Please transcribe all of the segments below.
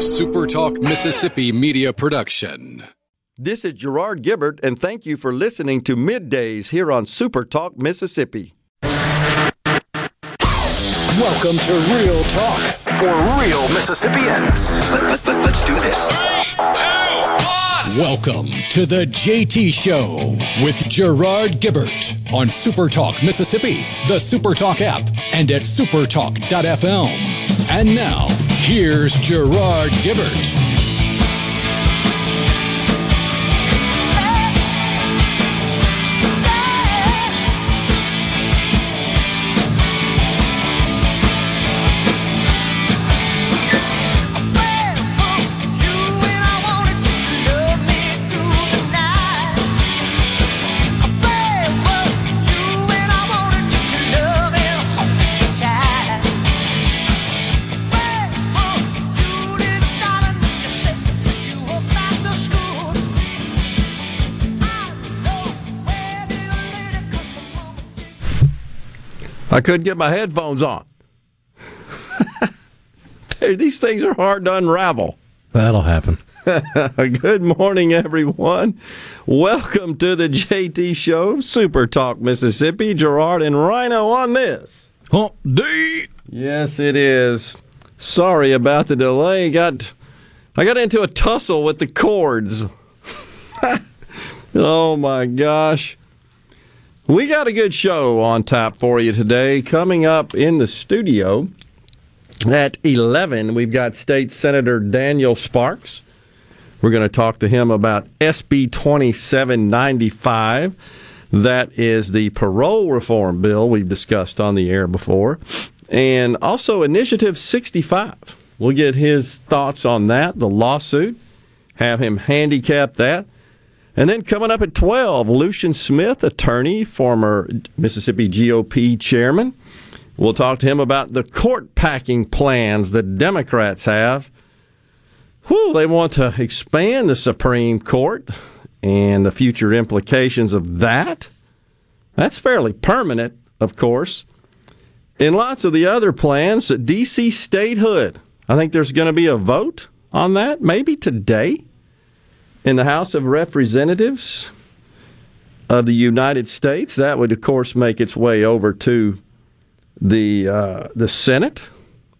SuperTalk Mississippi media production. This is Gerard Gibert, and thank you for listening to Middays here on SuperTalk Mississippi. Welcome to Real Talk for real Mississippians. Let, us let, let, do this. Welcome to the JT Show with Gerard Gibert on SuperTalk Mississippi, the SuperTalk app, and at supertalk.fm. And now, here's Gerard Gibert. I couldn't get my headphones on. These things are hard to unravel. That'll happen. Good morning, everyone. Welcome to the JT Show, Super Talk Mississippi. Gerard and Rhino on this. Hump D. Yes, it is. Sorry about the delay. Got I got into a tussle with the cords. oh my gosh. We got a good show on tap for you today. Coming up in the studio at 11, we've got State Senator Daniel Sparks. We're going to talk to him about SB 2795. That is the parole reform bill we've discussed on the air before. And also Initiative 65. We'll get his thoughts on that, the lawsuit, have him handicap that. And then coming up at 12, Lucien Smith, attorney, former Mississippi GOP chairman. We'll talk to him about the court packing plans the Democrats have. Whew, they want to expand the Supreme Court and the future implications of that. That's fairly permanent, of course. In lots of the other plans, D.C. statehood. I think there's going to be a vote on that, maybe today in the House of Representatives of the United States. That would, of course, make its way over to the uh, the Senate.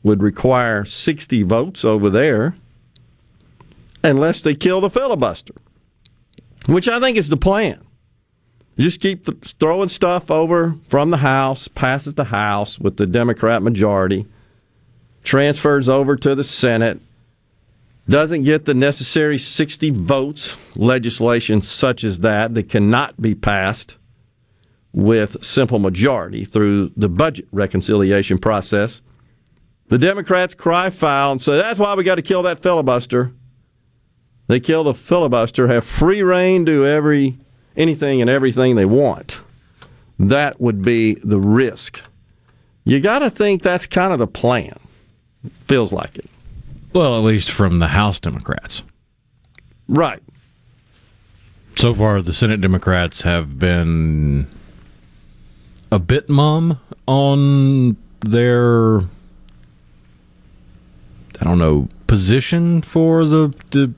Would require 60 votes over there, unless they kill the filibuster, which I think is the plan. Just keep throwing stuff over from the House, passes the House with the Democrat majority, transfers over to the Senate doesn't get the necessary 60 votes, legislation such as that that cannot be passed with simple majority through the budget reconciliation process. The Democrats cry foul and say that's why we got to kill that filibuster. They kill the filibuster, have free reign, do every anything and everything they want. That would be the risk. You got to think that's kind of the plan. Feels like it. Well, at least from the House Democrats. Right. So far, the Senate Democrats have been a bit mum on their, I don't know, position for the, the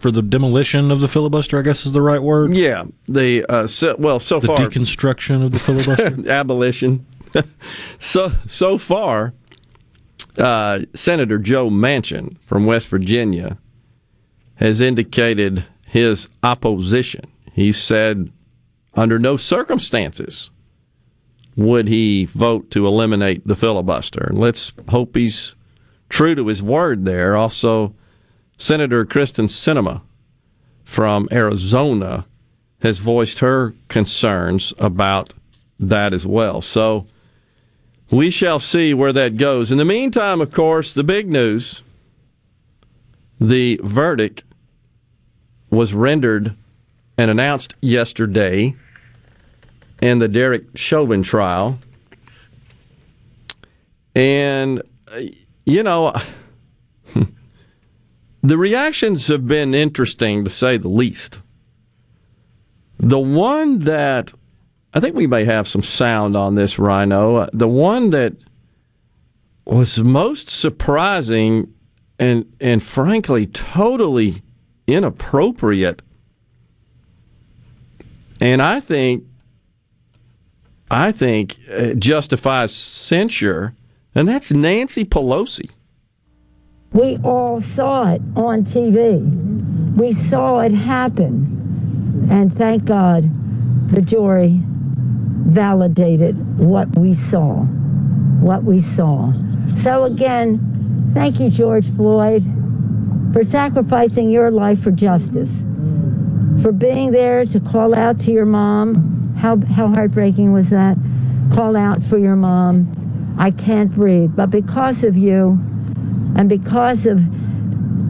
for the demolition of the filibuster, I guess is the right word. Yeah, the uh, so, well, so the far deconstruction of the filibuster, abolition. so so far, uh, Senator Joe Manchin from West Virginia has indicated his opposition. He said, under no circumstances would he vote to eliminate the filibuster. And let's hope he's true to his word there. Also, Senator Kyrsten Sinema from Arizona has voiced her concerns about that as well. So we shall see where that goes. In the meantime, of course, the big news the verdict was rendered and announced yesterday in the Derek Chauvin trial. And, uh, you know, the reactions have been interesting to say the least. The one that I think we may have some sound on this rhino. The one that was most surprising and and frankly totally inappropriate. And I think I think uh, justifies censure, and that's Nancy Pelosi. We all saw it on TV. We saw it happen. And thank God the jury validated what we saw. What we saw. So, again, thank you, George Floyd, for sacrificing your life for justice, for being there to call out to your mom. How, how heartbreaking was that? Call out for your mom. I can't breathe. But because of you, and because of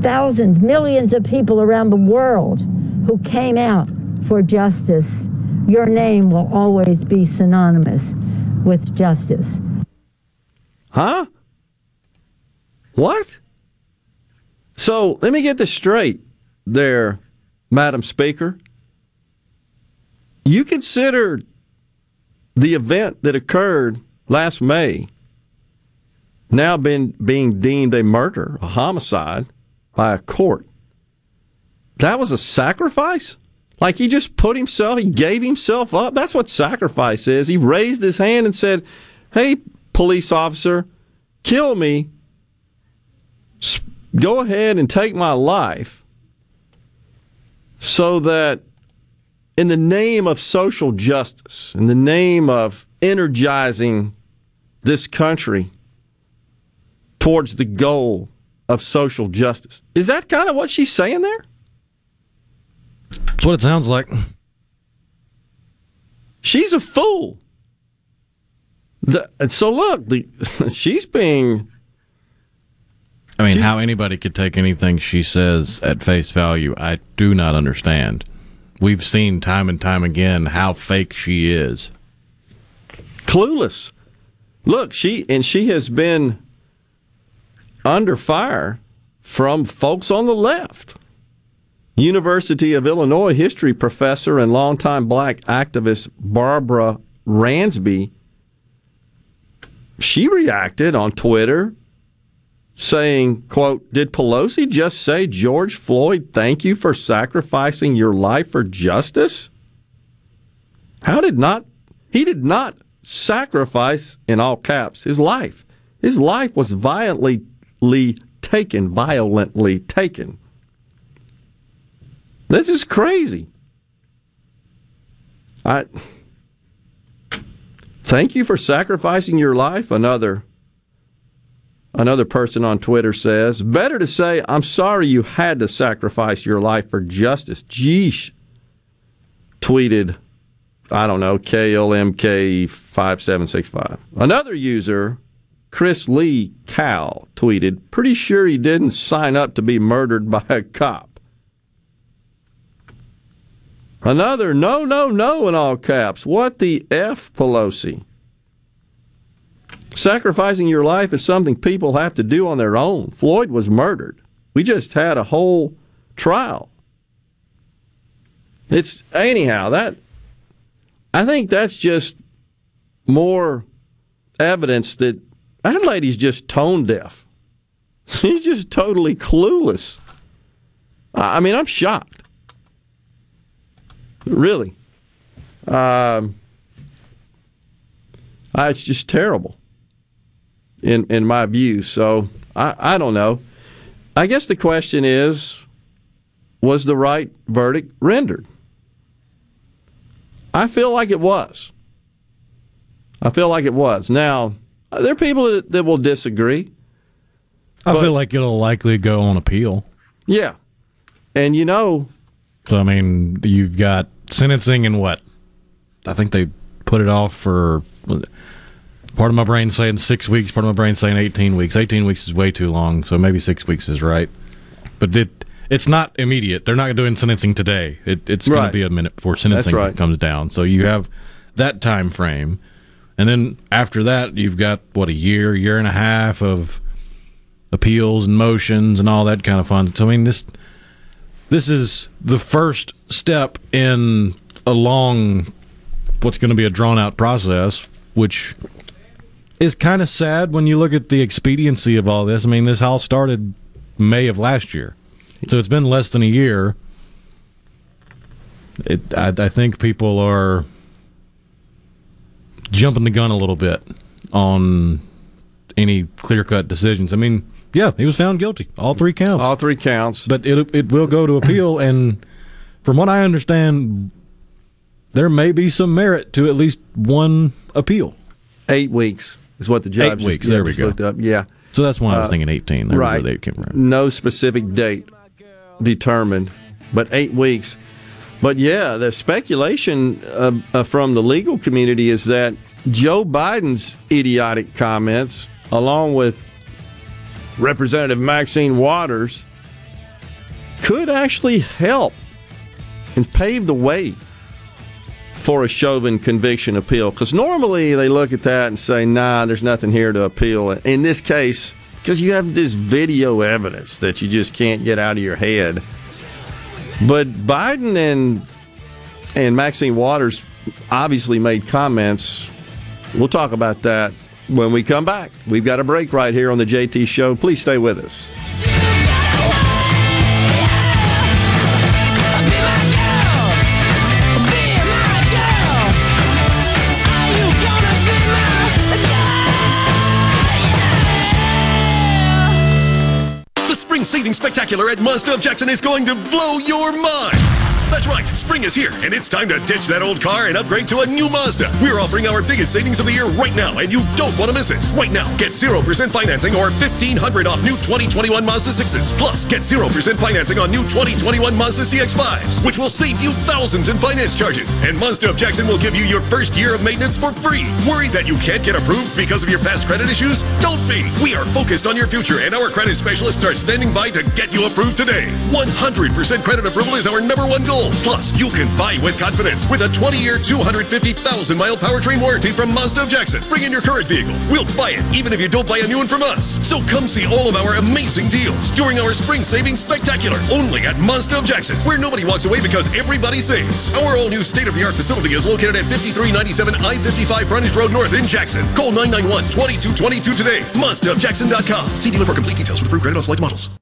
thousands, millions of people around the world who came out for justice, your name will always be synonymous with justice. Huh? What? So let me get this straight there, Madam Speaker. You consider the event that occurred last May now been being deemed a murder, a homicide by a court. That was a sacrifice? Like he just put himself, he gave himself up. That's what sacrifice is. He raised his hand and said, Hey, police officer, kill me. Go ahead and take my life so that in the name of social justice, in the name of energizing this country towards the goal of social justice. Is that kind of what she's saying there? That's what it sounds like. She's a fool. The, so look, the, she's being. I mean, how anybody could take anything she says at face value, I do not understand. We've seen time and time again how fake she is. Clueless. Look, she and she has been under fire from folks on the left. University of Illinois history professor and longtime black activist Barbara Ransby, she reacted on Twitter saying, quote, Did Pelosi just say, George Floyd, thank you for sacrificing your life for justice? How did not he did not sacrifice in all caps his life. His life was violently taken, violently taken. This is crazy. I thank you for sacrificing your life. Another another person on Twitter says, better to say, I'm sorry you had to sacrifice your life for justice. Geesh. Tweeted, I don't know, KLMK5765. Another user Chris Lee Cal tweeted, pretty sure he didn't sign up to be murdered by a cop. Another, no, no, no, in all caps. What the F, Pelosi? Sacrificing your life is something people have to do on their own. Floyd was murdered. We just had a whole trial. It's, anyhow, that, I think that's just more evidence that that lady's just tone deaf. She's just totally clueless. I mean, I'm shocked. Really. Um, it's just terrible in in my view. So I, I don't know. I guess the question is was the right verdict rendered? I feel like it was. I feel like it was. Now, there are people that, that will disagree. I feel like it'll likely go on appeal. Yeah. And you know. So, I mean, you've got sentencing and what? I think they put it off for. Part of my brain saying six weeks, part of my brain saying 18 weeks. 18 weeks is way too long, so maybe six weeks is right. But it, it's not immediate. They're not doing sentencing today. It, it's right. going to be a minute before sentencing right. comes down. So you have that time frame. And then after that, you've got what a year, year and a half of appeals and motions and all that kind of fun. So I mean, this this is the first step in a long, what's going to be a drawn out process, which is kind of sad when you look at the expediency of all this. I mean, this all started May of last year. So it's been less than a year. It, I, I think people are jumping the gun a little bit on any clear cut decisions. I mean, yeah, he was found guilty, all three counts. All three counts. But it it will go to appeal, and from what I understand, there may be some merit to at least one appeal. Eight weeks is what the judge Eight weeks, just, there we go. looked up. Yeah. So that's why I was Uh, thinking 18. That was right. where they came from. No specific date determined, but eight weeks. But yeah, the speculation uh, uh, from the legal community is that Joe Biden's idiotic comments, along with Representative Maxine Waters, could actually help and pave the way for a Chauvin conviction appeal. Because normally they look at that and say, nah, there's nothing here to appeal. In this case, because you have this video evidence that you just can't get out of your head. But Biden and and Maxine Waters obviously made comments. We'll talk about that when we come back. We've got a break right here on the JT Show. Please stay with us. The Spring Savings Spectacular at Mazda of Jackson is going to blow your mind. That's right, spring is here, and it's time to ditch that old car and upgrade to a new Mazda. We're offering our biggest savings of the year right now, and you don't want to miss it. Right now, get 0% financing or 1500 off new 2021 Mazda 6s. Plus, get 0% financing on new 2021 Mazda CX5s, which will save you thousands in finance charges. And Mazda of Jackson will give you your first year of maintenance for free. Worried that you can't get approved because of your past credit issues? Don't be. We are focused on your future, and our credit specialists are standing by to get you approved today. 100% credit approval is our number one goal. Plus, you can buy with confidence with a 20-year, 250,000-mile powertrain warranty from Mazda of Jackson. Bring in your current vehicle. We'll buy it, even if you don't buy a new one from us. So come see all of our amazing deals during our Spring Savings Spectacular, only at Mazda of Jackson, where nobody walks away because everybody saves. Our all-new state-of-the-art facility is located at 5397 I-55 Frontage Road North in Jackson. Call 991-2222 today. MazdaofJackson.com. See dealer for complete details with approved credit on select models.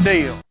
deal.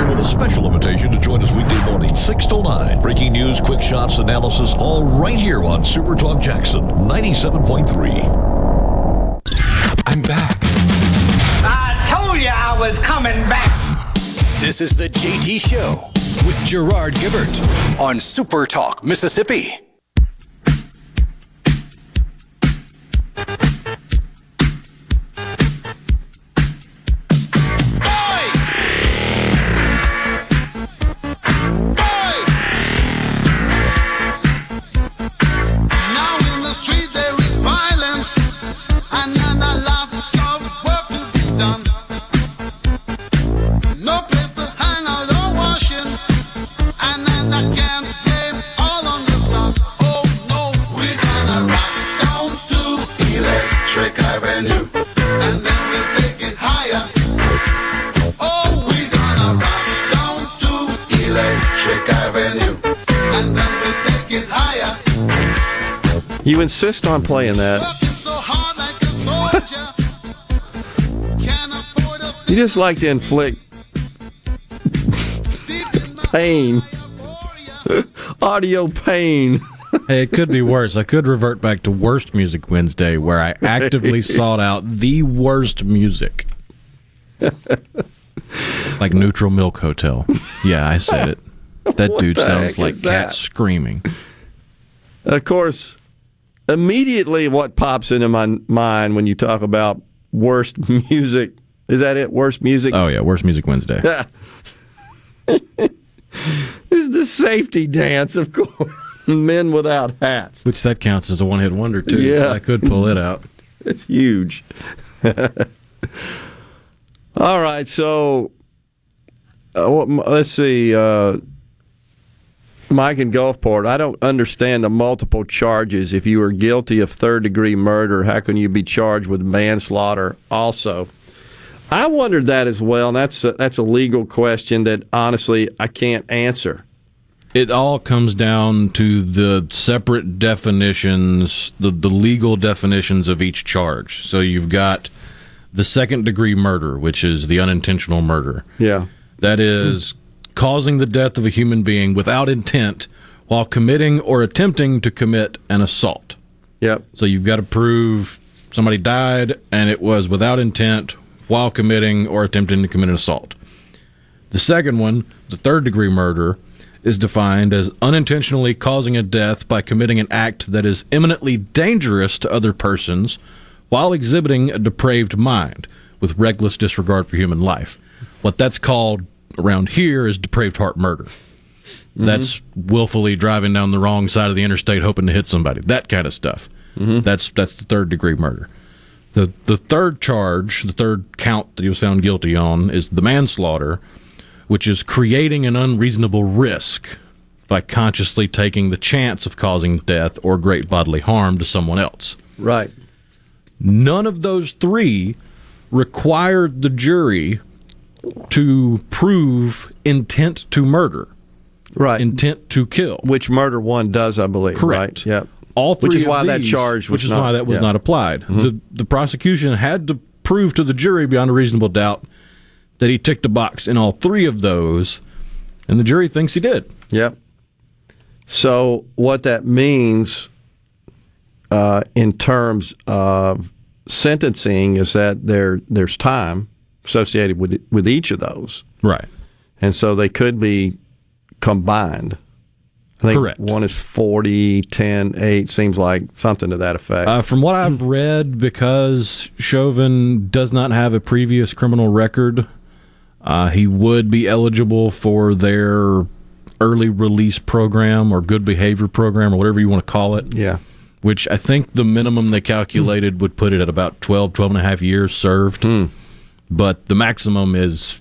Gallo here with a special invitation to join us weekday morning, 6 to 9. Breaking news, quick shots, analysis, all right here on Super Talk Jackson 97.3. I'm back. I told you I was coming back. This is the JT Show with Gerard Gibert on Super Talk, Mississippi. You insist on playing that. you just like to inflict pain, audio pain. hey, it could be worse. I could revert back to Worst Music Wednesday, where I actively sought out the worst music. like Neutral Milk Hotel. Yeah, I said it. That dude sounds like cat screaming. Of course, immediately what pops into my mind when you talk about worst music is that it? Worst music? Oh, yeah, Worst Music Wednesday. is the safety dance, of course. Men without hats. Which that counts as a one hit wonder, too. Yeah. So I could pull it out. It's huge. All right, so uh, let's see. Uh, Mike in Gulfport, I don't understand the multiple charges. If you are guilty of third degree murder, how can you be charged with manslaughter also? I wondered that as well, and that's a, that's a legal question that honestly I can't answer. It all comes down to the separate definitions, the, the legal definitions of each charge. So you've got the second degree murder, which is the unintentional murder. Yeah. That is causing the death of a human being without intent while committing or attempting to commit an assault. Yep. So you've got to prove somebody died and it was without intent while committing or attempting to commit an assault. The second one, the third degree murder, is defined as unintentionally causing a death by committing an act that is eminently dangerous to other persons while exhibiting a depraved mind with reckless disregard for human life. What that's called around here is depraved heart murder. Mm-hmm. That's willfully driving down the wrong side of the interstate hoping to hit somebody. That kind of stuff. Mm-hmm. That's that's the third degree murder. The the third charge, the third count that he was found guilty on is the manslaughter, which is creating an unreasonable risk by consciously taking the chance of causing death or great bodily harm to someone else. Right. None of those three required the jury to prove intent to murder. Right. Intent to kill. Which murder one does, I believe. Correct. Right? Yep all three which is why these, that charge which is not, why that was yeah. not applied. Mm-hmm. The the prosecution had to prove to the jury beyond a reasonable doubt that he ticked a box in all three of those, and the jury thinks he did. Yep. So what that means uh, in terms of sentencing is that there there's time associated with with each of those, right? And so they could be combined. I think Correct. One is 40, 10, 8, seems like something to that effect. Uh, from what I've read, because Chauvin does not have a previous criminal record, uh, he would be eligible for their early release program or good behavior program or whatever you want to call it. Yeah. Which I think the minimum they calculated mm. would put it at about 12, 12 and a half years served. Mm. But the maximum is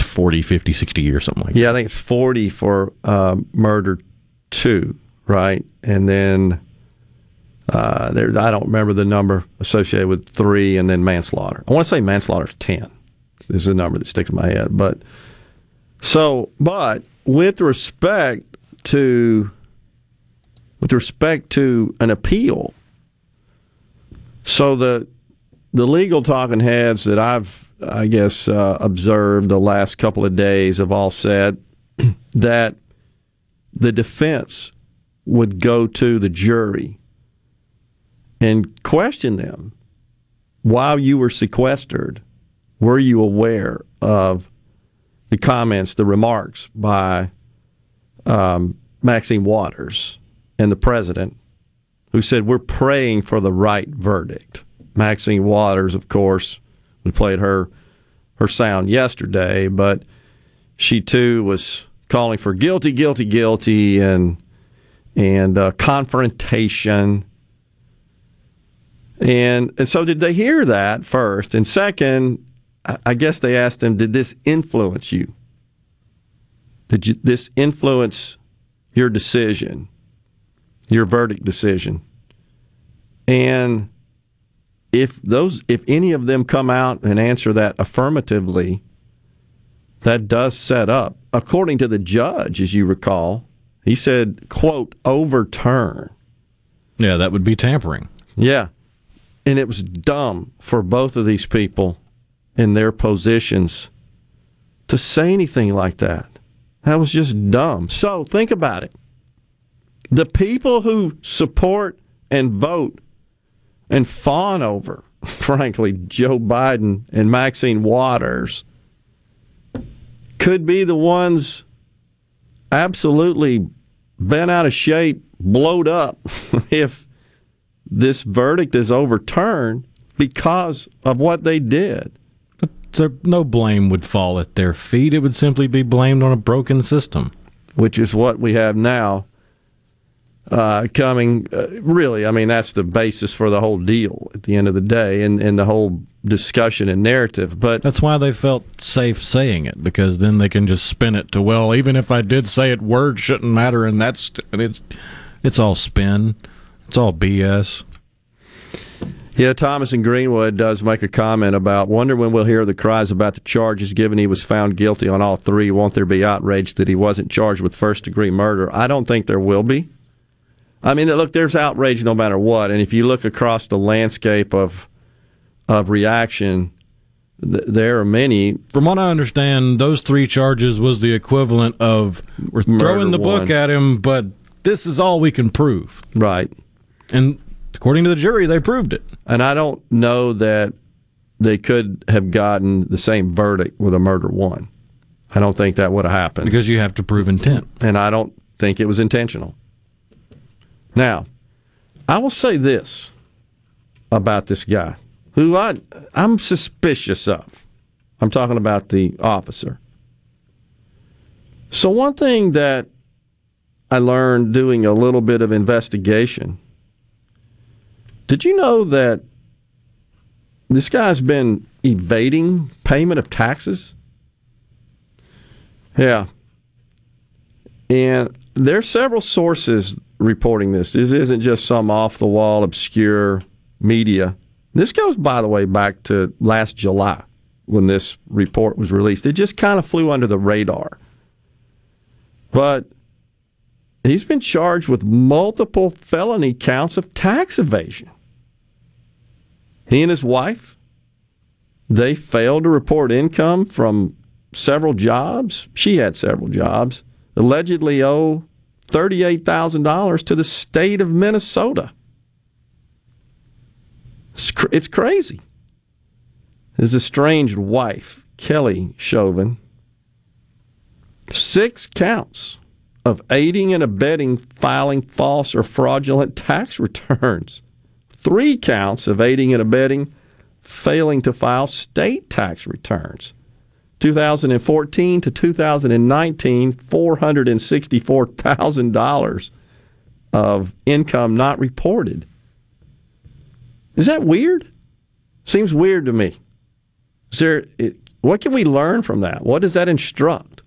40, 50, 60 years, something like that. Yeah, I think it's 40 for uh, murder two, right? And then uh, there, I don't remember the number associated with three, and then manslaughter. I want to say manslaughter is ten. This is a number that sticks in my head. But so, but with respect to with respect to an appeal, so the the legal talking heads that I've I guess uh, observed the last couple of days have all said that the defense would go to the jury and question them while you were sequestered. Were you aware of the comments, the remarks by um, Maxine Waters and the president, who said, We're praying for the right verdict? Maxine Waters, of course, we played her her sound yesterday, but she too was calling for guilty, guilty, guilty, and and uh, confrontation. And and so did they hear that first? And second, I guess they asked him, did this influence you? Did you, this influence your decision, your verdict decision? And if those, if any of them come out and answer that affirmatively, that does set up, according to the judge, as you recall, he said, quote, overturn Yeah, that would be tampering. Yeah. And it was dumb for both of these people in their positions to say anything like that. That was just dumb. So think about it. The people who support and vote and fawn over, frankly, Joe Biden and Maxine Waters could be the ones absolutely bent out of shape, blowed up if this verdict is overturned because of what they did. But there, no blame would fall at their feet. It would simply be blamed on a broken system. Which is what we have now uh, coming. Uh, really, I mean, that's the basis for the whole deal at the end of the day and, and the whole discussion and narrative. But that's why they felt safe saying it because then they can just spin it to well, even if I did say it, words shouldn't matter, and that's and it's it's all spin, it's all BS. Yeah, Thomas in Greenwood does make a comment about wonder when we'll hear the cries about the charges given he was found guilty on all three. Won't there be outrage that he wasn't charged with first degree murder? I don't think there will be. I mean, look, there's outrage no matter what, and if you look across the landscape of of reaction, th- there are many. From what I understand, those three charges was the equivalent of we're throwing the one. book at him, but this is all we can prove. Right. And according to the jury, they proved it. And I don't know that they could have gotten the same verdict with a murder one. I don't think that would have happened. Because you have to prove intent. And I don't think it was intentional. Now, I will say this about this guy, who I, I'm suspicious of. I'm talking about the officer. So, one thing that I learned doing a little bit of investigation did you know that this guy's been evading payment of taxes? Yeah. And there are several sources reporting this. This isn't just some off the wall, obscure media. This goes, by the way, back to last July when this report was released. It just kind of flew under the radar. But he's been charged with multiple felony counts of tax evasion. He and his wife, they failed to report income from several jobs. She had several jobs. Allegedly owe $38,000 to the state of Minnesota. It's, cr- it's crazy. His estranged wife, Kelly Chauvin, six counts of aiding and abetting filing false or fraudulent tax returns, three counts of aiding and abetting failing to file state tax returns. 2014 to 2019, $464,000 of income not reported. Is that weird? Seems weird to me. Is there, it, what can we learn from that? What does that instruct?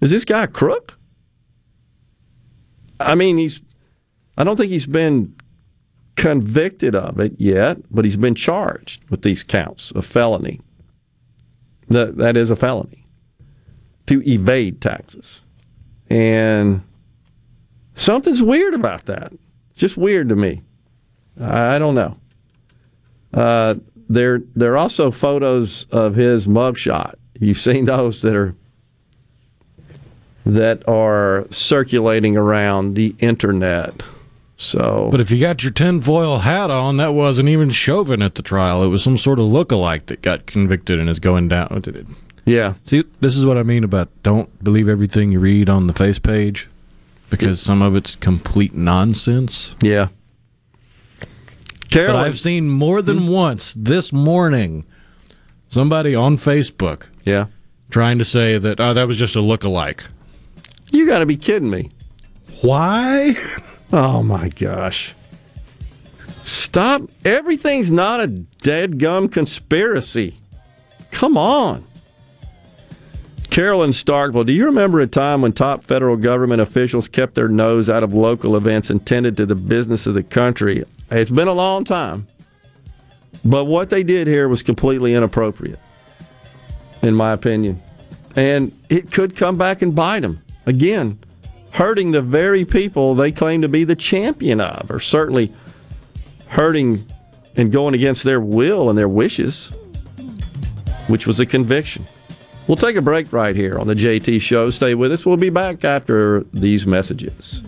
Is this guy a crook? I mean, he's, I don't think he's been convicted of it yet, but he's been charged with these counts of felony. That, that is a felony to evade taxes. And something's weird about that. Just weird to me. I don't know. Uh, there, there are also photos of his mugshot. You've seen those that are that are circulating around the internet. So, But if you got your tinfoil hat on, that wasn't even Chauvin at the trial. It was some sort of look-alike that got convicted and is going down. yeah, See, this is what I mean about don't believe everything you read on the face page because some of it's complete nonsense. yeah. But I've seen more than hmm? once this morning somebody on Facebook yeah, trying to say that oh that was just a look-alike. you got to be kidding me. Why? Oh my gosh. Stop. Everything's not a dead gum conspiracy. Come on. Carolyn Starkville, do you remember a time when top federal government officials kept their nose out of local events intended to the business of the country? It's been a long time. But what they did here was completely inappropriate, in my opinion. And it could come back and bite them. Again, hurting the very people they claim to be the champion of, or certainly hurting and going against their will and their wishes, which was a conviction. We'll take a break right here on the JT Show. Stay with us. We'll be back after these messages.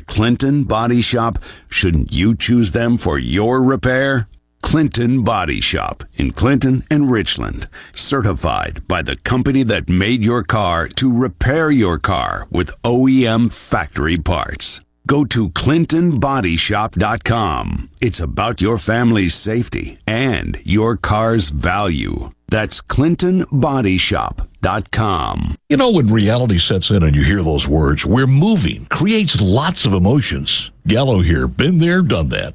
Clinton Body Shop, shouldn't you choose them for your repair? Clinton Body Shop in Clinton and Richland, certified by the company that made your car to repair your car with OEM factory parts. Go to ClintonBodyShop.com. It's about your family's safety and your car's value. That's ClintonBodyShop.com. You know, when reality sets in and you hear those words, we're moving, creates lots of emotions. Gallo here, been there, done that.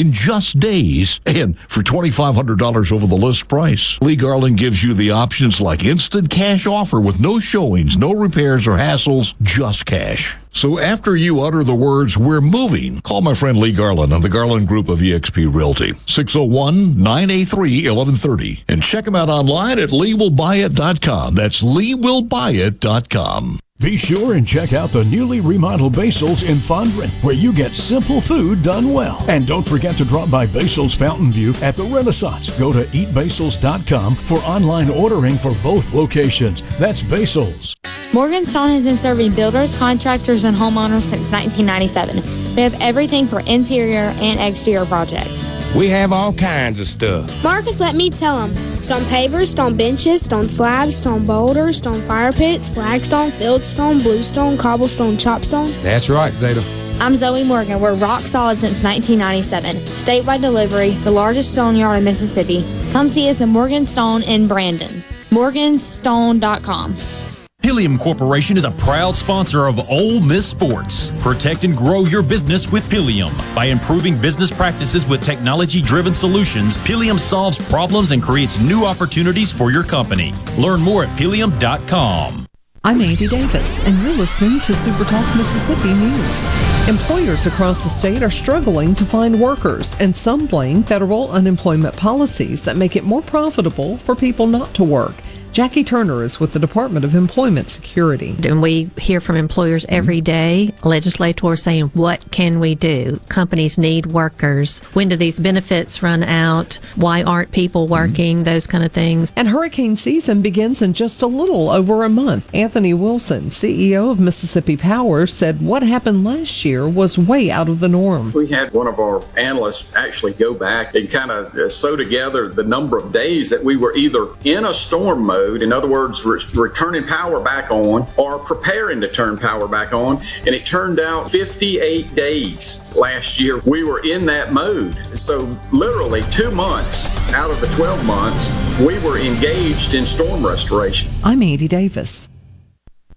in just days and for $2,500 over the list price. Lee Garland gives you the options like instant cash offer with no showings, no repairs or hassles, just cash. So after you utter the words, we're moving, call my friend Lee Garland on the Garland Group of eXp Realty, 601-983-1130. And check him out online at leewillbuyit.com. That's leewillbuyit.com. Be sure and check out the newly remodeled Basil's in Fondren, where you get simple food done well. And don't forget to drop by Basil's Fountain View at the Renaissance. Go to eatbasils.com for online ordering for both locations. That's Basil's. Morgan Morganstone has been serving builders, contractors, and homeowners since 1997. They have everything for interior and exterior projects. We have all kinds of stuff. Marcus, let me tell them. Stone pavers, stone benches, stone slabs, stone boulders, stone fire pits, flagstone, fieldstone, bluestone, cobblestone, chopstone. That's right, Zeta. I'm Zoe Morgan. We're rock solid since 1997. Statewide delivery, the largest stone yard in Mississippi. Come see us at Morganstone in Brandon. Morganstone.com. Pilium Corporation is a proud sponsor of Ole Miss Sports. Protect and grow your business with Pilium. By improving business practices with technology driven solutions, Pilium solves problems and creates new opportunities for your company. Learn more at pilium.com. I'm Andy Davis, and you're listening to SuperTalk Mississippi News. Employers across the state are struggling to find workers, and some blame federal unemployment policies that make it more profitable for people not to work. Jackie Turner is with the Department of Employment Security. And we hear from employers every day, legislators saying, what can we do? Companies need workers. When do these benefits run out? Why aren't people working? Mm-hmm. Those kind of things. And hurricane season begins in just a little over a month. Anthony Wilson, CEO of Mississippi Power, said what happened last year was way out of the norm. We had one of our analysts actually go back and kind of sew together the number of days that we were either in a storm mode mode. In other words, re- returning power back on or preparing to turn power back on. And it turned out 58 days last year we were in that mode. So, literally two months out of the 12 months, we were engaged in storm restoration. I'm Andy Davis.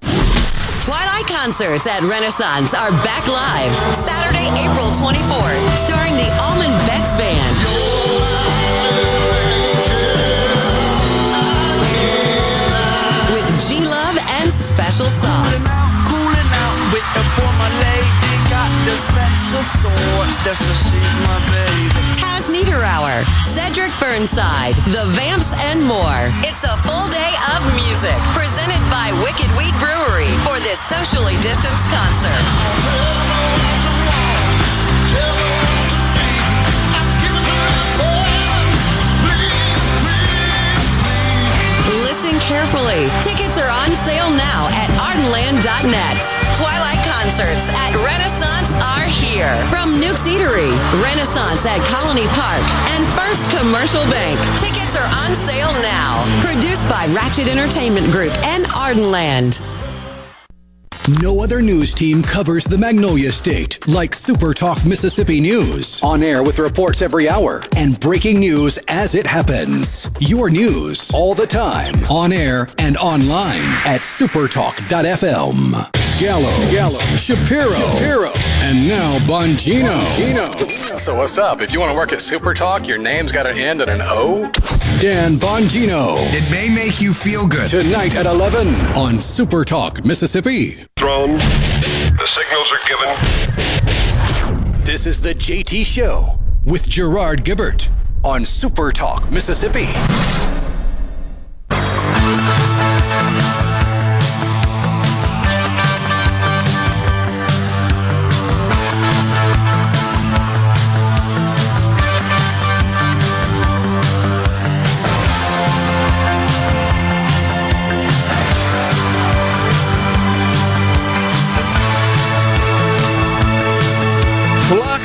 Twilight concerts at Renaissance are back live Saturday, April 24th, starring the Allman Betts Band. Special Sauce. Cooling out, waiting for my lady. Got the special sauce, that's so she's my baby. Taz Niederauer, Cedric Burnside, The Vamps, and more. It's a full day of music presented by Wicked Wheat Brewery for this socially distanced concert. Carefully. Tickets are on sale now at ardenland.net. Twilight concerts at Renaissance are here. From Nuke's Eatery, Renaissance at Colony Park, and First Commercial Bank. Tickets are on sale now. Produced by Ratchet Entertainment Group and Ardenland. No other news team covers the Magnolia State like Super Talk Mississippi News. On air with reports every hour and breaking news as it happens. Your news all the time. On air and online at supertalk.fm. Gallo, Gallo, Shapiro, Shapiro, and now Bongino. Bongino. So what's up? If you want to work at SuperTalk, your name's got to end in an O. Dan Bongino. It may make you feel good. Tonight at 11 on SuperTalk Mississippi. Thrown. The signals are given. This is the JT Show with Gerard Gibert on Super Talk Mississippi.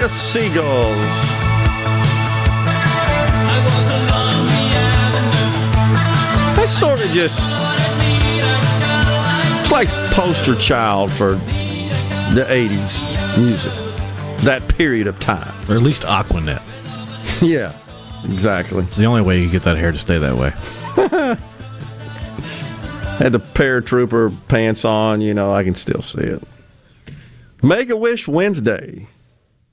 Of seagulls. That's sort of just. It's like poster child for the 80s music. That period of time. Or at least Aquanet. Yeah, exactly. It's the only way you get that hair to stay that way. Had the paratrooper pants on, you know, I can still see it. Make a Wish Wednesday.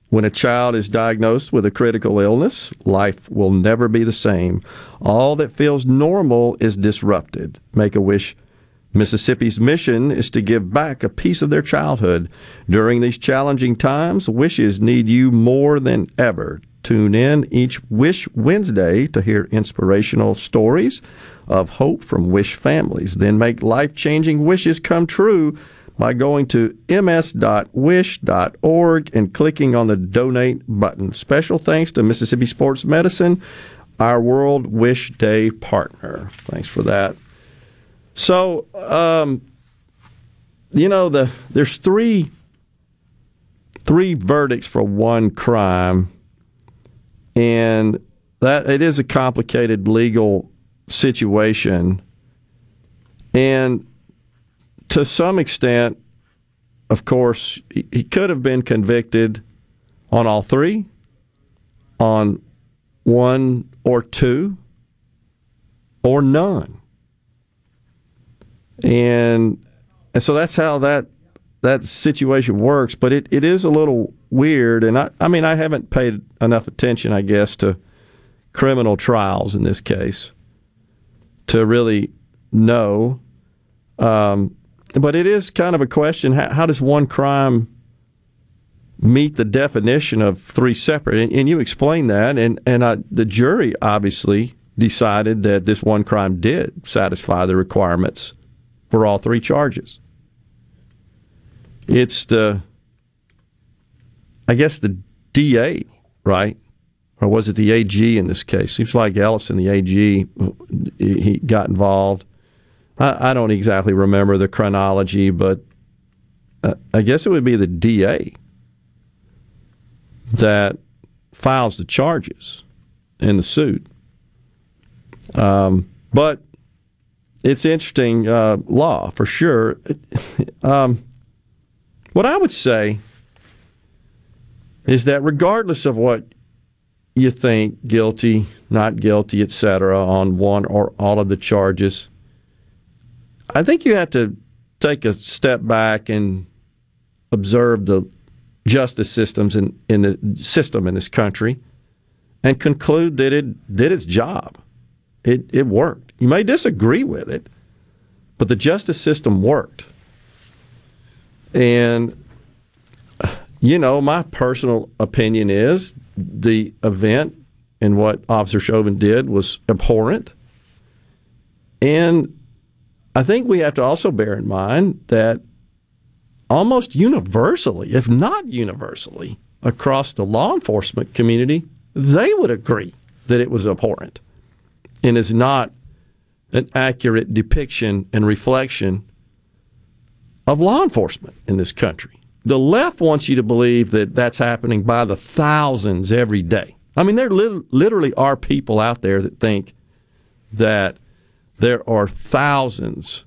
When a child is diagnosed with a critical illness, life will never be the same. All that feels normal is disrupted. Make a Wish Mississippi's mission is to give back a piece of their childhood. During these challenging times, wishes need you more than ever. Tune in each Wish Wednesday to hear inspirational stories of hope from Wish families. Then make life changing wishes come true by going to ms.wish.org and clicking on the donate button. Special thanks to Mississippi Sports Medicine, our World Wish Day partner. Thanks for that. So, um, you know, the there's three three verdicts for one crime, and that it is a complicated legal situation, and to some extent, of course, he, could have been convicted on all three, on one or two, or none. And and so that's how that that situation works. But it, it is a little weird, and I I mean I haven't paid enough attention, I guess, to criminal trials in this case to really know. Um, but it is kind of a question: how, how does one crime meet the definition of three separate? And, and you explained that, and and I, the jury obviously decided that this one crime did satisfy the requirements for all three charges. It's the, I guess the DA, right? Or was it the AG in this case? Seems like Ellison, the AG, he got involved. I, I don't exactly remember the chronology, but uh, I guess it would be the DA that files the charges in the suit. Um, but it's interesting uh, law for sure. Um, what I would say is that regardless of what you think, guilty, not guilty, etc., on one or all of the charges, I think you have to take a step back and observe the justice systems in, in the system in this country and conclude that it did its job. It, it worked. You may disagree with it, but the justice system worked. And, uh, you know, my personal opinion is the event and what Officer Chauvin did was abhorrent. And I think we have to also bear in mind that almost universally, if not universally, across the law enforcement community, they would agree that it was abhorrent and is not an accurate depiction and reflection of law enforcement in this country. The left wants you to believe that that's happening by the thousands every day. I mean, there literally are people out there that think that there are thousands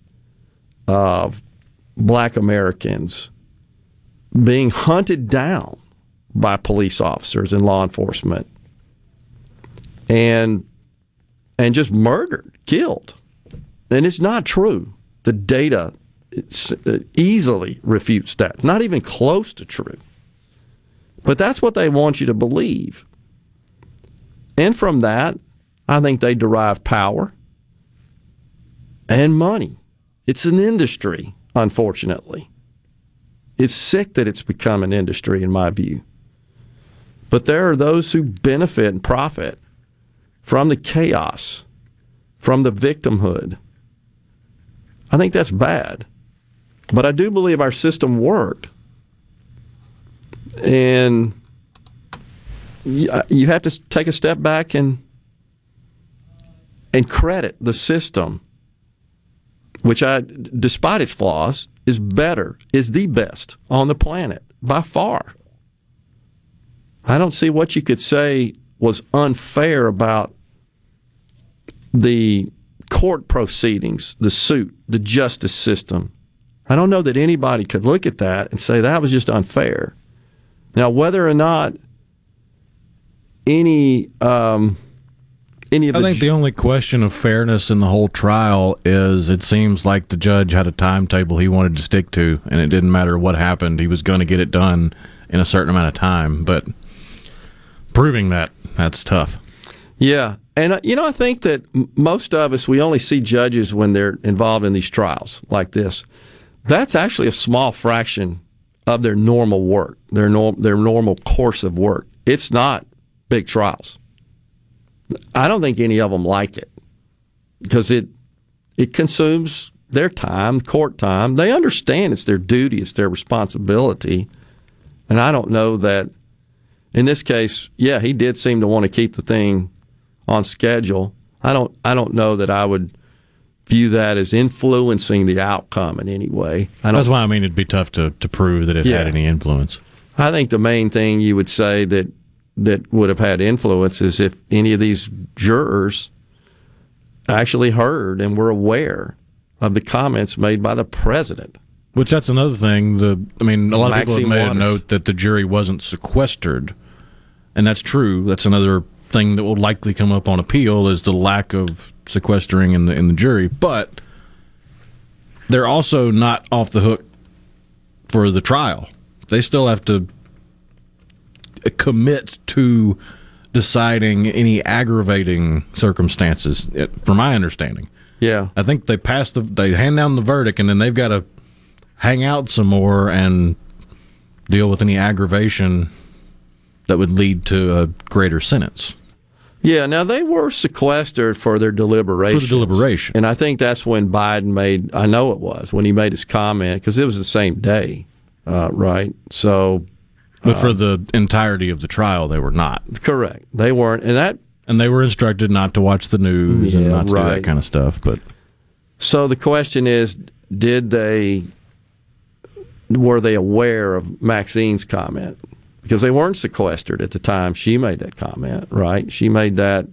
of black Americans being hunted down by police officers and law enforcement and and just murdered, killed. And it's not true. The data uh, easily refutes that. It's not even close to true. But that's what they want you to believe. And from that, I think they derive power and money. It's an industry, unfortunately. It's sick that it's become an industry, in my view. But there are those who benefit and profit from the chaos, from the victimhood. I think that's bad. But I do believe our system worked. And uh, you have to take a step back and and credit the system, which I, despite its flaws, is better, is the best on the planet by far. I don't see what you could say was unfair about the court proceedings, the suit, the justice system. I don't know that anybody could look at that and say that was just unfair. Now, whether or not any um, any of I the think the only question of fairness in the whole trial is it seems like the judge had a timetable he wanted to stick to, and it didn't matter what happened; he was going to get it done in a certain amount of time. But proving that that's tough. Yeah, and uh, you know, I think that most of us we only see judges when they're involved in these trials like this. That's actually a small fraction of their normal work, their norm, their normal course of work. It's not big trials. I don't think any of them like it because it it consumes their time, court time. They understand it's their duty, it's their responsibility, and I don't know that. In this case, yeah, he did seem to want to keep the thing on schedule. I don't I don't know that I would view that as influencing the outcome in any way. That's why I mean it'd be tough to, to prove that it Yeah. had any influence. I think the main thing you would say that that would have had influence is if any of these jurors actually heard and were aware of the comments made by the president. Which that's another thing. The I mean, a lot of people have Maxine made a note that the jury wasn't sequestered, and that's true. That's another thing that will likely come up on appeal is the lack of sequestering in the in the jury. But they're also not off the hook for the trial. They still have to commit to deciding any aggravating circumstances, from my understanding. Yeah. I think they pass the they hand down the verdict and then they've got to hang out some more and deal with any aggravation that would lead to a greater sentence. Yeah, now they were sequestered for their deliberations. For the deliberation. And I think that's when Biden made, I know it was, when he made his comment, because it was the same day, uh, right? So. But uh, for the entirety of the trial they were not. Correct. They weren't and that and they were instructed not to watch the news and not to do that kind of stuff, but So the question is, did they were they aware of Maxine's comment? Because they weren't sequestered at the time she made that comment, right? She made that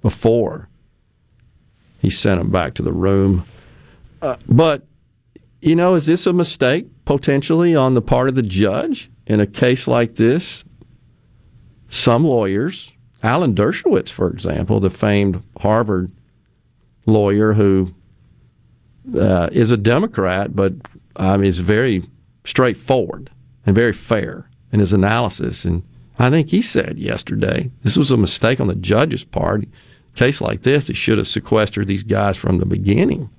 before he sent them back to the room. Uh, but you know, is this a mistake potentially on the part of the judge in a case like this? Some lawyers, Alan Dershowitz, for example, the famed Harvard lawyer who uh, is a Democrat, but um, is very straightforward and very fair in his analysis. And I think he said yesterday this was a mistake on the judge's part. case like this, he should have sequestered these guys from the beginning.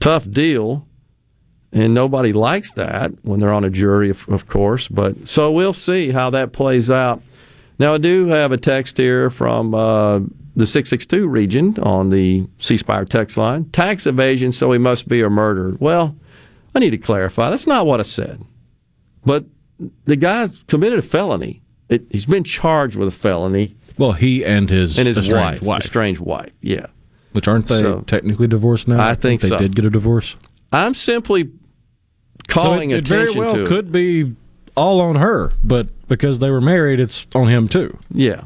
Tough deal, and nobody likes that when they're on a jury, of, of course. But so we'll see how that plays out. Now, I do have a text here from uh, the 662 region on the C Spire text line. Tax evasion, so he must be a murderer. Well, I need to clarify. That's not what I said. But the guy's committed a felony. It, he's been charged with a felony. Well, he and his and his estranged wife, wife. estranged wife. Yeah. Which aren't they So- technically divorced now? I think they so. did get a divorce. I'm simply calling so it, it very well to it. could be all on her, but because they were married, it's on him too. Yeah,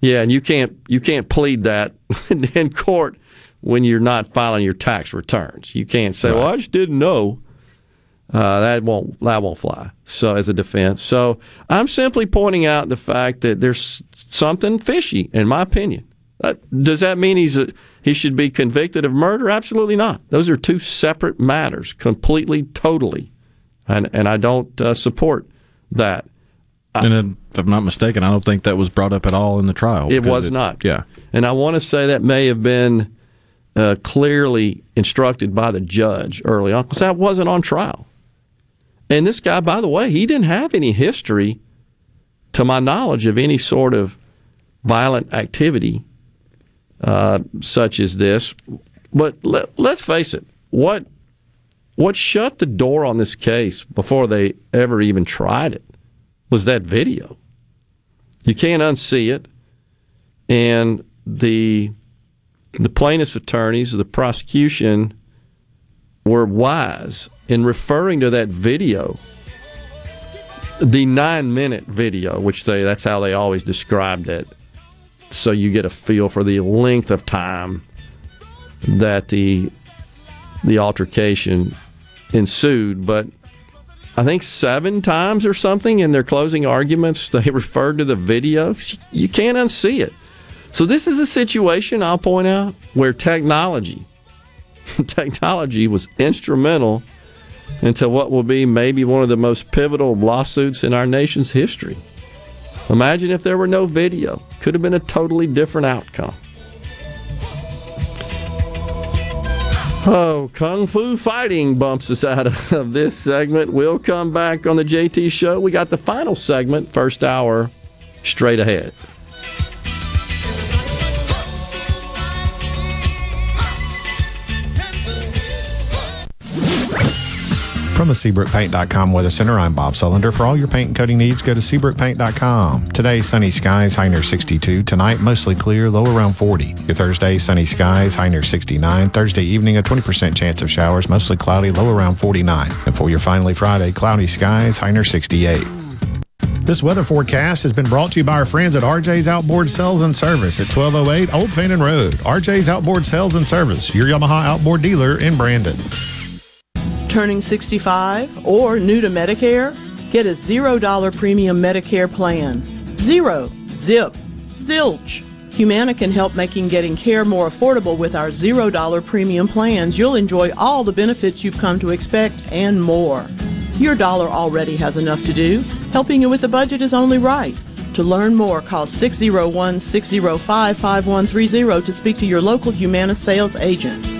yeah, and you can't you can't plead that in court when you're not filing your tax returns. You can't say, "Well, I just didn't know." Uh, that won't that won't fly. So as a defense, so I'm simply pointing out the fact that there's something fishy, in my opinion. Uh, does that mean he's a, he should be convicted of murder? Absolutely not. Those are two separate matters, completely, totally, and and I don't uh, support that. and if I'm not mistaken, I don't think that was brought up at all in the trial. It was not. Yeah. And I want to say that may have been uh, clearly instructed by the judge early on because that wasn't on trial. And this guy, by the way, he didn't have any history, to my knowledge, of any sort of violent activity uh, such as this. But let, let's face it, what what shut the door on this case before they ever even tried it was that video. You can't unsee it and the the plaintiff's attorneys, the prosecution, were wise in referring to that video, the nine minute video, which they that's how they always described it. So you get a feel for the length of time that the the altercation ensued, but I think seven times or something in their closing arguments they referred to the video. You can't unsee it. So this is a situation I'll point out where technology technology was instrumental into what will be maybe one of the most pivotal lawsuits in our nation's history. Imagine if there were no video. Could have been a totally different outcome. Oh, Kung Fu Fighting bumps us out of this segment. We'll come back on the JT Show. We got the final segment, first hour, straight ahead. From the SeabrookPaint.com Weather Center, I'm Bob Sullender. For all your paint and coating needs, go to SeabrookPaint.com. Today, sunny skies, high near 62. Tonight, mostly clear, low around 40. Your Thursday, sunny skies, high near 69. Thursday evening, a 20% chance of showers, mostly cloudy, low around 49. And for your finally Friday, cloudy skies, high near 68. This weather forecast has been brought to you by our friends at RJ's Outboard Sales and Service at 1208 Old Fannin Road. RJ's Outboard Sales and Service, your Yamaha outboard dealer in Brandon. Turning 65 or new to Medicare? Get a $0 premium Medicare plan. Zero, zip, zilch. Humana can help making getting care more affordable with our $0 premium plans. You'll enjoy all the benefits you've come to expect and more. Your dollar already has enough to do. Helping you with the budget is only right. To learn more, call 601 605 5130 to speak to your local Humana sales agent.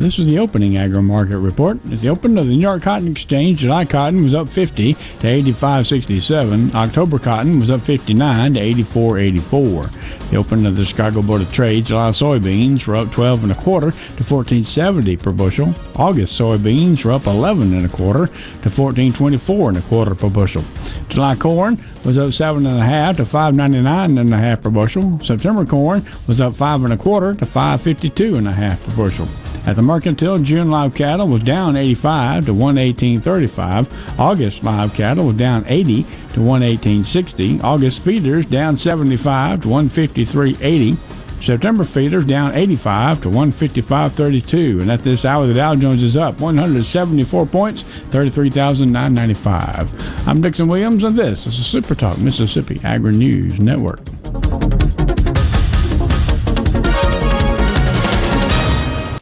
This is the opening agri market report. At the open of the New York Cotton Exchange, July cotton was up 50 to 85.67. October cotton was up 59 to 84.84. The open of the Chicago Board of Trade, July soybeans were up 12 and a quarter to 14.70 per bushel. August soybeans were up 11 and a quarter to 14.24 and a quarter per bushel. July corn was up seven and a half to 5.99 and a half per bushel. September corn was up five and a quarter to 5.52 and a half per bushel. At the Mercantile, June live cattle was down 85 to 118.35. August live cattle was down 80 to 118.60. August feeders down 75 to 153.80. September feeders down 85 to 155.32. And at this hour, the Dow Jones is up 174 points, 33,995. I'm Dixon Williams, and this is the Super Talk Mississippi Agri News Network.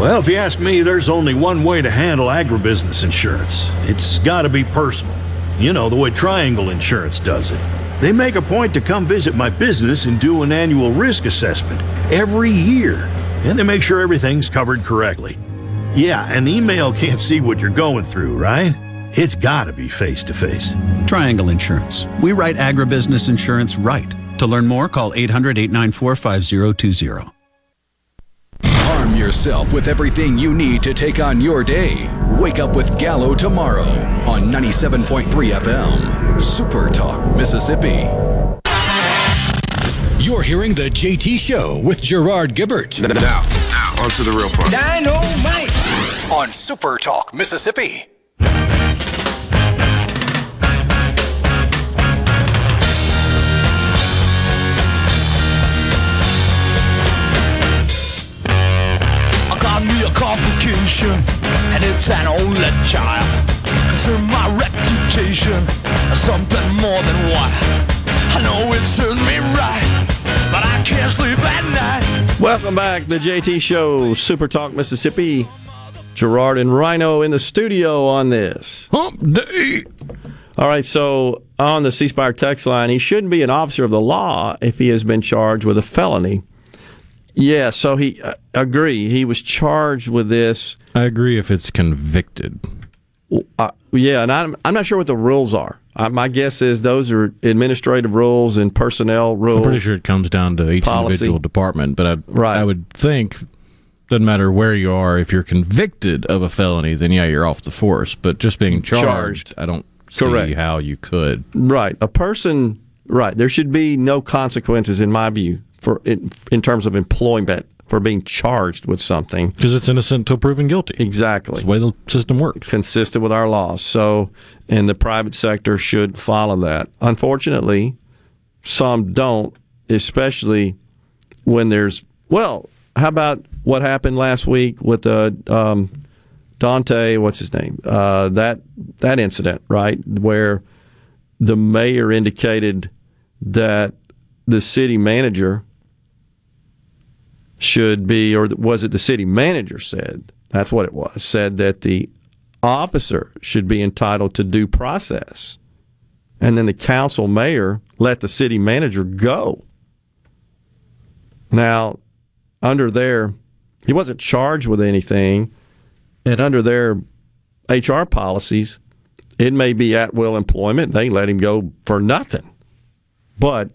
Well, if you ask me, there's only one way to handle agribusiness insurance. It's got to be personal. You know, the way Triangle Insurance does it. They make a point to come visit my business and do an annual risk assessment every year, and they make sure everything's covered correctly. Yeah, an email can't see what you're going through, right? It's got to be face to face. Triangle Insurance. We write agribusiness insurance right. To learn more, call 800 894 5020. Arm yourself with everything you need to take on your day. Wake up with Gallo tomorrow on 97.3 FM. Super Talk, Mississippi. You're hearing the JT Show with Gerard Gibert. Now, now, on to the real part. Dynamite! On Super Talk, Mississippi. Complication, and it's an only child. Concern my reputation, something more than what I know it serves me right, but I can't sleep at night. Welcome back, the JT Show, Super Talk Mississippi. Gerard and Rhino in the studio on this. Hump day. All right, so on the C Spire text line, he shouldn't be an officer of the law if he has been charged with a felony. Yeah, so he uh, agree. He was charged with this. I agree if it's convicted. Uh, yeah, and I'm I'm not sure what the rules are. Uh, my guess is those are administrative rules and personnel rules. I'm pretty sure it comes down to each Policy. individual department, but I, Right. I would think doesn't matter where you are. If you're convicted of a felony, then yeah, you're off the force. But just being charged, Charged. I don't see Correct. how you could. Right, a person. Right, there should be no consequences, in my view, for in, in terms of employment for being charged with something. Because it's innocent until proven guilty. Exactly. That's the way the system works. Consistent with our laws. So, and the private sector should follow that. Unfortunately, some don't, especially when there's, well, how about what happened last week with uh, um, Daunte, what's his name? Uh, that, that incident, right? Where the mayor indicated that the city manager should be, or was it the city manager said, that's what it was, said that the officer should be entitled to due process. And then the council mayor let the city manager go. Now, under their, he wasn't charged with anything, and under their HR policies, it may be at will employment. They let him go for nothing. But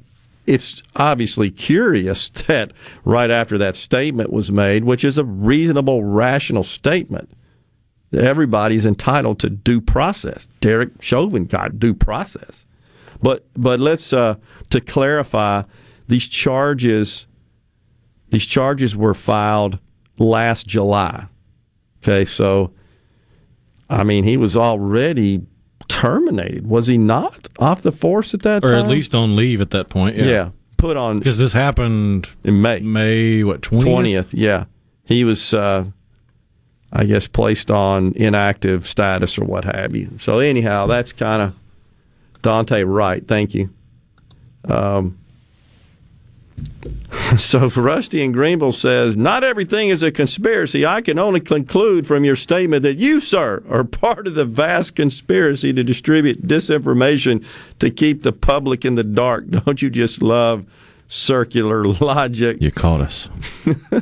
it's obviously curious that right after that statement was made, which is a reasonable, rational statement, everybody's entitled to due process. Derek Chauvin got due process. But but let's uh, to clarify these charges. These charges were filed last July. Okay, so I mean he was already terminated, was he not? Off the force at that or time, Or at least on leave at that point. Yeah, yeah, put on because this happened in May. May what twentieth? twentieth. Yeah, he was, uh, I guess, placed on inactive status or what have you. So anyhow, that's kind of Daunte Wright. Thank you. Um, so Rusty in Greenville says, "Not everything is a conspiracy. I can only conclude from your statement that you, sir, are part of the vast conspiracy to distribute disinformation to keep the public in the dark. Don't you just love circular logic?" You caught us.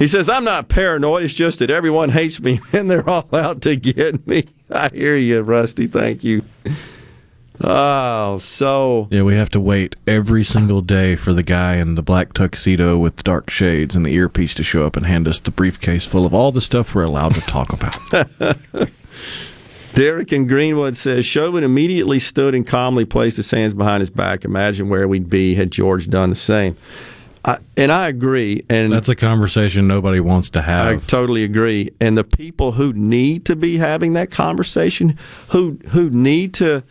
He says, I'm not paranoid. It's just that everyone hates me and they're all out to get me. I hear you, Rusty. Thank you. Oh, so. Yeah, we have to wait every single day for the guy in the black tuxedo with the dark shades and the earpiece to show up and hand us the briefcase full of all the stuff we're allowed to talk about. Derek in Greenwood says Chauvin immediately stood and calmly placed his hands behind his back. Imagine where we'd be had George done the same. I, and I agree. And That's a conversation nobody wants to have. I totally agree. And the people who need to be having that conversation, who who need to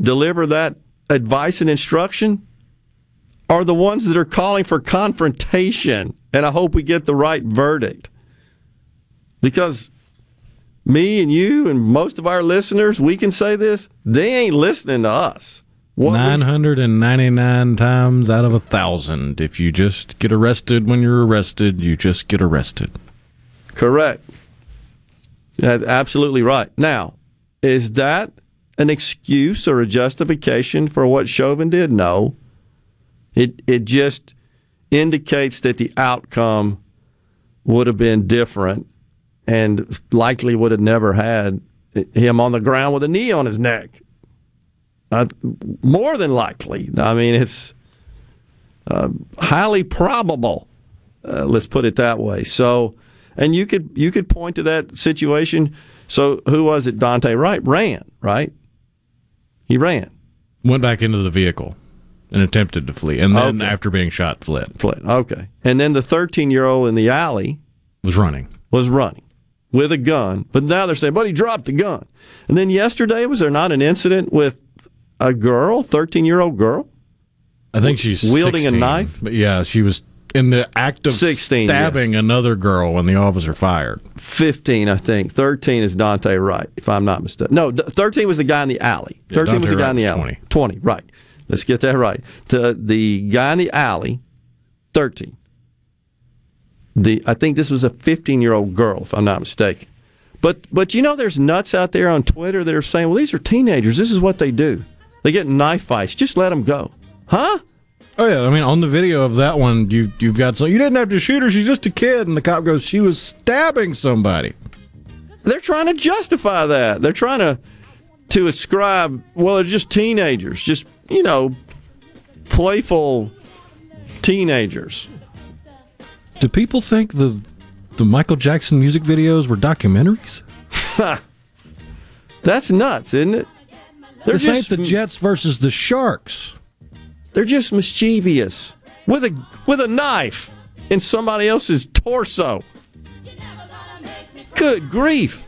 deliver that advice and instruction, are the ones that are calling for confrontation. And I hope we get the right verdict. Because me and you and most of our listeners, we can say this, they ain't listening to us. What we- 999 times out of a thousand. If you just get arrested when you're arrested, you just get arrested. Correct. That's absolutely right. Now, is that an excuse or a justification for what Chauvin did? No. It it just indicates that the outcome would have been different and likely would have never had him on the ground with a knee on his neck. Uh, more than likely. I mean, it's uh, highly probable. Uh, let's put it that way. So, and you could you could point to that situation. So, who was it? Daunte Wright ran, right? He ran. Went back into the vehicle and attempted to flee. And then Okay. after being shot, fled. Fled. Okay. And then the 13 year old in the alley Was running. was running with a gun. But now they're saying, but he dropped the gun. And then yesterday, was there not an incident with a girl, 13 year old girl? I think she's Wielding a knife? But yeah, she was in the act of 16, stabbing another girl when the officer fired. 15, I think. 13 is Daunte Wright, if I'm not mistaken. No, 13 was the guy in the alley. Yeah, 13 was the guy in the alley. was 20. right. Let's get that right. The the guy in the alley, 13. The I think this was a 15 year old girl, if I'm not mistaken. But but you know, there's nuts out there on Twitter that are saying, well, these are teenagers. This is what they do. They get knife fights. Just let them go. Huh? Oh yeah, I mean on the video of that one, you you've got so you didn't have to shoot her. She's just a kid, and the cop goes, she was stabbing somebody. They're trying to justify that. They're trying to to ascribe, well, they're just teenagers, just you know, playful teenagers. Do people think the the Michael Jackson music videos were documentaries? That's nuts, isn't it? They're this just ain't the Jets versus the Sharks. They're just mischievous with a with a knife in somebody else's torso. Good grief.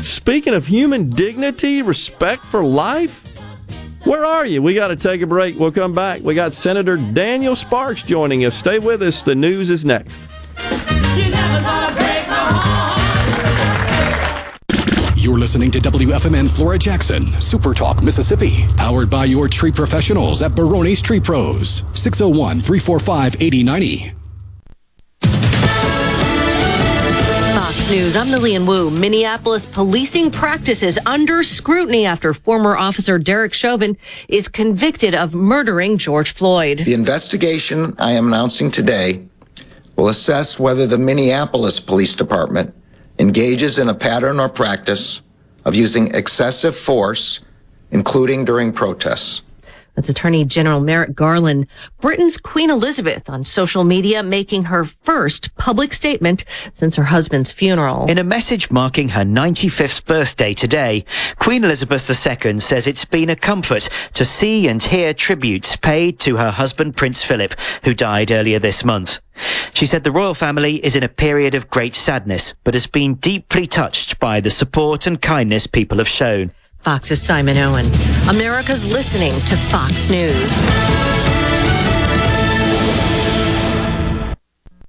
Speaking of human dignity, respect for life, where are you? We got to take a break. We'll come back. We got Senator Daniel Sparks joining us. Stay with us. The news is next. You're listening to WFMN Flora Jackson, Super Talk, Mississippi, powered by your tree professionals at Barone's Tree Pros, 601 345 8090. Fox News, I'm Lilian Woo. Minneapolis policing practices under scrutiny after former officer Derek Chauvin is convicted of murdering George Floyd. The investigation I am announcing today will assess whether the Minneapolis Police Department engages in a pattern or practice of using excessive force, including during protests. That's Attorney General Merrick Garland. Britain's Queen Elizabeth on social media making her first public statement since her husband's funeral. In a message marking her 95th birthday today, Queen Elizabeth II says it's been a comfort to see and hear tributes paid to her husband Prince Philip, who died earlier this month. She said the royal family is in a period of great sadness, but has been deeply touched by the support and kindness people have shown. Fox's Simon Owen. America's listening to Fox News.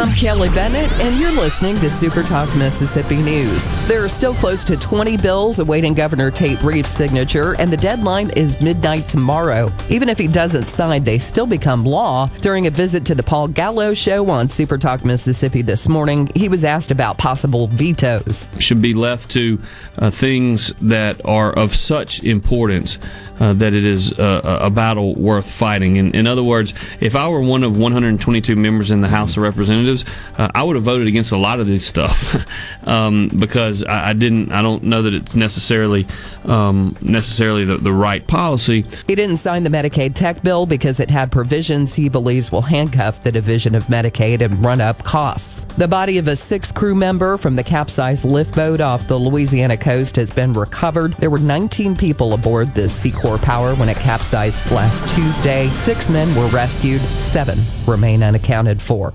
I'm Kelly Bennett, and you're listening to Super Talk Mississippi News. There are still close to 20 bills awaiting Governor Tate Reeves' signature, and the deadline is midnight tomorrow. Even if he doesn't sign, they still become law. During a visit to the Paul Gallo show on Super Talk Mississippi this morning, he was asked about possible vetoes. Should be left to uh, things that are of such importance uh, that it is uh, a battle worth fighting. In, in other words, if I were one of 122 members in the House of Representatives, uh, I would have voted against a lot of this stuff um, because I, I, didn't. I don't know that it's necessarily um, necessarily the, the right policy. He didn't sign the Medicaid tech bill because it had provisions he believes will handcuff the division of Medicaid and run up costs. The body of a six crew member from the capsized lift boat off the Louisiana coast has been recovered. There were 19 people aboard the Seacor Power when it capsized last Tuesday. Six men were rescued, seven remain unaccounted for.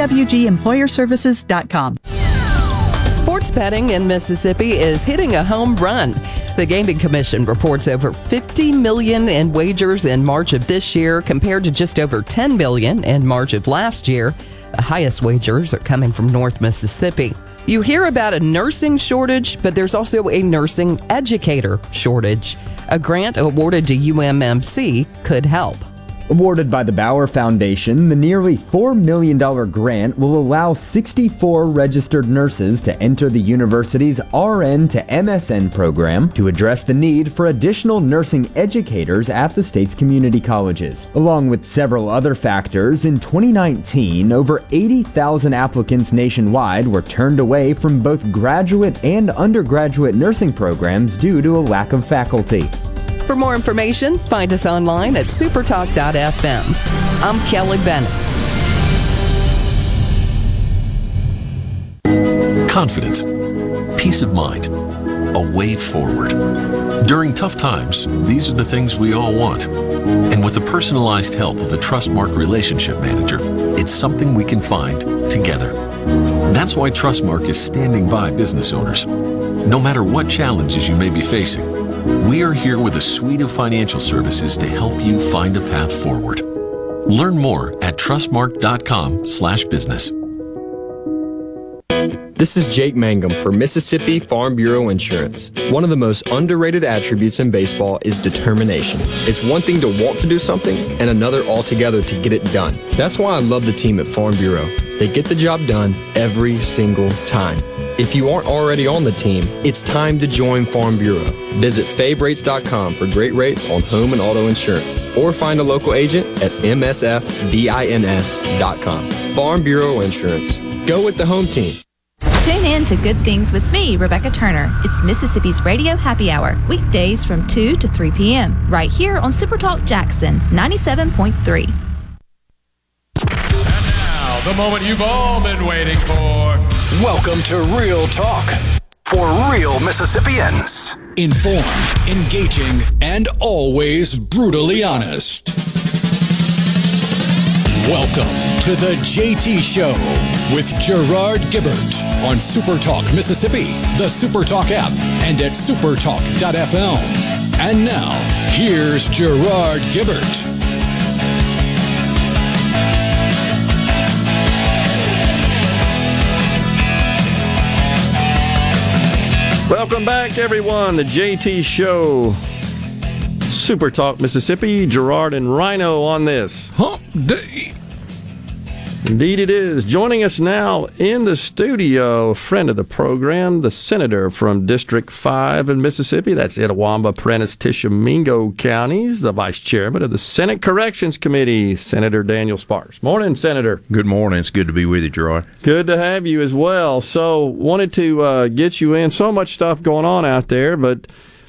MWGEmployerServices.com. Sports betting in Mississippi is hitting a home run. The Gaming Commission reports over 50 million in wagers in March of this year compared to just over 10 million in March of last year. The highest wagers are coming from North Mississippi. You hear about a nursing shortage, but there's also a nursing educator shortage. A grant awarded to UMMC could help. Awarded by the Bower Foundation, the nearly $4 million grant will allow 64 registered nurses to enter the university's RN to MSN program to address the need for additional nursing educators at the state's community colleges. Along with several other factors, in 2019, over 80,000 applicants nationwide were turned away from both graduate and undergraduate nursing programs due to a lack of faculty. For more information, find us online at supertalk.fm. I'm Kelly Bennett. Confidence, peace of mind, a way forward. During tough times, these are the things we all want. And with the personalized help of a Trustmark relationship manager, it's something we can find together. That's why Trustmark is standing by business owners. No matter what challenges you may be facing, we are here with a suite of financial services to help you find a path forward. Learn more at trustmark.com/business. This is Jake Mangum for Mississippi Farm Bureau Insurance. One of the most underrated attributes in baseball is determination. It's one thing to want to do something and another altogether to get it done. That's why I love the team at Farm Bureau. They get the job done every single time. If you aren't already on the team, it's time to join Farm Bureau. Visit favrates.com for great rates on home and auto insurance, or find a local agent at msfbins.com. Farm Bureau Insurance. Go with the home team. Tune in to Good Things with me, Rebecca Turner. It's Mississippi's Radio Happy Hour, weekdays from 2 to 3 p.m., right here on Supertalk Jackson 97.3. And Now, the moment you've all been waiting for. Welcome to Real Talk for real Mississippians. Informed, engaging, and always brutally honest. Welcome to the JT Show with Gerard Gibert on Supertalk Mississippi, the Supertalk app, and at supertalk.fm. And now, here's Gerard Gibert. Welcome back, everyone. The JT Show. Super Talk Mississippi. Gerard and Rhino on this. Hump Day. Indeed, it is. Joining us now in the studio, a friend of the program, the senator from District 5 in Mississippi. That's Itawamba, Prentiss, Tishomingo counties, the vice chairman of the Senate Corrections Committee, Senator Daniel Sparks. Morning, Senator. Good morning. It's good to be with you, Gerard. Good to have you as well. So, wanted to uh, get you in. So much stuff going on out there, but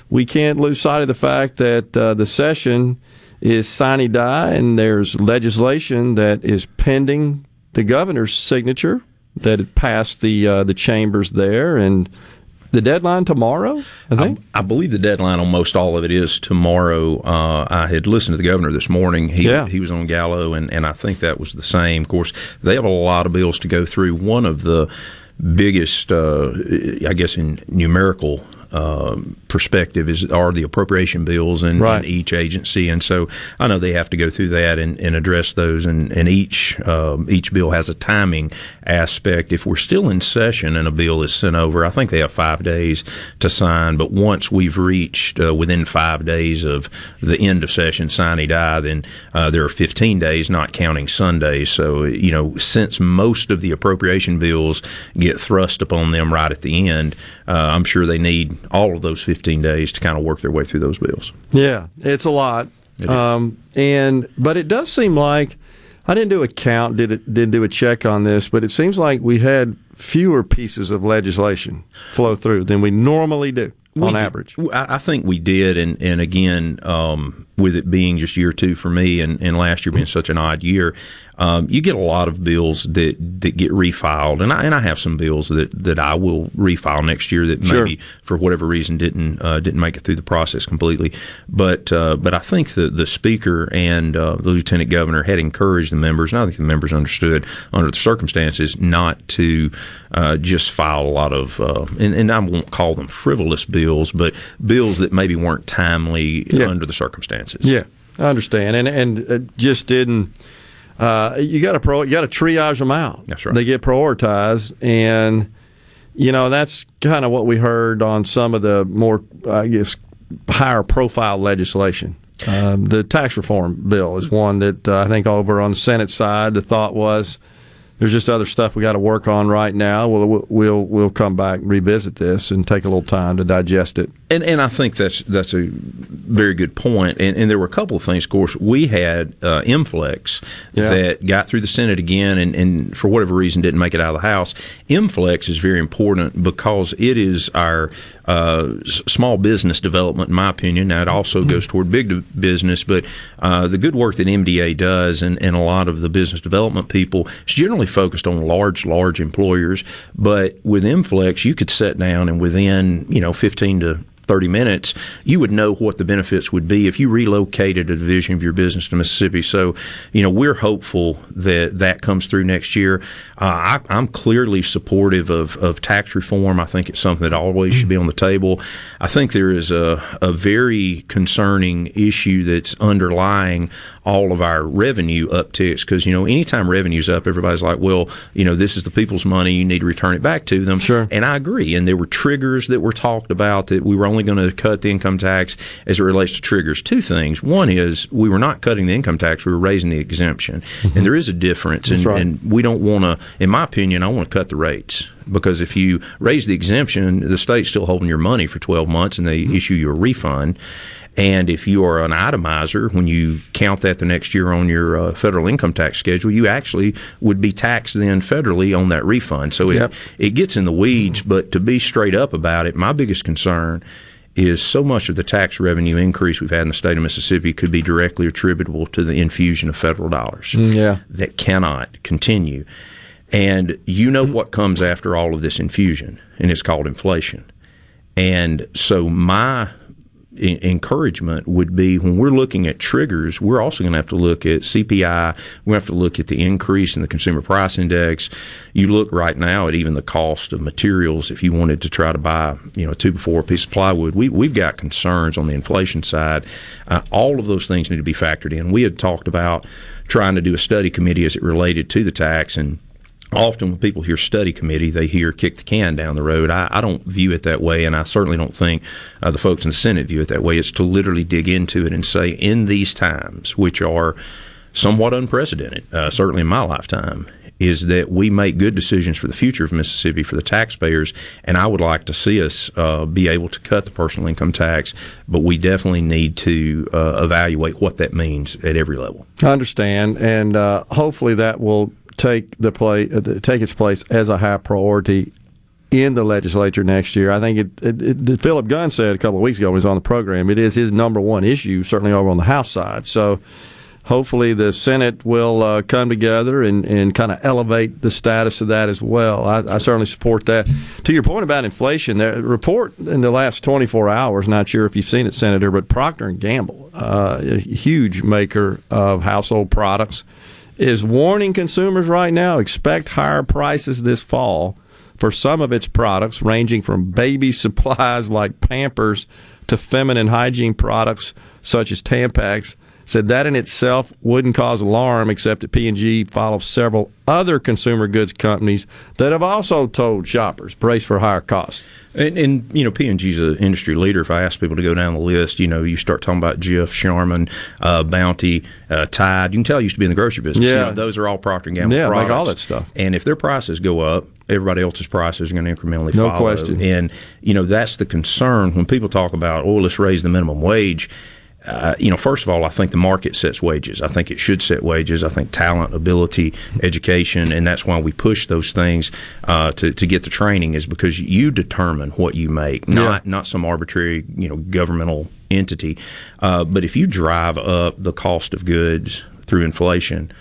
we can't lose sight of the fact that uh, the session is sine die, and there's legislation that is pending the governor's signature that had passed the uh, the chambers there, and the deadline tomorrow. I think. I, I, believe the deadline on most all of it is tomorrow. Uh, I had listened to the governor this morning. He yeah. he was on Gallo, and and I think that was the same. Of course, they have a lot of bills to go through. One of the biggest, uh, I guess, in numerical um, perspective is are the appropriation bills in, right. in, each agency, and so I know they have to go through that and, and address those, and, and each um, each bill has a timing aspect. If we're still in session and a bill is sent over, I think they have five days to sign. But once we've reached uh, within five days of the end of session, sine die, then uh, there are 15 days, not counting Sundays. So you know, since most of the appropriation bills get thrust upon them right at the end, uh, I'm sure they need all of those 15 days to kind of work their way through those bills. Yeah, it's a lot. Um, and but it does seem like I didn't do a count, did it? Didn't do a check on this, but it seems like we had fewer pieces of legislation flow through than we normally do on average. I I think we did, and and again, um, with it being just year two for me, and, and last year being such an odd year, um, you get a lot of bills that, that get refiled, and I and I have some bills that, that I will refile next year that Sure. maybe for whatever reason didn't uh, didn't make it through the process completely. But uh, but I think the the speaker and uh, the lieutenant governor had encouraged the members, and I think the members understood under the circumstances not to uh, just file a lot of uh, and, and I won't call them frivolous bills, but bills that maybe weren't timely Yeah. under the circumstances. Yeah, I understand, and and it just didn't. Uh, you got to pro, you got to triage them out. That's right. They get prioritized, and you know that's kind of what we heard on some of the more, I guess, higher profile legislation. Um, the tax reform bill is one that uh, I think over on the Senate side, the thought was there's just other stuff we got to work on right now. We'll we'll we'll come back and revisit this and take a little time to digest it. And and I think that's that's a very good point. And, and there were a couple of things. Of course, we had uh, MFLEX Yeah. that got through the Senate again, and, and for whatever reason didn't make it out of the House. MFLEX is very important because it is our uh, small business development, in my opinion. Now it also goes toward big business, but uh, the good work that MDA does, and, and a lot of the business development people, is generally focused on large, large employers. But with MFLEX, you could sit down and within you know 15 to 30 minutes, you would know what the benefits would be if you relocated a division of your business to Mississippi. So, you know, we're hopeful that that comes through next year. Uh, I, I'm clearly supportive of, of tax reform. I think it's something that always should be on the table. I think there is a, a very concerning issue that's underlying all of our revenue upticks because, you know, anytime revenue's up, everybody's like, well, you know, this is the people's money. You need to return it back to them. Sure. And I agree. And there were triggers that were talked about that we were only going to cut the income tax as it relates to triggers. Two things. One is we were not cutting the income tax, we were raising the exemption. Mm-hmm. And there is a difference. And, right. and we don't want to, in my opinion, I want to cut the rates. Because if you raise the exemption, the state's still holding your money for 12 months and they mm-hmm. issue you a refund. And if you are an itemizer, when you count that the next year on your uh, federal income tax schedule, you actually would be taxed then federally on that refund. So it, it gets in the weeds, but to be straight up about it, my biggest concern is so much of the tax revenue increase we've had in the state of Mississippi could be directly attributable to the infusion of federal dollars Mm, yeah. that cannot continue. And you know what comes after all of this infusion, and it's called inflation. And so my encouragement would be when we're looking at triggers, we're also going to have to look at CPI. We have to look at the increase in the consumer price index. You look right now at even the cost of materials. If you wanted to try to buy, you know, a two by four piece of plywood, we we've got concerns on the inflation side. Uh, all of those things need to be factored in. We had talked about trying to do a study committee as it related to the tax and often when people hear study committee, they hear kick the can down the road. I, I don't view it that way, and I certainly don't think uh, the folks in the Senate view it that way. It's to literally dig into it and say, in these times, which are somewhat unprecedented, uh, certainly in my lifetime, is that we make good decisions for the future of Mississippi for the taxpayers. And I would like to see us uh, be able to cut the personal income tax, but we definitely need to uh, evaluate what that means at every level. I understand, and uh, hopefully that will take the play uh, take its place as a high priority in the legislature next year. I think it, it, it, Philip Gunn said a couple of weeks ago when he was on the program, it is his number one issue, certainly over on the House side. So hopefully the Senate will uh, come together and, and kind of elevate the status of that as well. I, I, certainly support that. To your point about inflation, the report in the last 24 hours, not sure if you've seen it, Senator, but Procter & Gamble, uh, a huge maker of household products, is warning consumers right now expect higher prices this fall for some of its products, ranging from baby supplies like Pampers to feminine hygiene products such as Tampax said that in itself wouldn't cause alarm, except that P&G follows several other consumer goods companies that have also told shoppers brace for higher costs. And, and you know, P&G's an industry leader. If I ask people to go down the list, you know, you start talking about Jif, Charmin, uh, Bounty, uh, Tide. You can tell I used to be in the grocery business. Yeah, you know, those are all Procter and Gamble yeah, products. like all that stuff. And if their prices go up, everybody else's prices are going to incrementally no follow. question. And you know, that's the concern when people talk about, oh, let's raise the minimum wage uh, you know, first of all, I think the market sets wages. I think it should set wages. I think talent, ability, education, and that's why we push those things uh, to to get the training is because you determine what you make, not yeah. not some arbitrary you know governmental entity. Uh, but if you drive up the cost of goods through inflation,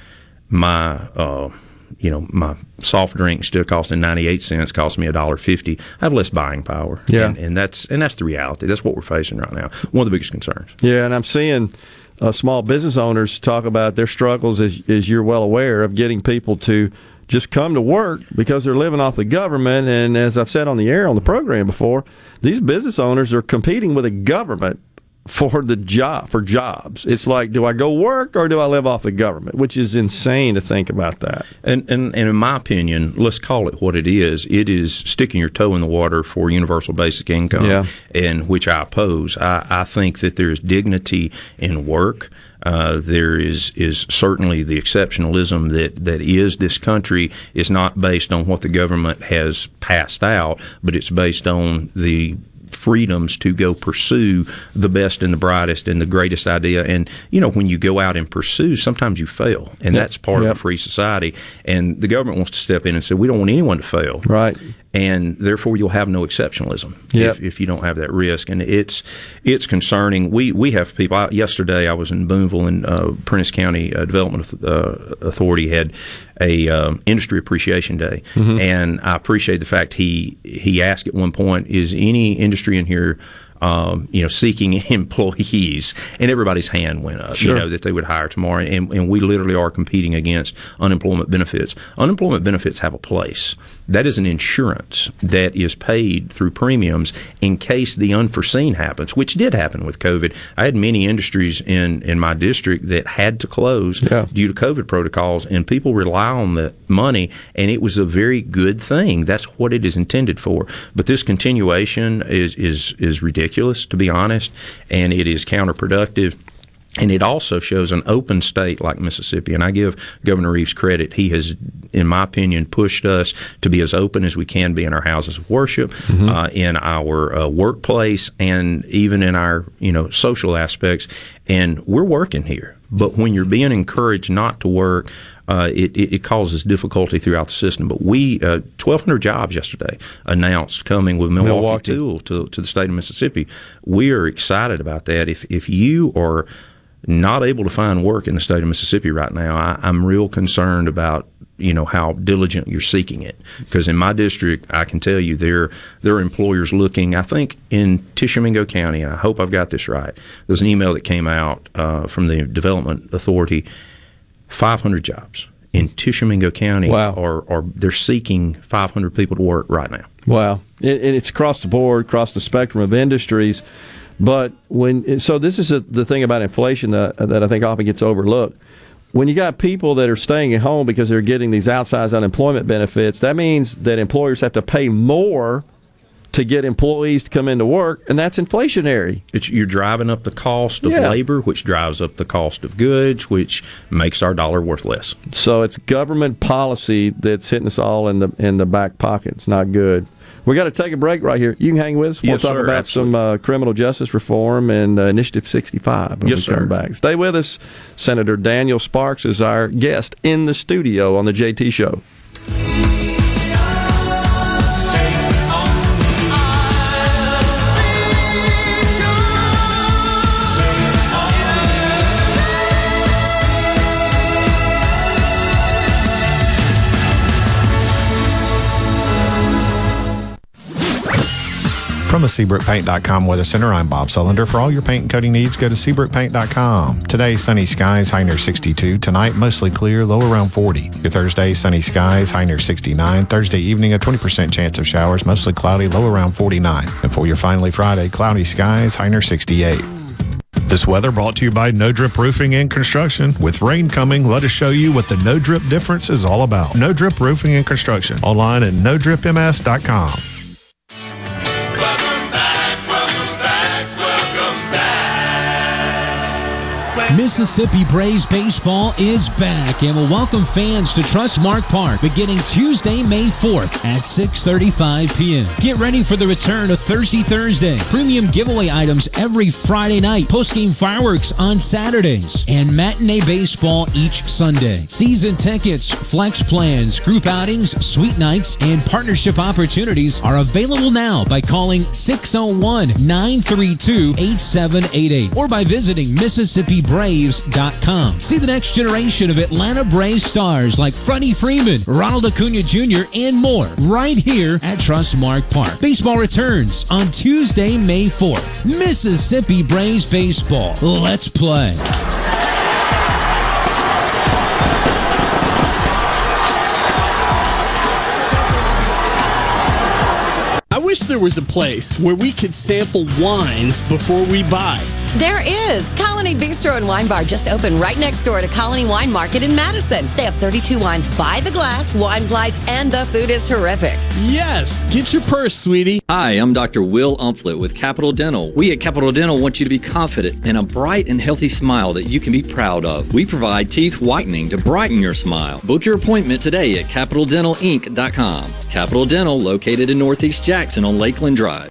my uh, you know my soft drink still costing 98 cents cost me a dollar 50 i have less buying power. Yeah. And, and, that's and that's the reality. That's what we're facing right now. One of the biggest concerns. Yeah and i'm seeing uh, small business owners talk about their struggles as, as you're well aware of getting people to just come to work because they're living off the government. And as i've said on the air on the program before these business owners are competing with a government for the job for jobs. It's like, do I go work or do I live off the government? Which is insane to think about that. And and, and in my opinion, let's call it what it is. It is sticking your toe in the water for universal basic income, yeah. and which I oppose. I, I think that there is dignity in work. Uh, there is is certainly the exceptionalism that, that is this country is not based on what the government has passed out, but it's based on the freedoms to go pursue the best and the brightest and the greatest idea. And, you know, when you go out and pursue, sometimes you fail. And yep. that's part yep. of a free society. And the government wants to step in and say, we don't want anyone to fail. Right and therefore you'll have no exceptionalism yep. if, if you don't have that risk. And it's it's concerning. We we have people. I, yesterday I was in Booneville and uh, Prentiss County uh, Development uh, Authority had a um, industry appreciation day, mm-hmm. and I appreciate the fact he he asked at one point, "Is any industry in here?" um, you know, seeking employees, and everybody's hand went up. Sure. You know that they would hire tomorrow, and, and we literally are competing against unemployment benefits. Unemployment benefits have a place. That is an insurance that is paid through premiums in case the unforeseen happens, which did happen with COVID. I had many industries in in my district that had to close yeah. due to COVID protocols, and people rely on the money, and it was a very good thing. That's what it is intended for. But this continuation is is is ridiculous ridiculous, to be honest, and it is counterproductive. And it also shows an open state like Mississippi. And I give Governor Reeves credit. He has, in my opinion, pushed us to be as open as we can be in our houses of worship, mm-hmm. uh, in our uh, workplace, and even in our you know social aspects. And we're working here. But when you're being encouraged not to work, uh, it, it, it, causes difficulty throughout the system. But we, uh, 1,200 jobs yesterday announced coming with Milwaukee, Milwaukee. Tool to, to the state of Mississippi. We are excited about that. If, if you are not able to find work in the state of Mississippi right now, I, I'm real concerned about you know how diligent you're seeking it. Because in my district, I can tell you there there are employers looking. I think in Tishomingo County, and I hope I've got this right. There's an email that came out uh, from the Development Authority. 500 jobs in Tishomingo County Wow. are, are they're seeking 500 people to work right now. Wow, it- it's across the board, across the spectrum of industries. But when so this is a, the thing about inflation that that I think often gets overlooked. When you got people that are staying at home because they're getting these outsized unemployment benefits, that means that employers have to pay more to get employees to come into work, and that's inflationary. It's, you're driving up the cost of Yeah. labor, which drives up the cost of goods, which makes our dollar worth less. So it's government policy that's hitting us all in the in the back pocket. It's not good. We got to take a break right here. You can hang with us. We'll Yes, talk sir, about some uh, criminal justice reform and uh, Initiative 65 when Yes, we come sir. back. Stay with us. Senator Daniel Sparks is our guest in the studio on the JT Show. From the SeabrookPaint.com Weather Center, I'm Bob Sullender. For all your paint and coating needs, go to SeabrookPaint.com. Today, sunny skies, high near 62. Tonight, mostly clear, low around 40. Your Thursday, sunny skies, high near 69. Thursday evening, a 20% chance of showers, mostly cloudy, low around 49. And for your finally Friday, cloudy skies, high near 68. This weather brought to you by No Drip Roofing and Construction. With rain coming, let us show you what the No Drip difference is all about. No Drip Roofing and Construction. Online at NoDripMS.com. Mississippi Braves baseball is back and will welcome fans to Trustmark Park beginning Tuesday, May 4th at 6:35 p.m. Get ready for the return of Thirsty Thursday. Premium giveaway items every Friday night, postgame fireworks on Saturdays, and matinee baseball each Sunday. Season tickets, flex plans, group outings, suite nights, and partnership opportunities are available now by calling 601-932-8788 or by visiting MississippiBraves.com. See the next generation of Atlanta Braves stars like Freddie Freeman, Ronald Acuna Jr., and more right here at Trustmark Park. Baseball returns on Tuesday, May 4th. Mississippi Braves Baseball. Let's play. I wish there was a place where we could sample wines before we buy. There is. Colony Bistro and Wine Bar just opened right next door to Colony Wine Market in Madison. They have 32 wines by the glass, wine flights, and the food is terrific. Yes, get your purse, sweetie. Hi, I'm Dr. Will Umflett with Capital Dental. We at Capital Dental want you to be confident in a bright and healthy smile that you can be proud of. We provide teeth whitening to brighten your smile. Book your appointment today at CapitalDentalInc.com. Capital Dental, located in Northeast Jackson on Lakeland Drive.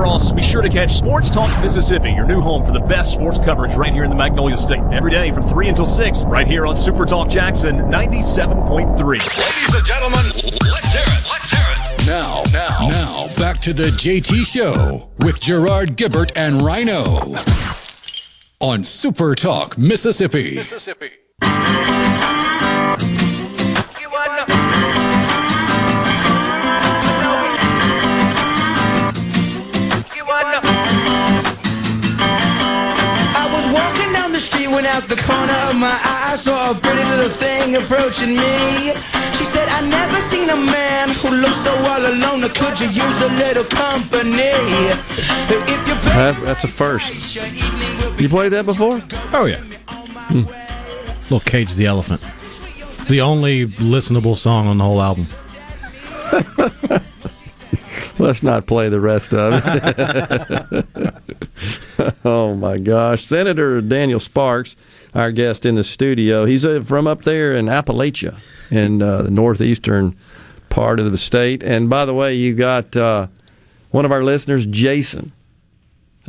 Hey, Cross. Be sure to catch Sports Talk Mississippi, your new home for the best sports coverage right here in the Magnolia State. Every day from 3 until 6, right here on Super Talk Jackson 97.3. Ladies and gentlemen, let's hear it. Let's hear it. Now, now, now, back to the JT Show with Gerard Gibert and Rhino on Super Talk, Mississippi. Mississippi. When out the corner of my eye I saw a pretty little thing approaching me. She said, I never seen a man who looks so all alone. Or could you use a little company? If you That, that's a first. You played that before? Oh yeah. Hmm. Little Cage the Elephant. The only listenable song on the whole album. Let's not play the rest of it. oh my gosh. Senator Daniel Sparks, our guest in the studio, he's uh, from up there in Appalachia in uh, the northeastern part of the state. And by the way, you got uh, one of our listeners, Jason.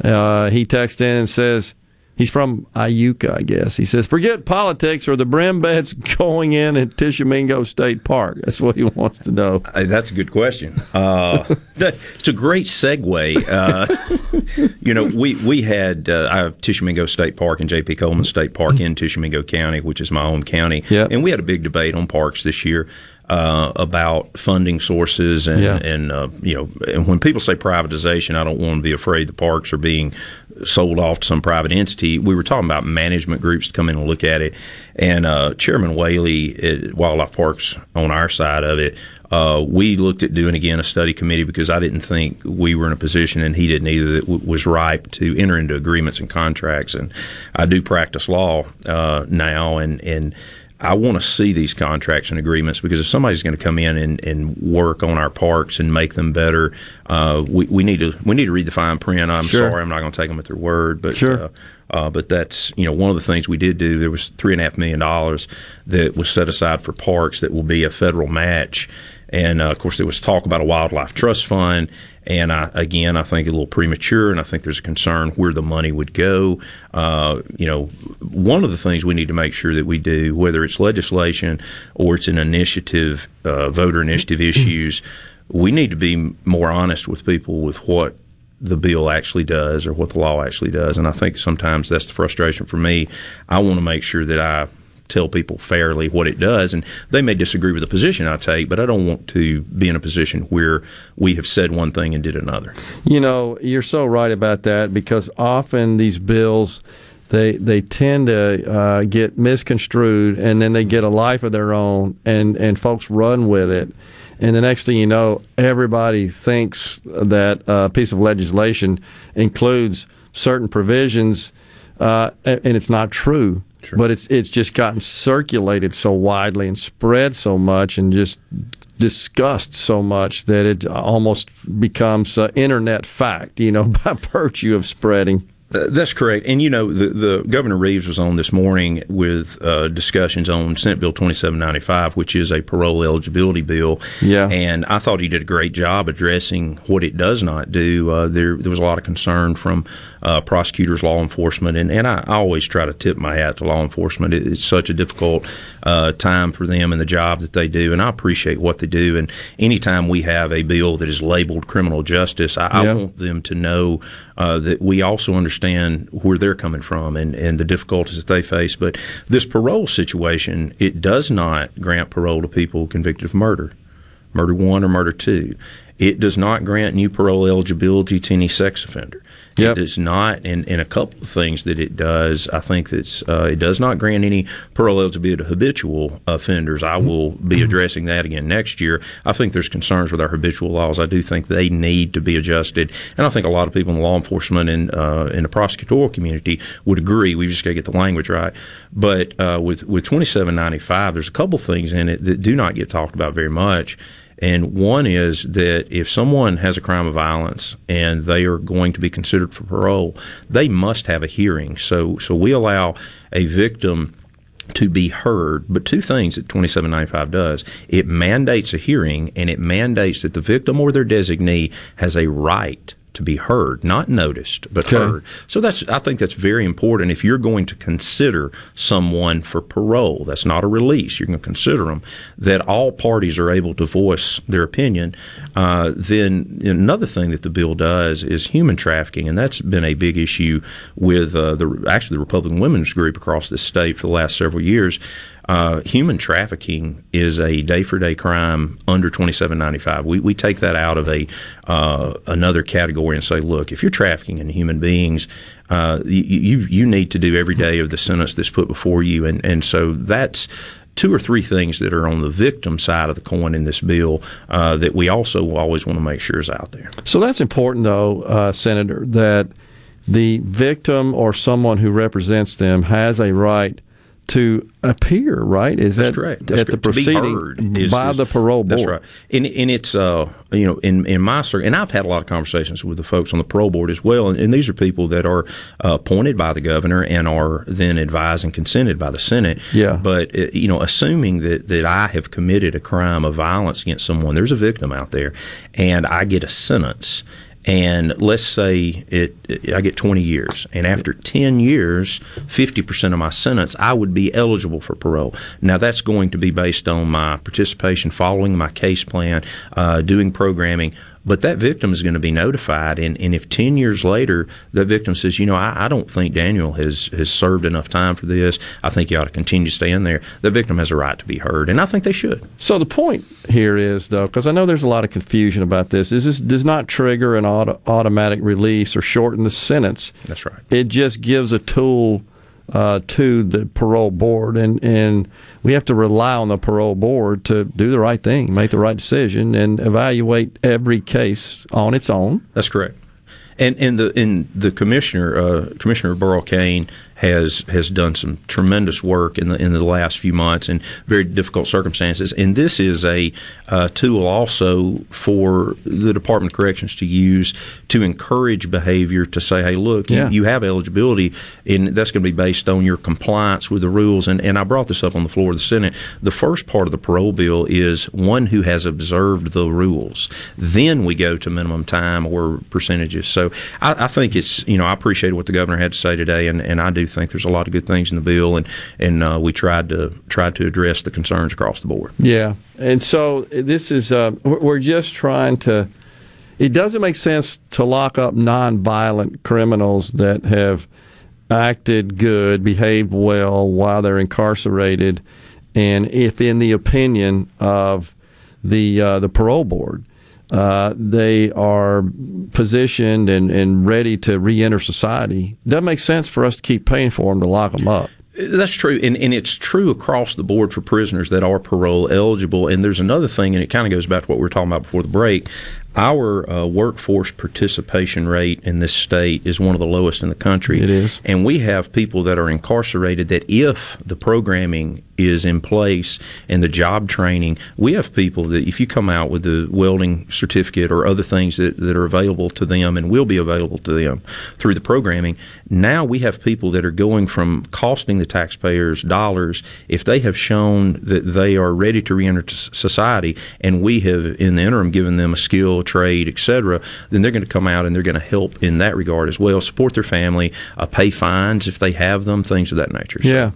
Uh, he texts in and says, He's from Iuka, I guess. He says, "Forget politics or the brim beds going in at Tishomingo State Park." That's what he wants to know. Hey, that's a good question. Uh, that, it's a great segue. Uh, you know, we we had uh, I have Tishomingo State Park and J.P. Coleman State Park in Tishomingo County, which is my home county. Yeah. And we had a big debate on parks this year. Uh, about funding sources and, Yeah. and uh, you know and when people say privatization, I don't want to be afraid the parks are being sold off to some private entity. We were talking about management groups to come in and look at it, and uh, Chairman Whaley at Wildlife Parks on our side of it. Uh, we looked at doing again a study committee because I didn't think we were in a position, and he didn't either, that w- was ripe to enter into agreements and contracts. And I do practice law uh, now, and and I want to see these contracts and agreements because if somebody's going to come in and, and work on our parks and make them better, uh, we, we need to we need to read the fine print. I'm Sure. sorry, I'm not going to take them at their word, but Sure. uh, uh, but that's you know one of the things we did do. There was three and a half million dollars that was set aside for parks that will be a federal match, and uh, of course there was talk about a wildlife trust fund. And I, again, I think a little premature, and I think there's a concern where the money would go. Uh, you know, one of the things we need to make sure that we do, whether it's legislation or it's an initiative, uh, voter initiative issues, we need to be more honest with people with what the bill actually does or what the law actually does. And I think sometimes that's the frustration for me. I want to make sure that I tell people fairly what it does. And they may disagree with the position I take, but I don't want to be in a position where we have said one thing and did another. You know, you're so right about that because often these bills they they tend to uh, get misconstrued and then they get a life of their own and and folks run with it. And the next thing you know, everybody thinks that a piece of legislation includes certain provisions, uh, and it's not true. But it's it's just gotten circulated so widely and spread so much and just discussed so much that it almost becomes uh, internet fact, you know, by virtue of spreading. Uh, that's correct. And you know, the, the Governor Reeves was on this morning with uh, discussions on Senate Bill 2795, which is a parole eligibility bill. Yeah. And I thought he did a great job addressing what it does not do. Uh, there, there was a lot of concern from uh, prosecutors, law enforcement, and, and I, I always try to tip my hat to law enforcement. It, it's such a difficult uh, time for them and the job that they do, and I appreciate what they do. And anytime we have a bill that is labeled criminal justice, I, I want them to know uh, that we also understand where they're coming from and, and the difficulties that they face. But this parole situation, it does not grant parole to people convicted of murder, murder one or murder two. It does not grant new parole eligibility to any sex offender. It does not, and, and a couple of things that it does, I think that's uh, it does not grant any parole eligibility to habitual offenders. I will be addressing that again next year. I think there's concerns with our habitual laws. I do think they need to be adjusted, and I think a lot of people in law enforcement and uh, in the prosecutorial community would agree. We just got to get the language right. But uh, with with 2795, there's a couple things in it that do not get talked about very much. And one is that if someone has a crime of violence and they are going to be considered for parole, they must have a hearing. So, so we allow a victim to be heard. But two things that 2795 does it mandates a hearing and it mandates that the victim or their designee has a right to be heard, not noticed, but Okay. heard. So that's I think that's very important. If you're going to consider someone for parole, that's not a release. You're going to consider them. That all parties are able to voice their opinion. Uh, then another thing that the bill does is human trafficking, and that's been a big issue with uh, the actually the Republican Women's Group across this state for the last several years. Uh, human trafficking is a day for day crime under 2795. We, we take that out of a uh, another category and say, look, if you're trafficking in human beings, uh, you, you you need to do every day of the sentence that's put before you, and and so that's two or three things that are on the victim side of the coin in this bill uh, that we also always want to make sure is out there. So that's important, though, uh, Senator, that the victim or someone who represents them has a right to appear. Right? Is That's that correct. That's at the correct. To be proceeding is- by is- the parole board? That's right. And, and it's uh you know in in my circle, and I've had a lot of conversations with the folks on the parole board as well, and, and these are people that are uh, appointed by the governor and are then advised and consented by the Senate. Yeah. But uh, you know, assuming that that I have committed a crime of violence against someone, there's a victim out there, and I get a sentence. And let's say it, I get 20 years, and after 10 years, 50% of my sentence, I would be eligible for parole. Now, that's going to be based on my participation, following my case plan, uh, doing programming. But that victim is going to be notified, and, and if 10 years later the victim says, you know, I, I don't think Daniel has, has served enough time for this, I think you ought to continue to stay in there, the victim has a right to be heard, and I think they should. So the point here is, though, because I know there's a lot of confusion about this, is this does not trigger an auto- automatic release or shorten the sentence. That's right. It just gives a tool uh, to the parole board, and and we have to rely on the parole board to do the right thing, make the right decision, and evaluate every case on its own. That's correct. And and the in the commissioner uh, Commissioner Burl Cain has has done some tremendous work in the in the last few months in very difficult circumstances. And this is a uh, tool also for the Department of Corrections to use to encourage behavior to say, hey, look, Yeah. you, you have eligibility, and that's going to be based on your compliance with the rules. And and I brought this up on the floor of the Senate. The first part of the parole bill is one who has observed the rules. Then we go to minimum time or percentages. So I, I think it's you know I appreciate what the governor had to say today, and, and I do think there's a lot of good things in the bill, and and uh, we tried to tried to address the concerns across the board. Yeah, and so this is uh, we're just trying to. It doesn't make sense to lock up non-violent criminals that have acted good, behaved well while they're incarcerated, and if, in the opinion of the uh, the parole board, uh, they are positioned and, and ready to reenter society, doesn't make sense for us to keep paying for them to lock them up. That's true, and, and it's true across the board for prisoners that are parole eligible. And there's another thing, and it kind of goes back to what we were talking about before the break. Our uh, workforce participation rate in this state is one of the lowest in the country. It is. And we have people that are incarcerated that, if the programming is in place and the job training, we have people that, if you come out with the welding certificate or other things that, that are available to them and will be available to them through the programming, now we have people that are going from costing the taxpayers dollars if they have shown that they are ready to reenter society and we have in the interim given them a skill trade etc then they're going to come out and they're going to help in that regard as well support their family uh, pay fines if they have them things of that nature So- Yeah.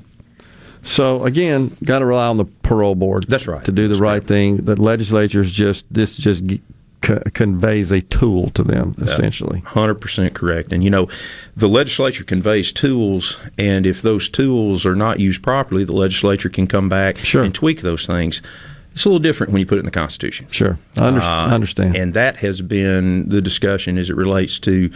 So again, got to rely on the parole board. That's right. To do the right thing. The legislature's just this just co- conveys a tool to them essentially. Hundred percent correct. And you know, the legislature conveys tools, and if those tools are not used properly, the legislature can come back and tweak those things. It's a little different when you put it in the Constitution. Sure, I under- Uh, I understand. And that has been the discussion as it relates to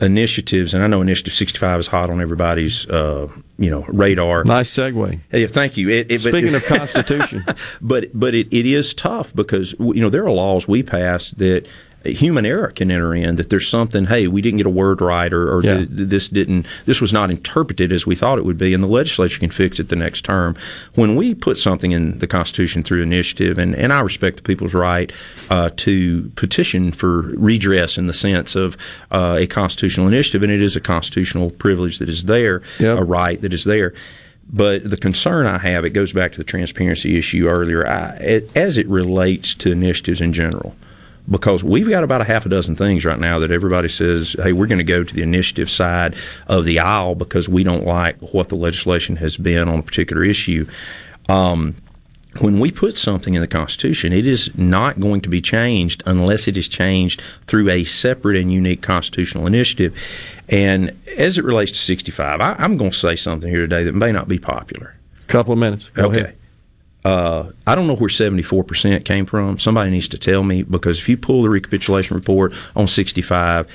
initiatives. And I know Initiative 65 is hot on everybody's, uh, you know, radar. Nice segue. Thank you. It, it, but- Speaking of Constitution, but but it, it is tough because you know there are laws we pass that human error can enter in that there's something hey we didn't get a word right or, or Yeah. th- this didn't this was not interpreted as we thought it would be and the legislature can fix it the next term when we put something in the constitution through initiative and, and i respect the people's right uh, to petition for redress in the sense of uh, a constitutional initiative and it is a constitutional privilege that is there a right that is there but the concern I have, it goes back to the transparency issue earlier, I, it, as it relates to initiatives in general. Because we've got about a half a dozen things right now that everybody says, hey, we're going to go to the initiative side of the aisle because we don't like what the legislation has been on a particular issue. Um, when we put something in the Constitution, it is not going to be changed unless it is changed through a separate and unique constitutional initiative. And as it relates to 65, I, I'm going to say something here today that may not be popular. Couple of minutes. Go okay. ahead. Uh, I don't know where 74% came from. Somebody needs to tell me because if you pull the recapitulation report on 65,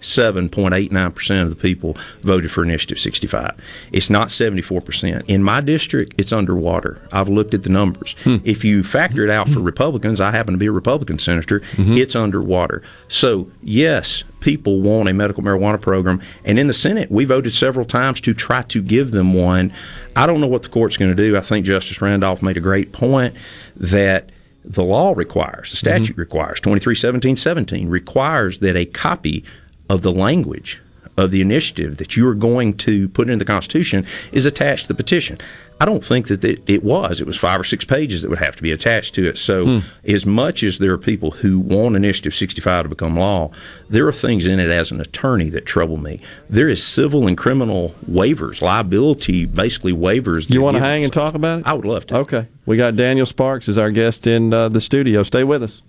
97.89% of the people voted for Initiative 65. It's not 74%. In my district, it's underwater. I've looked at the numbers. Hmm. If you factor it out for hmm. Republicans, I happen to be a Republican senator, hmm. it's underwater. So, yes, people want a medical marijuana program. And in the Senate, we voted several times to try to give them one. I don't know what the court's going to do. I think Justice Randolph made a great point that the law requires, the statute requires, 231717 requires that a copy of the language of the initiative that you are going to put into the Constitution is attached to the petition. I don't think that it, it was. It was five or six pages that would have to be attached to it. So, as much as there are people who want Initiative 65 to become law, there are things in it as an attorney that trouble me. There is civil and criminal waivers, liability, basically waivers. You want to hang and talk about it? I would love to. Okay. We got Daniel Sparks as our guest in uh, the studio. Stay with us.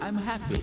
I'm happy.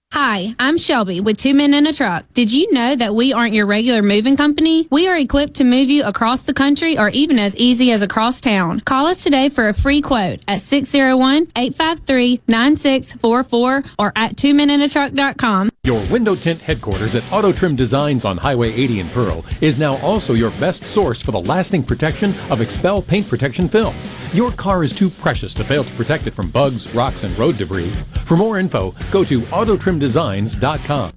Hi, I'm Shelby with Two Men in a Truck. Did you know that we aren't your regular moving company? We are equipped to move you across the country or even as easy as across town. Call us today for a free quote at 601-853-9644 or at twomeninatruck.com. Your window tint headquarters at Auto Trim Designs on Highway 80 in Pearl is now also your best source for the lasting protection of XPEL paint protection film. Your car is too precious to fail to protect it from bugs, rocks, and road debris. For more info, go to autotrimdesigns.com.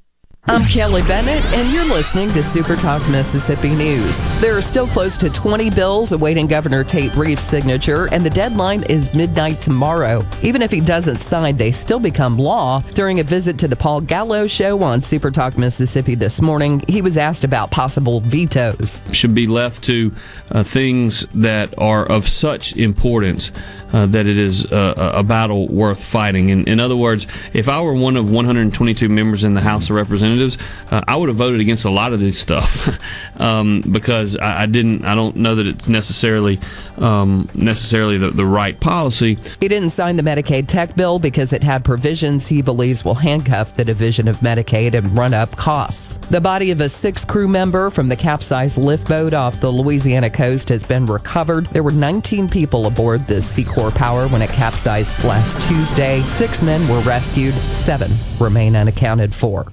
I'm Kelly Bennett, and you're listening to Super Talk Mississippi News. There are still close to 20 bills awaiting Governor Tate Reeves' signature, and the deadline is midnight tomorrow. Even if he doesn't sign, they still become law. During a visit to the Paul Gallo show on Super Talk Mississippi this morning, he was asked about possible vetoes. should be left to uh, things that are of such importance uh, that it is uh, a battle worth fighting. In, in other words, if I were one of 122 members in the House of Representatives, uh, I would have voted against a lot of this stuff um, because I, I didn't. I don't know that it's necessarily um, necessarily the, the right policy. He didn't sign the Medicaid tech bill because it had provisions he believes will handcuff the Division of Medicaid and run up costs. The body of a six crew member from the capsized lift boat off the Louisiana coast has been recovered. There were 19 people aboard the Seacor Power when it capsized last Tuesday. Six men were rescued, seven remain unaccounted for.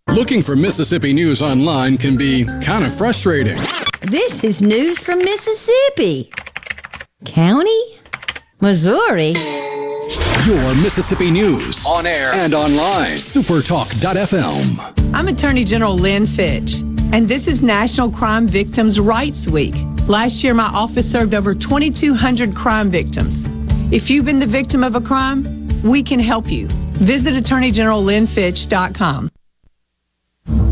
Looking for Mississippi news online can be kind of frustrating. This is news from Mississippi. County? Missouri? Your Mississippi news on air and online. Supertalk.fm. I'm Attorney General Lynn Fitch, and this is National Crime Victims' Rights Week. Last year, my office served over 2,200 crime victims. If you've been the victim of a crime, we can help you. Visit AttorneyGeneralLynnFitch.com.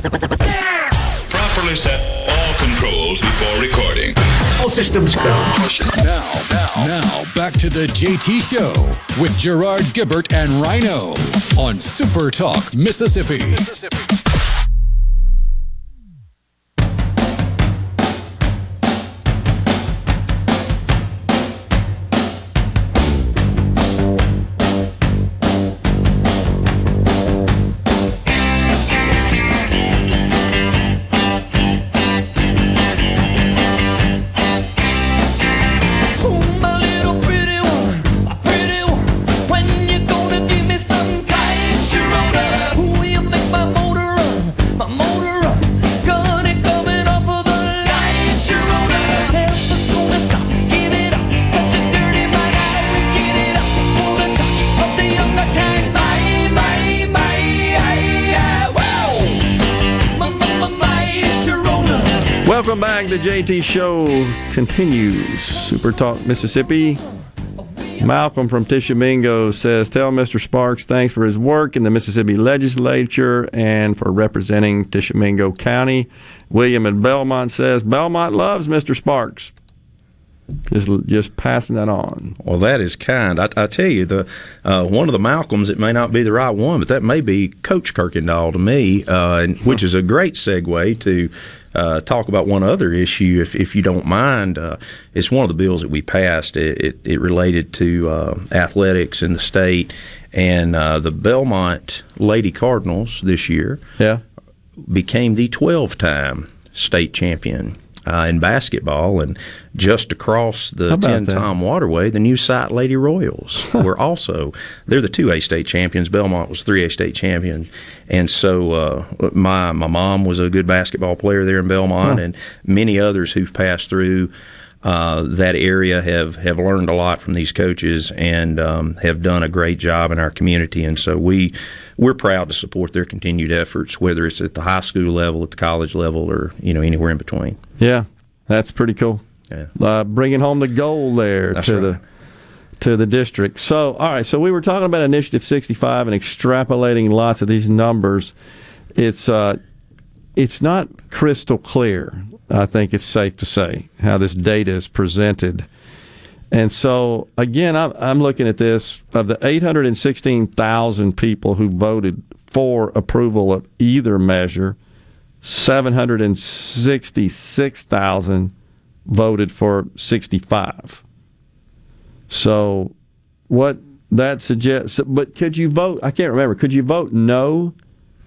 Properly set all controls before recording. All systems go. Now, now, now, back to the JT Show with Gerard Gibert and Rhino on Super Talk, Mississippi. Mississippi. Welcome back. The JT Show continues. Super Talk Mississippi. Malcolm from Tishomingo says, Tell Mr. Sparks thanks for his work in the Mississippi legislature and for representing Tishomingo County. William in Belmont says, Belmont loves Mr. Sparks. Just, just passing that on. Well, that is kind. I, I tell you, the uh, one of the Malcolms, it may not be the right one, but that may be Coach Kirkendall to me, uh, and, which is a great segue to uh, talk about one other issue, if, if you don't mind. Uh, it's one of the bills that we passed. It, it, it related to uh, athletics in the state, and uh, the Belmont Lady Cardinals this year yeah. became the 12 time state champion. Uh, in basketball, and just across the Tenn-Tom waterway, the new site Lady Royals were also they're the two A state champions. Belmont was three A state champion, and so uh, my my mom was a good basketball player there in Belmont, Huh. and many others who've passed through. Uh, that area have, have learned a lot from these coaches and um, have done a great job in our community, and so we we're proud to support their continued efforts, whether it's at the high school level, at the college level, or you know anywhere in between. Yeah, that's pretty cool. Yeah. Uh, bringing home the goal there That's to right. the to the district. So, all right. So we were talking about Initiative 65 and extrapolating lots of these numbers. It's uh, it's not crystal clear. I think it's safe to say how this data is presented. And so, again, I'm, I'm looking at this of the 816,000 people who voted for approval of either measure, 766,000 voted for 65. So, what that suggests, but could you vote? I can't remember. Could you vote no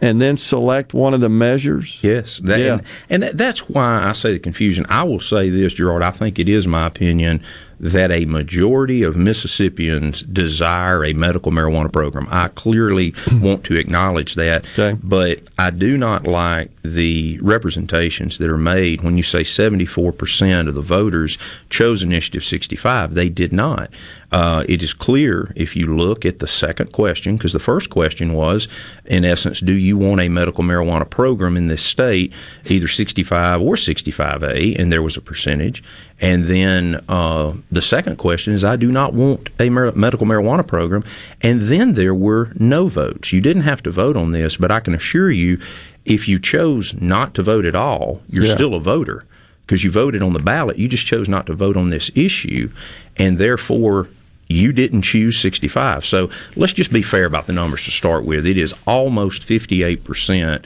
and then select one of the measures? Yes, that, Yeah. and, and that's why I say the confusion. I will say this, Gerard. I think it is my opinion that a majority of Mississippians desire a medical marijuana program. I clearly want to acknowledge that, but I do not like the representations that are made when you say 74% of the voters chose Initiative 65. They did not. Uh, it is clear if you look at the second question, because the first question was, in essence, do you want a medical marijuana program in this state, either 65 or 65A? And there was a percentage. And then uh, the second question is, I do not want a mar- medical marijuana program. And then there were no votes. You didn't have to vote on this, but I can assure you, if you chose not to vote at all, you're Yeah. still a voter because you voted on the ballot. You just chose not to vote on this issue, and therefore you didn't choose 65. So let's just be fair about the numbers to start with. It is almost 58%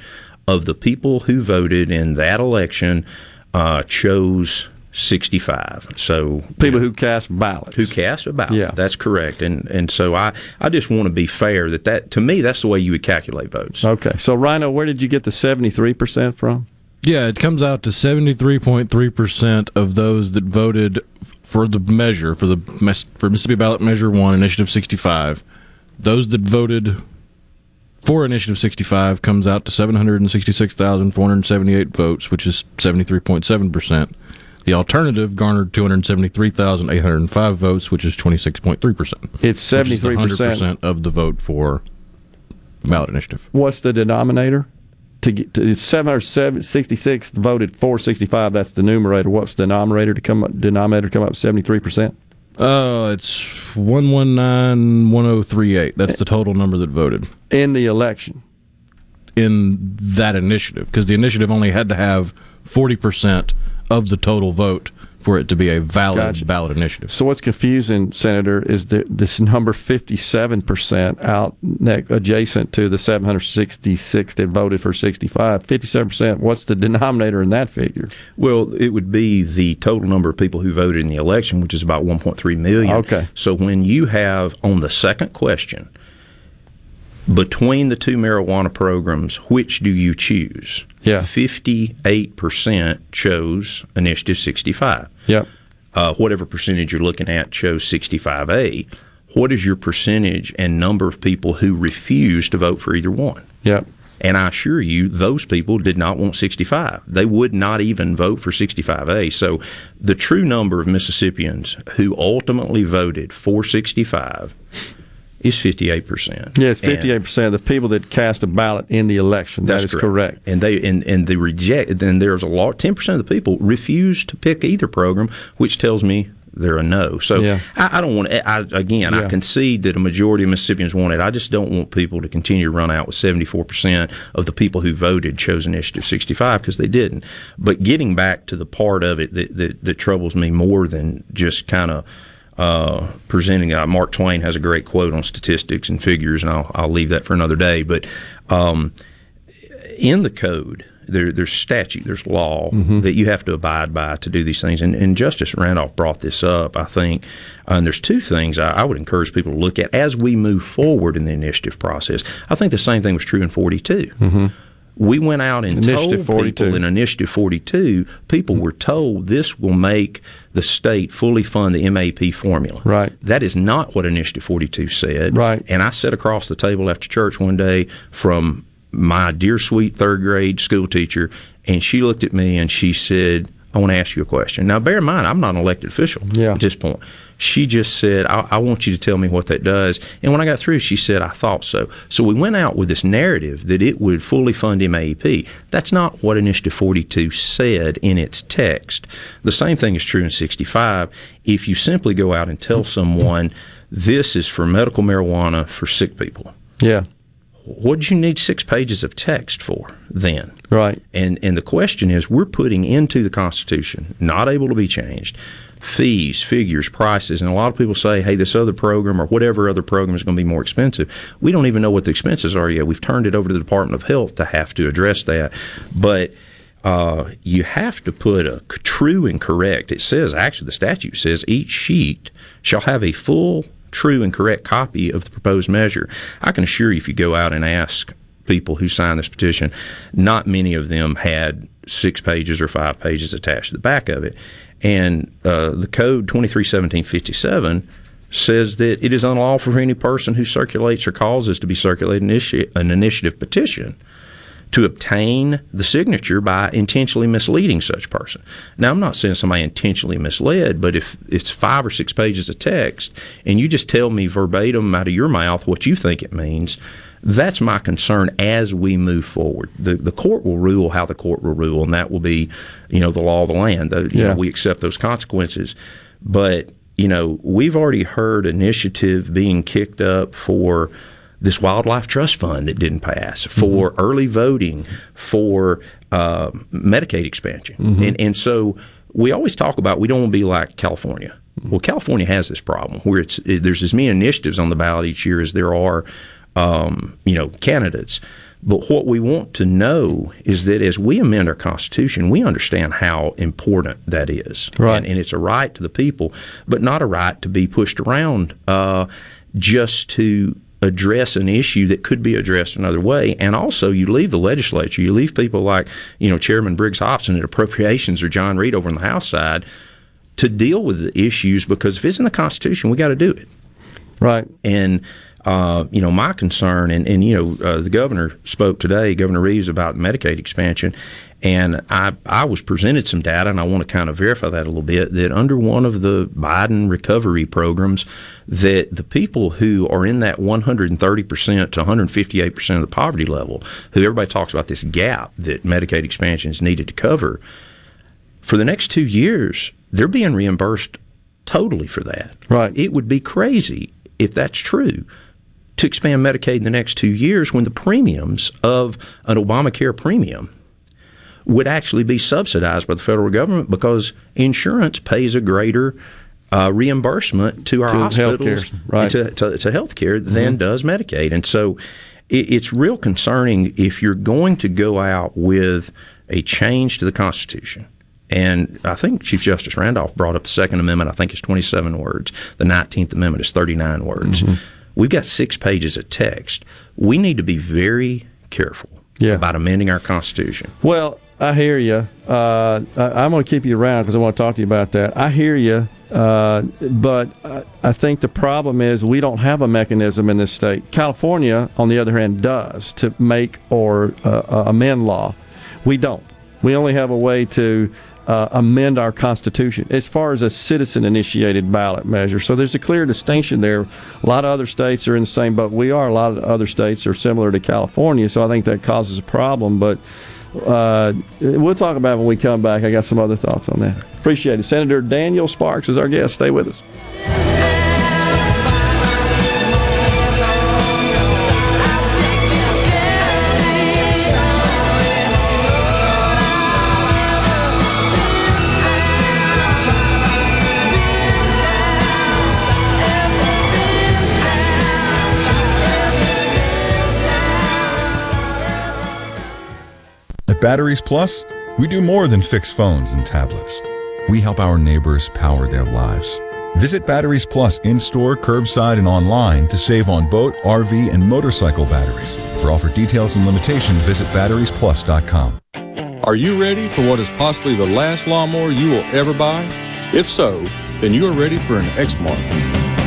of the people who voted in that election uh, chose 65. So people who cast ballots, who cast a ballot, Yeah. that's correct. And and so I I just want to be fair that that to me that's the way you would calculate votes. Okay, so Rhino, where did you get the seventy three percent from? Yeah, it comes out to 73.3% of those that voted for the measure, for the for Mississippi Ballot Measure 1, Initiative 65. Those that voted for Initiative 65 comes out to 766,478 votes, which is 73.7%. The alternative garnered 273,805 votes, which is 26.3%. It's 73%. of the vote for ballot initiative. What's the denominator? To get to it's 766 voted 465. That's the numerator. What's the denominator to come up, denominator to come up 73 percent? Uh, it's 1191038. That's the total number that voted. In the election. In that initiative, because the initiative only had to have 40% of the total vote for it to be a valid Gotcha. ballot initiative. So what's confusing, Senator, is that this number 57 percent out ne- adjacent to the 766 that voted for 65. 57 percent. What's the denominator in that figure? Well, it would be the total number of people who voted in the election, which is about 1.3 million. Okay. So when you have on the second question, between the two marijuana programs, which do you choose? Yeah. 58% chose Initiative 65. Yep. Uh, whatever percentage you're looking at chose 65A. What is your percentage and number of people who refuse to vote for either one? Yep. And I assure you, those people did not want 65. They would not even vote for 65A. So the true number of Mississippians who ultimately voted for 65 is 58%. Yeah, it's 58 percent of the people that cast a ballot in the election. That's is correct. And they and, and the reject then there's a lot 10% of the people refuse to pick either program, which tells me they're a no. So Yeah. I, I don't want to. I, again, Yeah. I concede that a majority of Mississippians want it. I just don't want people to continue to run out with 74% of the people who voted chose Initiative 65 because they didn't. But getting back to the part of it that, that, that troubles me more than just kind of uh, presenting. Uh, Mark Twain has a great quote on statistics and figures, and I'll, I'll leave that for another day. But um, in the code, there, there's statute, there's law Mhm. that you have to abide by to do these things. And, and Justice Randolph brought this up, I think. Uh, and there's two things I, I would encourage people to look at as we move forward in the initiative process. I think the same thing was true in 42. Mm-hmm. We went out and Initiative told 42. people in Initiative 42, people mm-hmm. were told this will make the state fully fund the MAEP formula. Right. That is not what Initiative 42 said. Right. And I sat across the table after church one day from my dear sweet third grade school teacher, and she looked at me and she said, I want to ask you a question. Now, bear in mind, I'm not an elected official Yeah. at this point. She just said, I, I want you to tell me what that does. And when I got through, she said, I thought so. So we went out with this narrative that it would fully fund MAEP. That's not what Initiative 42 said in its text. The same thing is true in 65. If you simply go out and tell someone, this is for medical marijuana for sick people, Yeah. what do you need six pages of text for then? Right. And and the question is, we're putting into the Constitution, not able to be changed, fees, figures, prices, and a lot of people say, hey, this other program or whatever other program is going to be more expensive. We don't even know what the expenses are yet. We've turned it over to the Department of Health to have to address that, but. Uh, you have to put a true and correct. It says actually the statute says each sheet shall have a full, true and correct copy of the proposed measure. I can assure you, if you go out and ask people who signed this petition, not many of them had six pages or five pages attached to the back of it. And uh, the code 231757 says that it is unlawful for any person who circulates or causes to be circulated an initiative petition to obtain the signature by intentionally misleading such person. Now, I'm not saying somebody intentionally misled, but if it's five or six pages of text and you just tell me verbatim out of your mouth what you think it means, that's my concern as we move forward. The the court will rule how the court will rule, and that will be, you know, the law of the land. The, you Yeah. know, we accept those consequences. But you know, we've already heard initiative being kicked up for this wildlife trust fund that didn't pass, for early voting, for uh, Medicaid expansion, Mhm. and and so we always talk about we don't want to be like California. Well, California has this problem where it's it, there's as many initiatives on the ballot each year as there are, um, you know, candidates. But what we want to know is that as we amend our Constitution, we understand how important that is. Right. And, and it's a right to the people, but not a right to be pushed around uh, just to address an issue that could be addressed another way. And also, you leave the legislature, you leave people like, you know, Chairman Briggs Hopson at Appropriations or John Read over on the House side to deal with the issues because if it's in the Constitution, we got to do it. Right. And uh, you know, my concern, and, and you know, uh, the governor spoke today, Governor Reeves, about Medicaid expansion, and I I was presented some data, and I want to kind of verify that a little bit. That under one of the Biden recovery programs, that the people who are in that 130 percent to 158 percent of the poverty level, who everybody talks about this gap that Medicaid expansion is needed to cover, for the next two years, they're being reimbursed totally for that. Right. It would be crazy if that's true to expand Medicaid in the next two years when the premiums of an Obamacare premium would actually be subsidized by the federal government because insurance pays a greater uh, reimbursement to our To hospitals healthcare, right. to, to, to healthcare than Mhm. does Medicaid. And so it, it's real concerning if you're going to go out with a change to the Constitution. And I think Chief Justice Randolph brought up the Second Amendment. I think it's 27 words. The 19th Amendment is 39 words. Mhm. We've got six pages of text. We need to be very careful about amending our Constitution. Well, I hear you. Uh, I, I'm going to keep you around because I want to talk to you about that. I hear you, uh, but I, I think the problem is we don't have a mechanism in this state. California, on the other hand, does to make or uh, uh, amend law. We don't. We only have a way to uh, amend our Constitution as far as a citizen initiated ballot measure. So there's a clear distinction there. A lot of other states are in the same boat we are. A lot of other states are similar to California. So I think that causes a problem. But uh, we'll talk about it when we come back. I got some other thoughts on that. Appreciate it. Senator Daniel Sparks is our guest. Stay with us. At Batteries Plus, we do more than fix phones and tablets. We help our neighbors power their lives. Visit Batteries Plus in store, curbside, and online to save on boat, RV, and motorcycle batteries. For offer details and limitations, visit batteriesplus.com. Are you ready for what is possibly the last lawnmower you will ever buy? If so, then you are ready for an Exmark.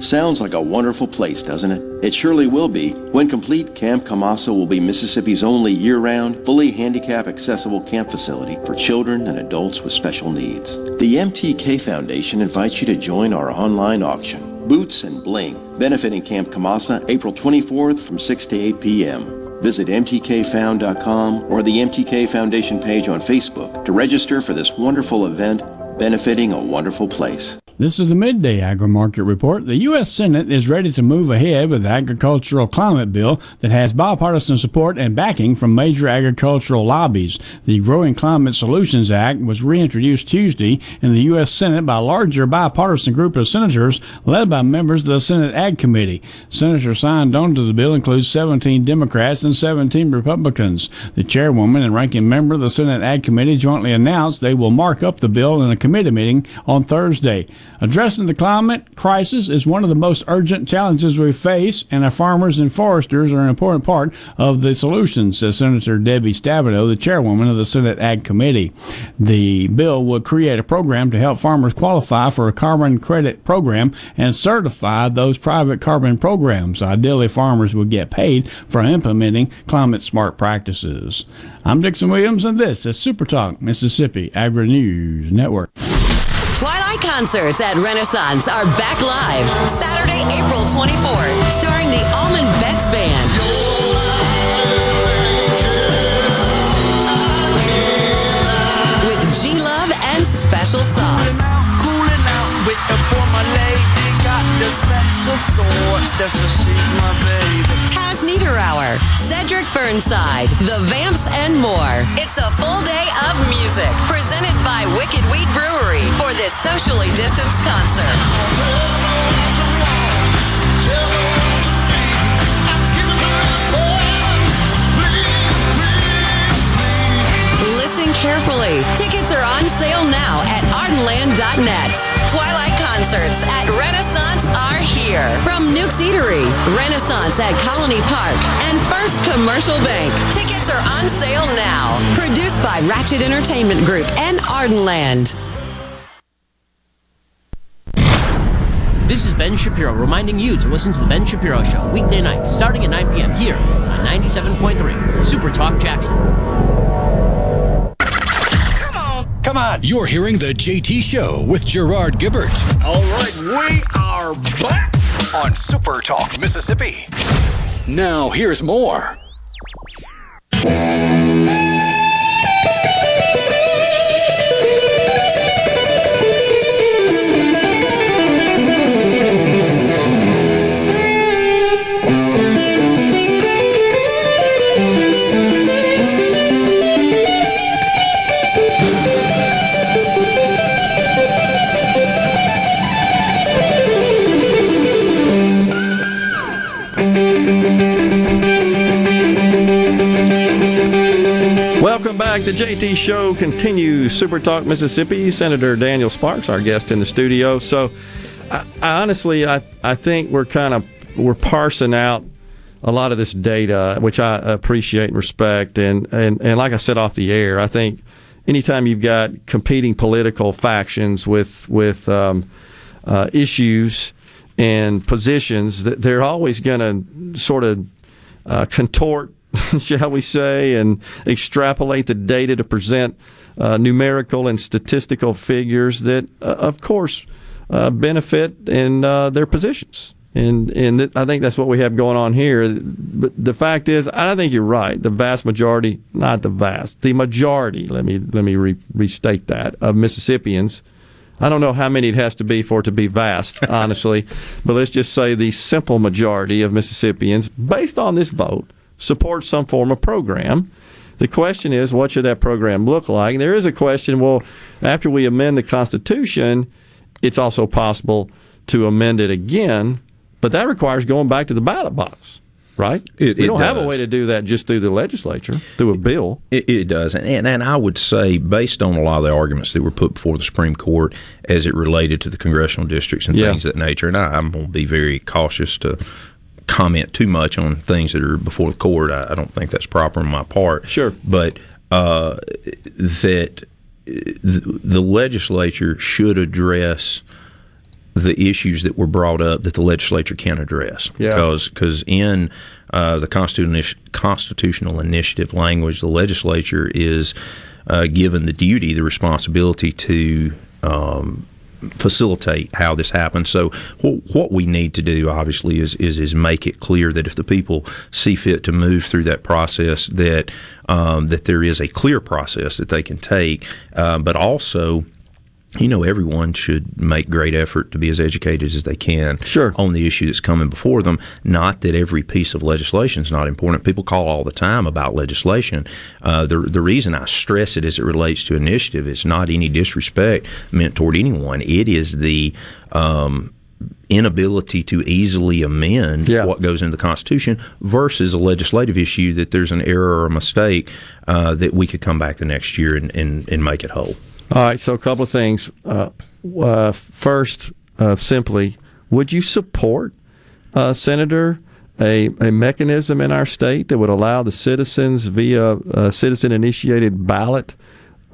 Sounds like a wonderful place, doesn't it? It surely will be. When complete, Camp Kamassa will be Mississippi's only year-round, fully handicap accessible camp facility for children and adults with special needs. The MTK Foundation invites you to join our online auction, Boots and Bling, benefiting Camp Kamassa April 24th from 6 to 8 p.m. Visit mtkfound.com or the MTK Foundation page on Facebook to register for this wonderful event benefiting a wonderful place. This is the midday agri market report. The U.S. Senate is ready to move ahead with the agricultural climate bill that has bipartisan support and backing from major agricultural lobbies. The Growing Climate Solutions Act was reintroduced Tuesday in the U.S. Senate by a larger bipartisan group of senators led by members of the Senate Ag Committee. Senators signed on to the bill include 17 Democrats and 17 Republicans. The chairwoman and ranking member of the Senate Ag Committee jointly announced they will mark up the bill in a committee meeting on Thursday. Addressing the climate crisis is one of the most urgent challenges we face, and our farmers and foresters are an important part of the solution, says Senator Debbie Stabenow, the chairwoman of the Senate Ag Committee. The bill would create a program to help farmers qualify for a carbon credit program and certify those private carbon programs. Ideally, farmers would get paid for implementing climate smart practices. I'm Dixon Williams, and this is Super Talk Mississippi Agri News Network. Twilight concerts at Renaissance are back live Saturday, April 24th, starring the Allman Betts Band. With G Love and Special Sauce. Taz Niederauer, Cedric Burnside, The Vamps, and more. It's a full day of music presented by Wicked Weed Brewery for this socially distanced concert. Carefully. Tickets are on sale now at ardenland.net. Twilight concerts at Renaissance are here. From Newk's Eatery, Renaissance at Colony Park, and First Commercial Bank. Tickets are on sale now. Produced by Ratchet Entertainment Group and Ardenland. This is Ben Shapiro reminding you to listen to The Ben Shapiro Show weekday nights starting at 9 p.m. here on 97.3 Super Talk Jackson. Come on. You're hearing The JT Show with Gerard Gibert. All right, we are back on Super Talk Mississippi. Now, here's more. Back. The JT Show continues. Super Talk Mississippi. Senator Daniel Sparks, our guest in the studio. So, I, I honestly, I, I think we're kind of we're parsing out a lot of this data, which I appreciate and respect. And, and, and like I said off the air, I think anytime you've got competing political factions with with um, uh, issues and positions, they're always going to sort of uh, contort, shall we say, and extrapolate the data to present uh, numerical and statistical figures that, uh, of course, uh, benefit in uh, their positions. And and th- I think that's what we have going on here. But the fact is, I think you're right. The vast majority, not the vast, the majority. Let me let me re- restate that of Mississippians. I don't know how many it has to be for it to be vast, honestly, but let's just say the simple majority of Mississippians, based on this vote, support some form of program. The question is, what should that program look like? And there is a question. Well, after we amend the Constitution, it's also possible to amend it again but that requires going back to the ballot box, right? It, we don't have a way to do that just through the legislature, through a bill. It, it does, and, and and I would say, based on a lot of the arguments that were put before the Supreme Court as it related to the congressional districts and Yeah. things of that nature, and I, I'm going to be very cautious to comment too much on things that are before the court. I, I don't think that's proper on my part. Sure, but uh, that the, the legislature should address the issues that were brought up that the legislature can address. Yeah. Because because in uh, the constitutional constitutional initiative language, the legislature is uh, given the duty, the responsibility to. Um, facilitate how this happens. So what, what we need to do, obviously, is, is is make it clear that if the people see fit to move through that process, that um, that there is a clear process that they can take, uh, but also you know, everyone should make great effort to be as educated as they can sure. on the issue that's coming before them. Not that every piece of legislation is not important. People call all the time about legislation. Uh, the the reason I stress it as it relates to initiative is not any disrespect meant toward anyone. It is the um, inability to easily amend Yeah. what goes into the Constitution versus a legislative issue that there's an error or a mistake uh, that we could come back the next year and, and, and make it whole. All right, so a couple of things. Uh, uh, first, uh, simply, would you support, uh, Senator, a, a mechanism in our state that would allow the citizens via a citizen initiated ballot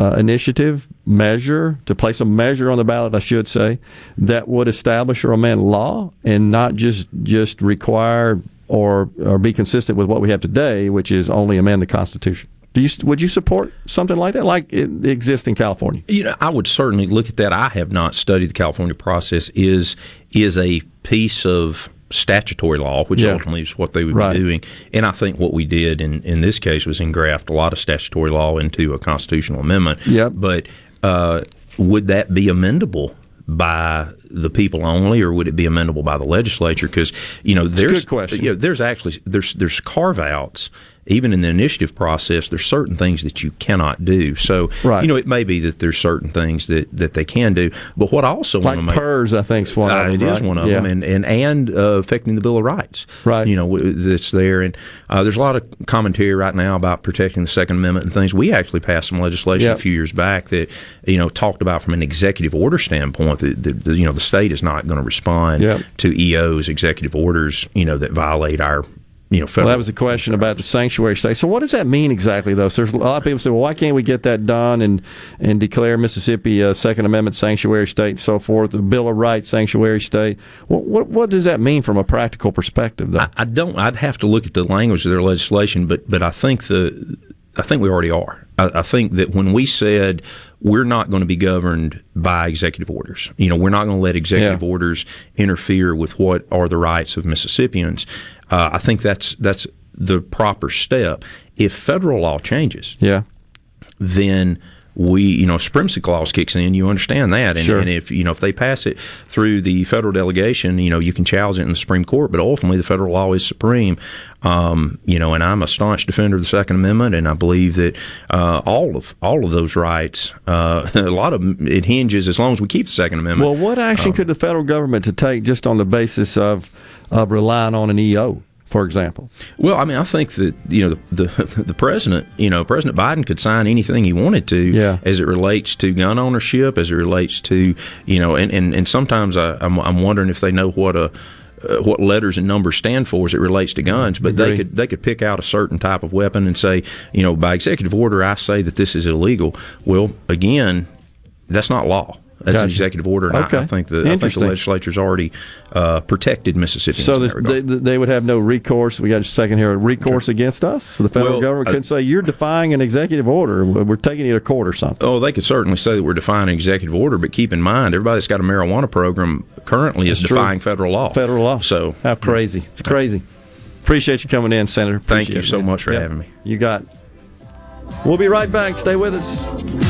uh, initiative measure to place a measure on the ballot, I should say, that would establish or amend law and not just just require or or be consistent with what we have today, which is only amend the Constitution. Do you would you support something like that, like it exists in California? You know, I would certainly look at that. I have not studied the California process. Is is a piece of statutory law, which Yeah. ultimately is what they would Right. be doing. And I think what we did in, in this case was engraft a lot of statutory law into a constitutional amendment. Yep. But uh, would that be amendable? By the people only, or would it be amendable by the legislature? Because you know, a there's good question. You know, there's actually there's there's carve outs even in the initiative process. There's certain things that you cannot do. So Right. you know, it may be that there's certain things that, that they can do. But what I also Like want to make PERS, I think, is one uh, of them. it is right? one of Yeah. them, and and and uh, affecting the Bill of Rights. Right. You know that's there, and uh, there's a lot of commentary right now about protecting the Second Amendment and things. We actually passed some legislation Yep. a few years back that you know talked about from an executive order standpoint that, that, that, you know the state is not going to respond Yep. to EO's executive orders you know that violate our you know Well, that was a question about the sanctuary state. So, what does that mean exactly, though? So there's a lot of people say, "Well, why can't we get that done and and declare Mississippi a Second Amendment sanctuary state and so forth? The Bill of Rights sanctuary state. What what, what does that mean from a practical perspective, though? I don't. I'd have to look at the language of their legislation, but but I think the I think we already are. I, I think that when we said we're not going to be governed by executive orders, you know, we're not going to let executive Yeah. orders interfere with what are the rights of Mississippians. Uh, I think that's that's the proper step. If federal law changes, yeah, then we, you know, supremacy clause kicks in. You understand that, and, Sure. and if you know if they pass it through the federal delegation, you know, you can challenge it in the Supreme Court, but ultimately the federal law is supreme. Um, you know, and I'm a staunch defender of the Second Amendment, and I believe that uh, all of all of those rights, uh, a lot of them, it hinges as long as we keep the Second Amendment. Well, what action Um, could the federal government to take just on the basis of of relying on an EO, for example? Well, I mean, I think that you know the, the the president, you know, President Biden could sign anything he wanted to, Yeah. as it relates to gun ownership, as it relates to you know, and and, and sometimes I, I'm I'm wondering if they know what a uh, what letters and numbers stand for as it relates to guns, but they could they could pick out a certain type of weapon and say, you know, by executive order, I say that this is illegal. Well, again, that's not law. That's an executive order, and I- I, think the I think the legislature's already uh, protected Mississippi. So this, they, they would have no recourse. We got a second here. Recourse against us. The federal Well, government uh, couldn't say you're defying an executive order. We're taking you to court or something. Oh, they could certainly say that we're defying an executive order, but keep in mind, everybody that's got a marijuana program currently is true. defying federal law. Federal law. So How crazy! It's crazy. Appreciate you coming in, Senator. Thank you it, so much for Yep. having me. You got. it. We'll be right back. Stay with us.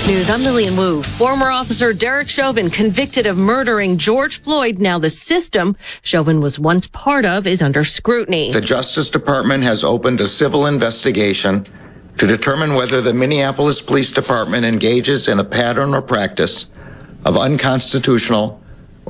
Fox News, I'm Lilian Woo. Former officer Derek Chauvin, convicted of murdering George Floyd. Now the system Chauvin was once part of is under scrutiny. The Justice Department has opened a civil investigation to determine whether the Minneapolis Police Department engages in a pattern or practice of unconstitutional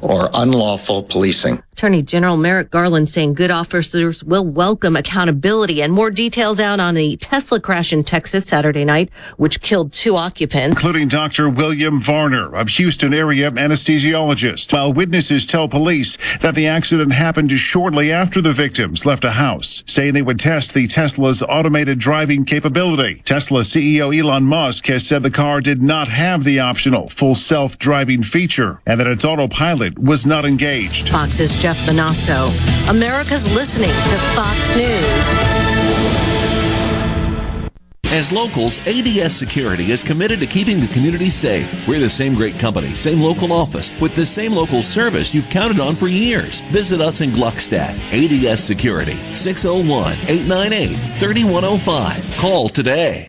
or unlawful policing. Attorney General Merrick Garland saying good officers will welcome accountability and more details out on the Tesla crash in Texas Saturday night, which killed two occupants. including Dr. William Varner, a Houston area anesthesiologist, while witnesses tell police that the accident happened shortly after the victims left a house, saying they would test the Tesla's automated driving capability. Tesla CEO Elon Musk has said the car did not have the optional full self-driving feature and that its autopilot was not engaged. Fox's Jeff Monosso. America's listening to Fox News. As locals, ADS Security is committed to keeping the community safe. We're the same great company, same local office, with the same local service you've counted on for years. Visit us in Gluckstadt. ADS Security, 601 898 3105. Call today.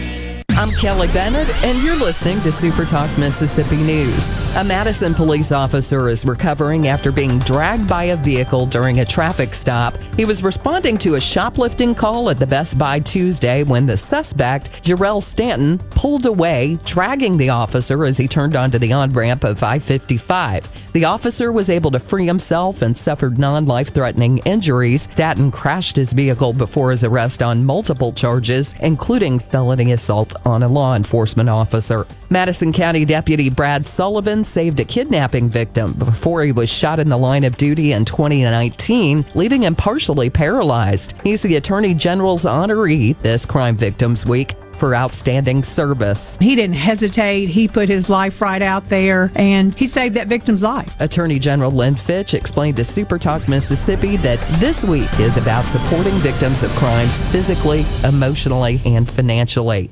I'm Kelly Bennett, and you're listening to Super Talk Mississippi News. A Madison police officer is recovering after being dragged by a vehicle during a traffic stop. He was responding to a shoplifting call at the Best Buy Tuesday when the suspect, Jarrell Stanton, pulled away, dragging the officer as he turned onto the on ramp of I 55. The officer was able to free himself and suffered non life threatening injuries. Stanton crashed his vehicle before his arrest on multiple charges, including felony assault on a law enforcement officer. Madison County Deputy Brad Sullivan saved a kidnapping victim before he was shot in the line of duty in 2019, leaving him partially paralyzed. He's the Attorney General's honoree this Crime Victims Week for outstanding service. He didn't hesitate. He put his life right out there and he saved that victim's life. Attorney General Lynn Fitch explained to SuperTalk Mississippi that this week is about supporting victims of crimes physically, emotionally, and financially.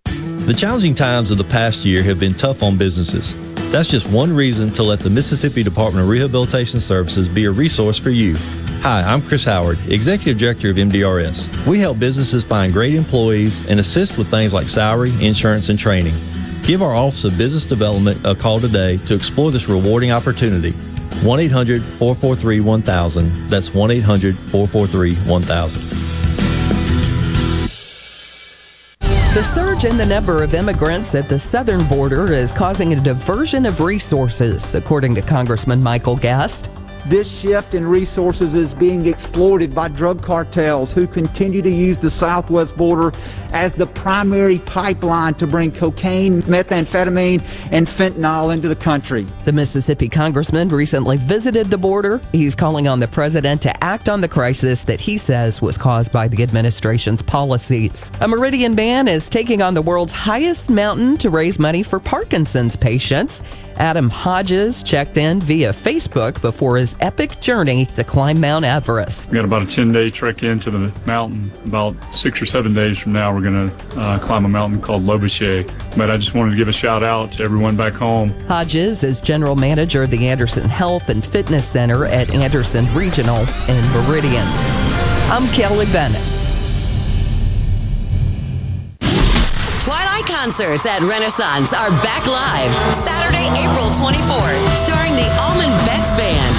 The challenging times of the past year have been tough on businesses. That's just one reason to let the Mississippi Department of Rehabilitation Services be a resource for you. Hi, I'm Chris Howard, Executive Director of MDRS. We help businesses find great employees and assist with things like salary, insurance, and training. Give our Office of Business Development a call today to explore this rewarding opportunity. 1 800 443 1000. That's 1 800 443 1000. The surge the number of immigrants at the southern border is causing a diversion of resources, according to Congressman Michael Guest. This shift in resources is being exploited by drug cartels who continue to use the southwest border as the primary pipeline to bring cocaine, methamphetamine, and fentanyl into the country. The Mississippi congressman recently visited the border. He's calling on the president to act on the crisis that he says was caused by the administration's policies. A Meridian man is taking on the world's highest mountain to raise money for Parkinson's patients. Adam Hodges checked in via Facebook before his epic journey to climb Mount Everest. We got about a 10 day trek into the mountain. About six or seven days from now, we're going to uh, climb a mountain called Lobuche. But I just wanted to give a shout out to everyone back home. Hodges is general manager of the Anderson Health and Fitness Center at Anderson Regional in Meridian. I'm Kelly Bennett. Twilight concerts at Renaissance are back live Saturday, April 24th, starring the Allman Betts Band.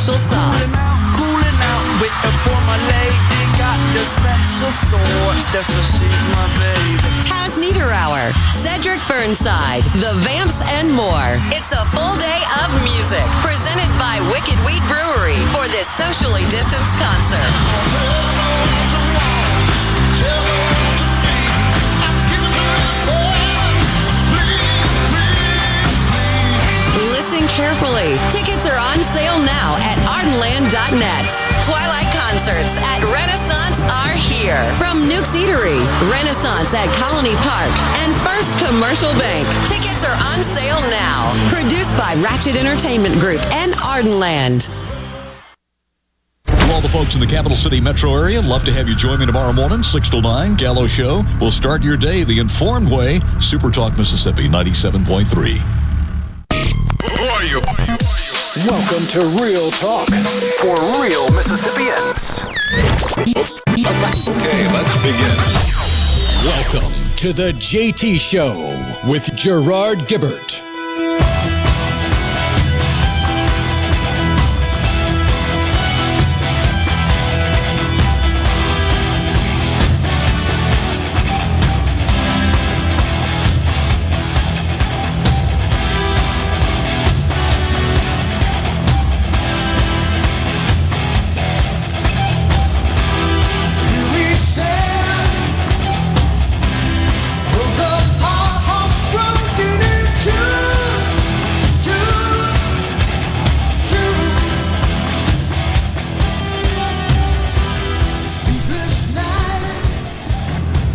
Special Sauce. Cooling out for my lady. Got the special sauce. That's so she's my baby. Taz Niederauer, Cedric Burnside, The Vamps, and more. It's a full day of music presented by Wicked Weed Brewery for this socially distanced concert. ardenland.net. Twilight concerts at Renaissance are here. From Newk's Eatery, Renaissance at Colony Park, and First Commercial Bank. Tickets are on sale now. Produced by Ratchet Entertainment Group and Ardenland. To all the folks in the capital city metro area, love to have you join me tomorrow morning, 6 to 9, Gallo Show. We'll start your day the informed way. Super Talk Mississippi 97.3. Who are you? Welcome to Real Talk for real Mississippians. Okay, let's begin. Welcome to the JT Show with Gerard Gibert.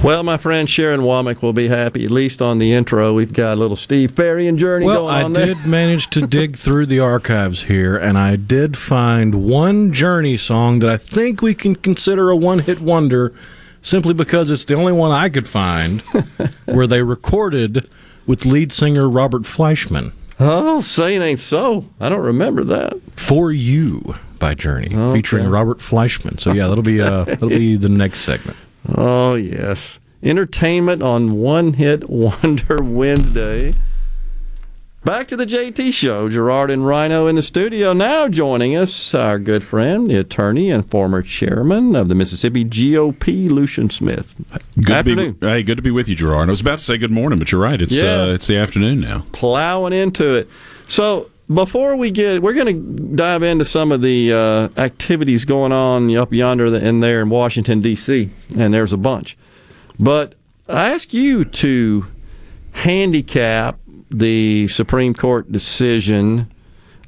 Well, my friend Sharon Womack will be happy, at least on the intro. We've got a little Steve Perry and Journey Well, going I did manage to dig through the archives here, and I did find one Journey song that I think we can consider a one hit wonder simply because it's the only one I could find where they recorded with lead singer Robert Fleischman. Oh, say it ain't so. I don't remember that. For You by Journey, Okay. featuring Robert Fleischman. So, yeah, that'll be, uh, that'll be the next segment. Oh, yes. Entertainment on One Hit Wonder Wednesday. Back to the JT show. Gerard and Rhino in the studio. Now joining us, our good friend, the attorney and former chairman of the Mississippi GOP, Lucien Smith. Good Afternoon. To be, hey, good to be with you, Gerard. I was about to say good morning, but you're right. It's Yeah. uh, it's the afternoon now. plowing into it. So before we get, we're going to dive into some of the uh, activities going on up yonder in there in Washington D.C. and there's a bunch. But I ask you to handicap the Supreme Court decision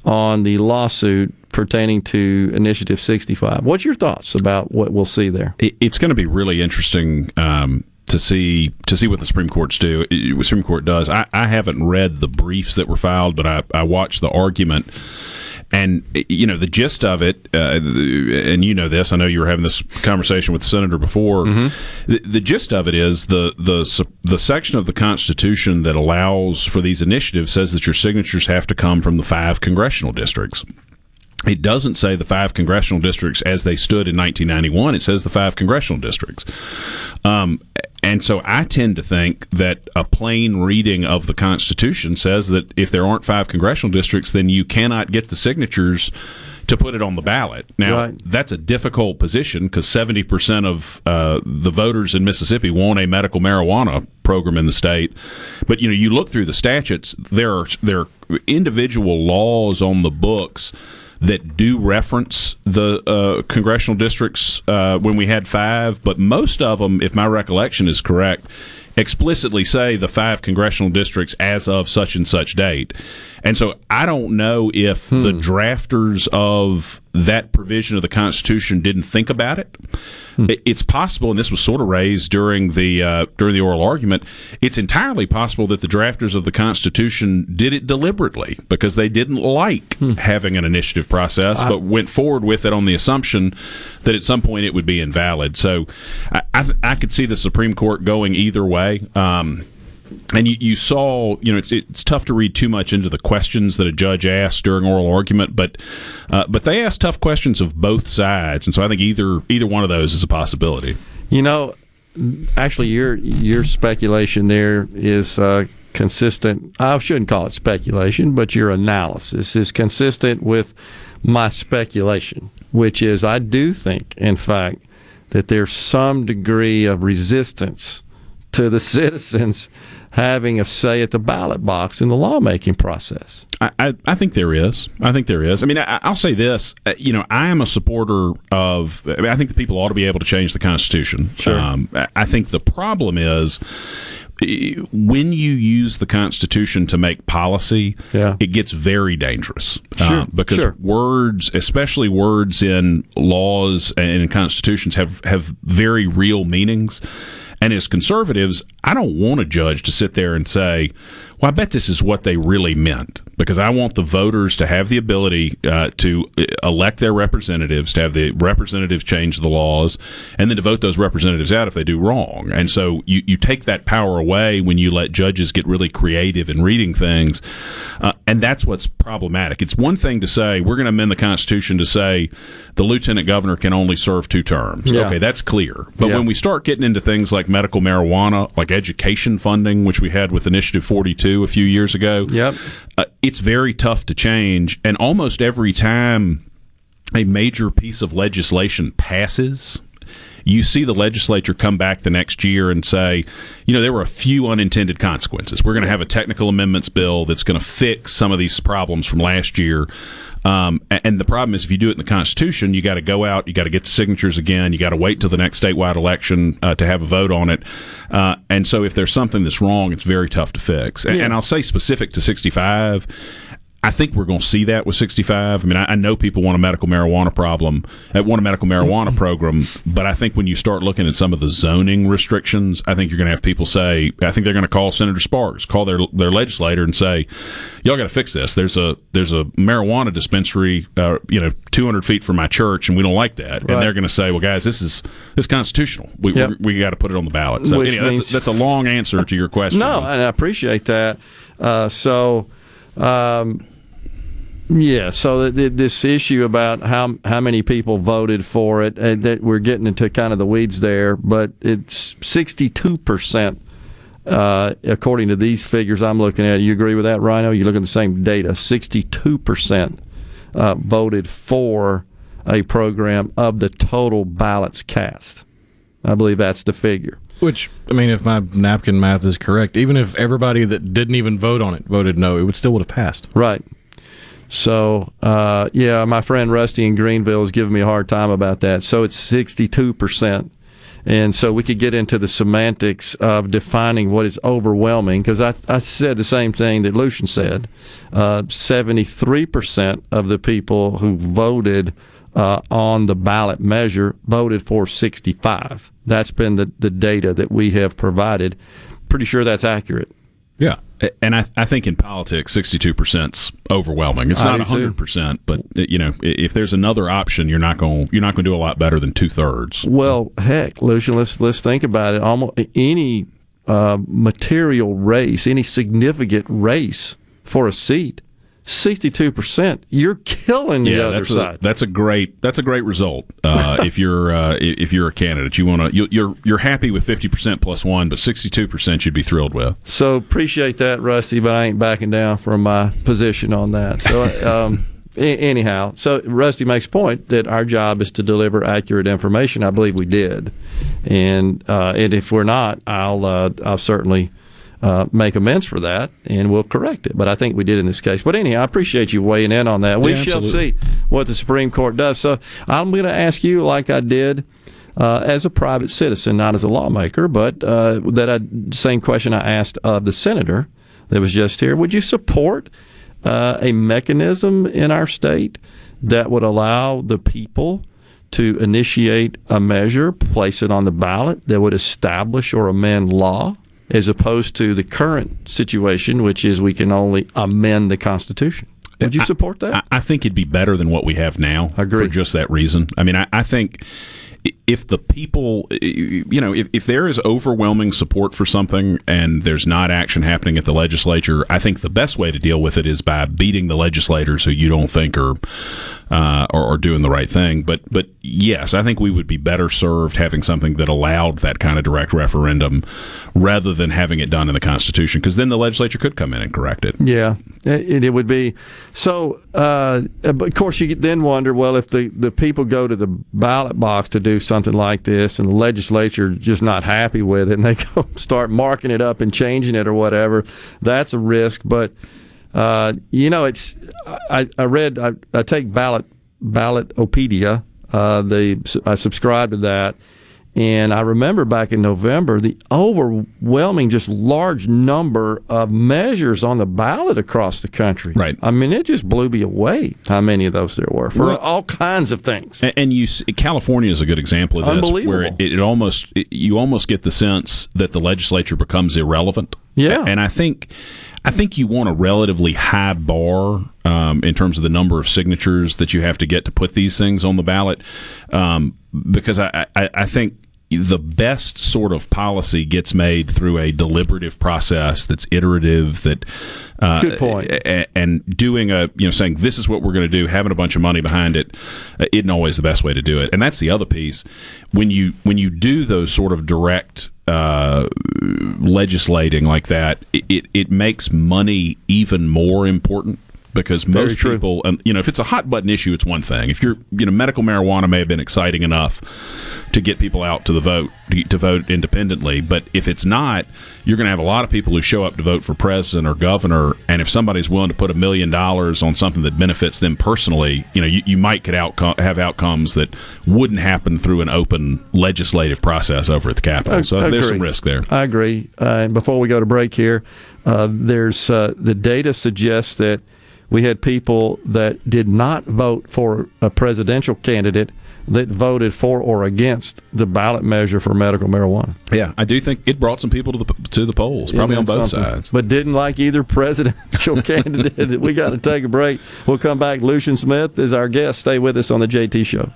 on the lawsuit pertaining to Initiative 65. What's your thoughts about what we'll see there? It's going to be really interesting um, to see to see what the Supreme Court's do. What the Supreme Court does. I, I haven't read the briefs that were filed, but I, I watched the argument. And you know the gist of it, uh, and you know this. I know you were having this conversation with the senator before. The, the gist of it is the the the section of the Constitution that allows for these initiatives says that your signatures have to come from the five congressional districts. It doesn't say the five congressional districts as they stood in 1991. It says the five congressional districts. Um, and so I tend to think that a plain reading of the Constitution says that if there aren't five congressional districts, then you cannot get the signatures to put it on the ballot. Now, Right. that's a difficult position because 70% of uh, the voters in Mississippi want a medical marijuana program in the state. But, you know, you look through the statutes, there are, there are individual laws on the books that do reference the uh, congressional districts uh, when we had five, but most of them, if my recollection is correct, explicitly say the five congressional districts as of such and such date. And so I don't know if the drafters of that provision of the Constitution didn't think about it. It- It's possible, and this was sort of raised during the uh, during the oral argument. It's entirely possible that the drafters of the Constitution did it deliberately because they didn't like having an initiative process, I- but went forward with it on the assumption that at some point it would be invalid. So I, I, I could see the Supreme Court going either way. Um, and you, you saw, you know, it's, it's tough to read too much into the questions that a judge asked during oral argument, but uh, but they asked tough questions of both sides, and so I think either either one of those is a possibility. You know, actually, your your speculation there is uh, consistent. I shouldn't call it speculation, but your analysis is consistent with my speculation, which is I do think, in fact, that there's some degree of resistance to the citizens having a say at the ballot box in the lawmaking process. I, I, I think there is. I think there is. I mean, I, I'll say this. uh, You know, I am a supporter of. I, mean, I think the people ought to be able to change the Constitution. Sure. Um, I- think the problem is when you use the Constitution to make policy, yeah. it gets very dangerous. Sure, Uh, because sure. words, especially words in laws and in constitutions, have, have very real meanings. And as conservatives, I don't want a judge to sit there and say, well, I bet this is what they really meant. Because I want the voters to have the ability uh, to uh, elect their representatives, to have the representatives change the laws, and then to vote those representatives out if they do wrong. And so you, you take that power away when you let judges get really creative in reading things. Uh, and that's what's problematic. It's one thing to say, we're going to amend the Constitution to say the lieutenant governor can only serve two terms. Yeah. Okay, that's clear. But Yeah. when we start getting into things like medical marijuana, like education funding, which we had with Initiative 42 a few years ago, yep. uh, it's very tough to change. And almost every time a major piece of legislation passes, you see the legislature come back the next year and say, you know, there were a few unintended consequences. We're going to have a technical amendments bill that's going to fix some of these problems from last year. Um, and the problem is, if you do it in the Constitution, you got to go out, you got to get the signatures again, you got to wait till the next statewide election uh, to have a vote on it. Uh, and so, if there's something that's wrong, it's very tough to fix. And, Yeah. and I'll say specific to 65. I think we're going to see that with 65. I mean, I, I know people want a medical marijuana problem, uh, want a medical marijuana program, but I think when you start looking at some of the zoning restrictions, I think you're going to have people say, I think they're going to call Senator Sparks, call their their legislator, and say, y'all got to fix this. There's a there's a marijuana dispensary, uh, you know, 200 feet from my church, and we don't like that. Right. And they're going to say, well, guys, this is this is constitutional. We Yep. we, we got to put it on the ballot. So anyway, means- that's, a, that's a long answer to your question. No, and I appreciate that. Uh, so, um, yeah. So th- th- this issue about how how many people voted for it, uh, that we're getting into kind of the weeds there, but it's sixty two percent. Uh, according to these figures I'm looking at, you agree with that, Rhino? You look at the same data. Sixty-two percent uh, voted for a program of the total ballots cast. I believe that's the figure. Which, I mean, if my napkin math is correct, even if everybody that didn't even vote on it voted no, it would still would have passed. Right. So, uh, yeah, my friend Rusty in Greenville is giving me a hard time about that. So it's 62%. And so we could get into the semantics of defining what is overwhelming, because I, I said the same thing that Lucien said. Uh, 73% of the people who voted uh, on the ballot measure voted for 65. That's been the, the data that we have provided. Pretty sure that's accurate. Yeah. And I, I think in politics, 62% is overwhelming. It's not 100%, but you know, if there's another option, you're not going you're not going to do a lot better than two thirds. Well, heck, Lucien, let's let's think about it. Almost any uh, material race, any significant race for a seat, sixty-two percent. You're killing the yeah, other that's side. a, that's a great that's a great result. Uh, if you're uh, if you're a candidate, you want to you, you're you're happy with 50% plus one, but 62% you'd be thrilled with. So appreciate that, Rusty, but I ain't backing down from my position on that. So, um, anyhow, so Rusty makes point that our job is to deliver accurate information. I believe we did, and uh, and if we're not, I'll uh, I'll certainly. Uh, make amends for that, and we'll correct it. But I think we did in this case. But anyhow, I appreciate you weighing in on that. We Yeah, shall see what the Supreme Court does. So I'm going to ask you, like I did uh, as a private citizen, not as a lawmaker, but uh, that I, same question I asked of the senator that was just here. Would you support uh, a mechanism in our state that would allow the people to initiate a measure, place it on the ballot that would establish or amend law? As opposed to the current situation, which is we can only amend the Constitution. Would you support that? I, I think it'd be better than what we have now. Agree. For just that reason. I mean, I, I think i- if the people, you know, if, if there is overwhelming support for something and there's not action happening at the legislature, I think the best way to deal with it is by beating the legislators who you don't think are uh, or, or doing the right thing. But but yes, I think we would be better served having something that allowed that kind of direct referendum rather than having it done in the Constitution, because then the legislature could come in and correct it. Yeah, it, it would be. So, uh, of course, you then wonder, well, if the, the people go to the ballot box to do something like this, and the legislature just not happy with it, and they go start marking it up and changing it or whatever, that's a risk. But uh, you know, it's I, I read I, I take ballot Ballotpedia. Uh, the I subscribe to that, and I remember back in November the overwhelming, just large number of measures on the ballot across the country. Right. I mean, it just blew me away how many of those there were for Well- all kinds of things. And, you, California is a good example of this, where it, it almost it, you almost get the sense that the legislature becomes irrelevant. Yeah, and I think I think you want a relatively high bar um, in terms of the number of signatures that you have to get to put these things on the ballot, um, because I, I, I think. The best sort of policy gets made through a deliberative process that's iterative. That uh, Good point. and doing a you know saying this is what we're going to do having a bunch of money behind it uh, isn't always the best way to do it and that's the other piece when you when you do those sort of direct uh, legislating like that it, it makes money even more important because Very most true. people and you know if it's a hot button issue it's one thing if you're you know medical marijuana may have been exciting enough to get people out to the vote to, to vote independently but if it's not you're going to have a lot of people who show up to vote for president or governor and if somebody's willing to put a million dollars on something that benefits them personally you know you, you might get outcome have outcomes that wouldn't happen through an open legislative process over at the capitol so I there's some risk there I agree. Uh, and before we go to break here, uh, there's uh, the data suggests that we had people that did not vote for a presidential candidate that voted for or against the ballot measure for medical marijuana. yeah i do think it brought some people to the to the polls probably on both something? sides But didn't like either presidential candidate. We got to take a break. We'll come back. Lucien Smith is our guest. Stay with us on the JT Show.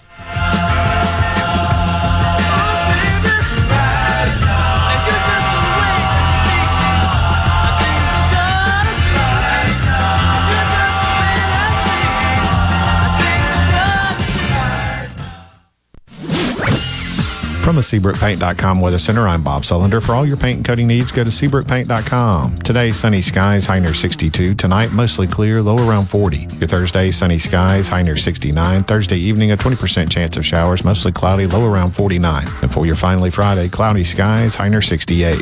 From the SeabrookPaint.com Weather Center, I'm Bob Sullender. For all your paint and coating needs, go to SeabrookPaint.com. Today, sunny skies, high near 62. Tonight, mostly clear, low around 40. Your Thursday, sunny skies, high near 69. Thursday evening, a 20% chance of showers, mostly cloudy, low around 49. And for your finally Friday, cloudy skies, high near 68.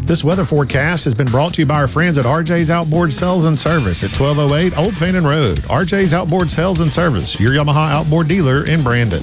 This weather forecast has been brought to you by our friends at RJ's Outboard Sales and Service at 1208 Old Fannin Road. RJ's Outboard Sales and Service, your Yamaha outboard dealer in Brandon.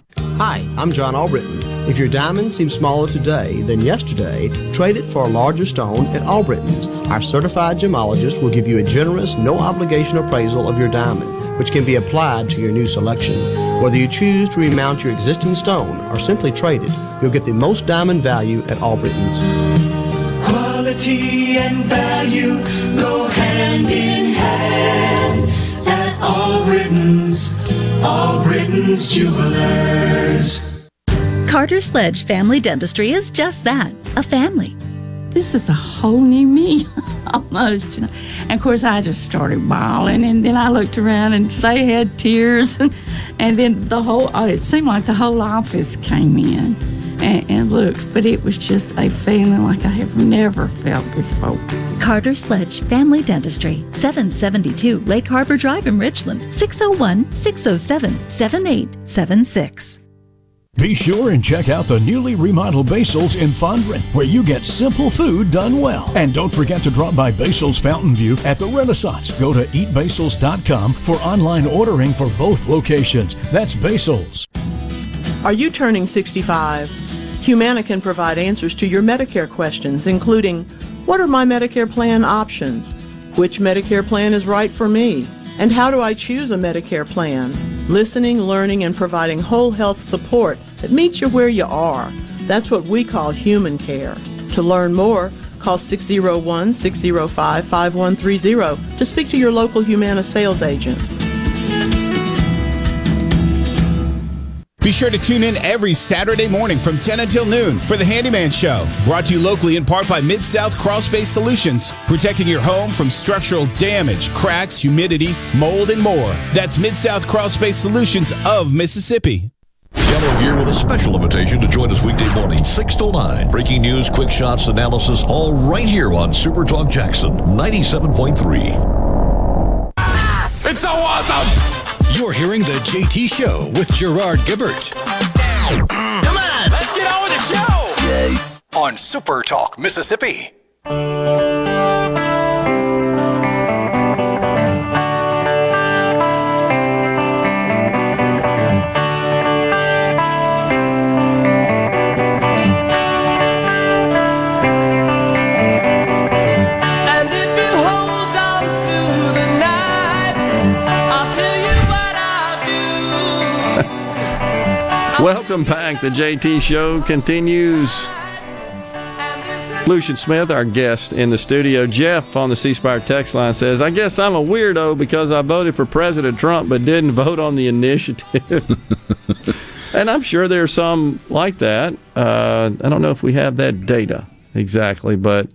Hi, I'm John Albritton. If your diamond seems smaller today than yesterday, trade it for a larger stone at Albritton's. Our certified gemologist will give you a generous, no obligation appraisal of your diamond, which can be applied to your new selection. Whether you choose to remount your existing stone or simply trade it, you'll get the most diamond value at Albritton's. Quality and value go hand in hand at Albritton's, Albritton's jewelers. Carter Sledge Family Dentistry is just that a family. This is a whole new me, almost. You know. And of course, I just started bawling, and then I looked around, and they had tears, and then the whole. Oh, it seemed like the whole office came in and, and looked, but it was just a feeling like I have never felt before. Carter Sledge Family Dentistry, 772 Lake Harbor Drive in Richland, 601 607 7876. Be sure and check out the newly remodeled Basil's in Fondren, where you get simple food done well. And don't forget to drop by Basil's Fountain View at the Renaissance. Go to eatbasils.com for online ordering for both locations. That's Basil's. Are you turning 65? Humana can provide answers to your Medicare questions, including what are my Medicare plan options? Which Medicare plan is right for me? And how do I choose a Medicare plan? Listening, learning, and providing whole health support that meets you where you are. That's what we call human care. To learn more, call 601 605 5130 to speak to your local Humana sales agent. Be sure to tune in every Saturday morning from 10 until noon for the Handyman Show. Brought to you locally in part by Mid South Crawl Space Solutions, protecting your home from structural damage, cracks, humidity, mold, and more. That's Mid South Crawl Space Solutions of Mississippi. Gallo here with a special invitation to join us weekday morning, 6 to 9. Breaking news, quick shots, analysis, all right here on Super Talk Jackson 97.3. It's so awesome! You're hearing the JT Show with Gerard Gibert. Come on, let's get on with the show. On Super Talk, Mississippi. Welcome back. The JT Show continues. Lucien Smith, our guest in the studio. Jeff on the C Spire text line says, I guess I'm a weirdo because I voted for President Trump but didn't vote on the initiative. and I'm sure there's some like that. Uh, I don't know if we have that data exactly, but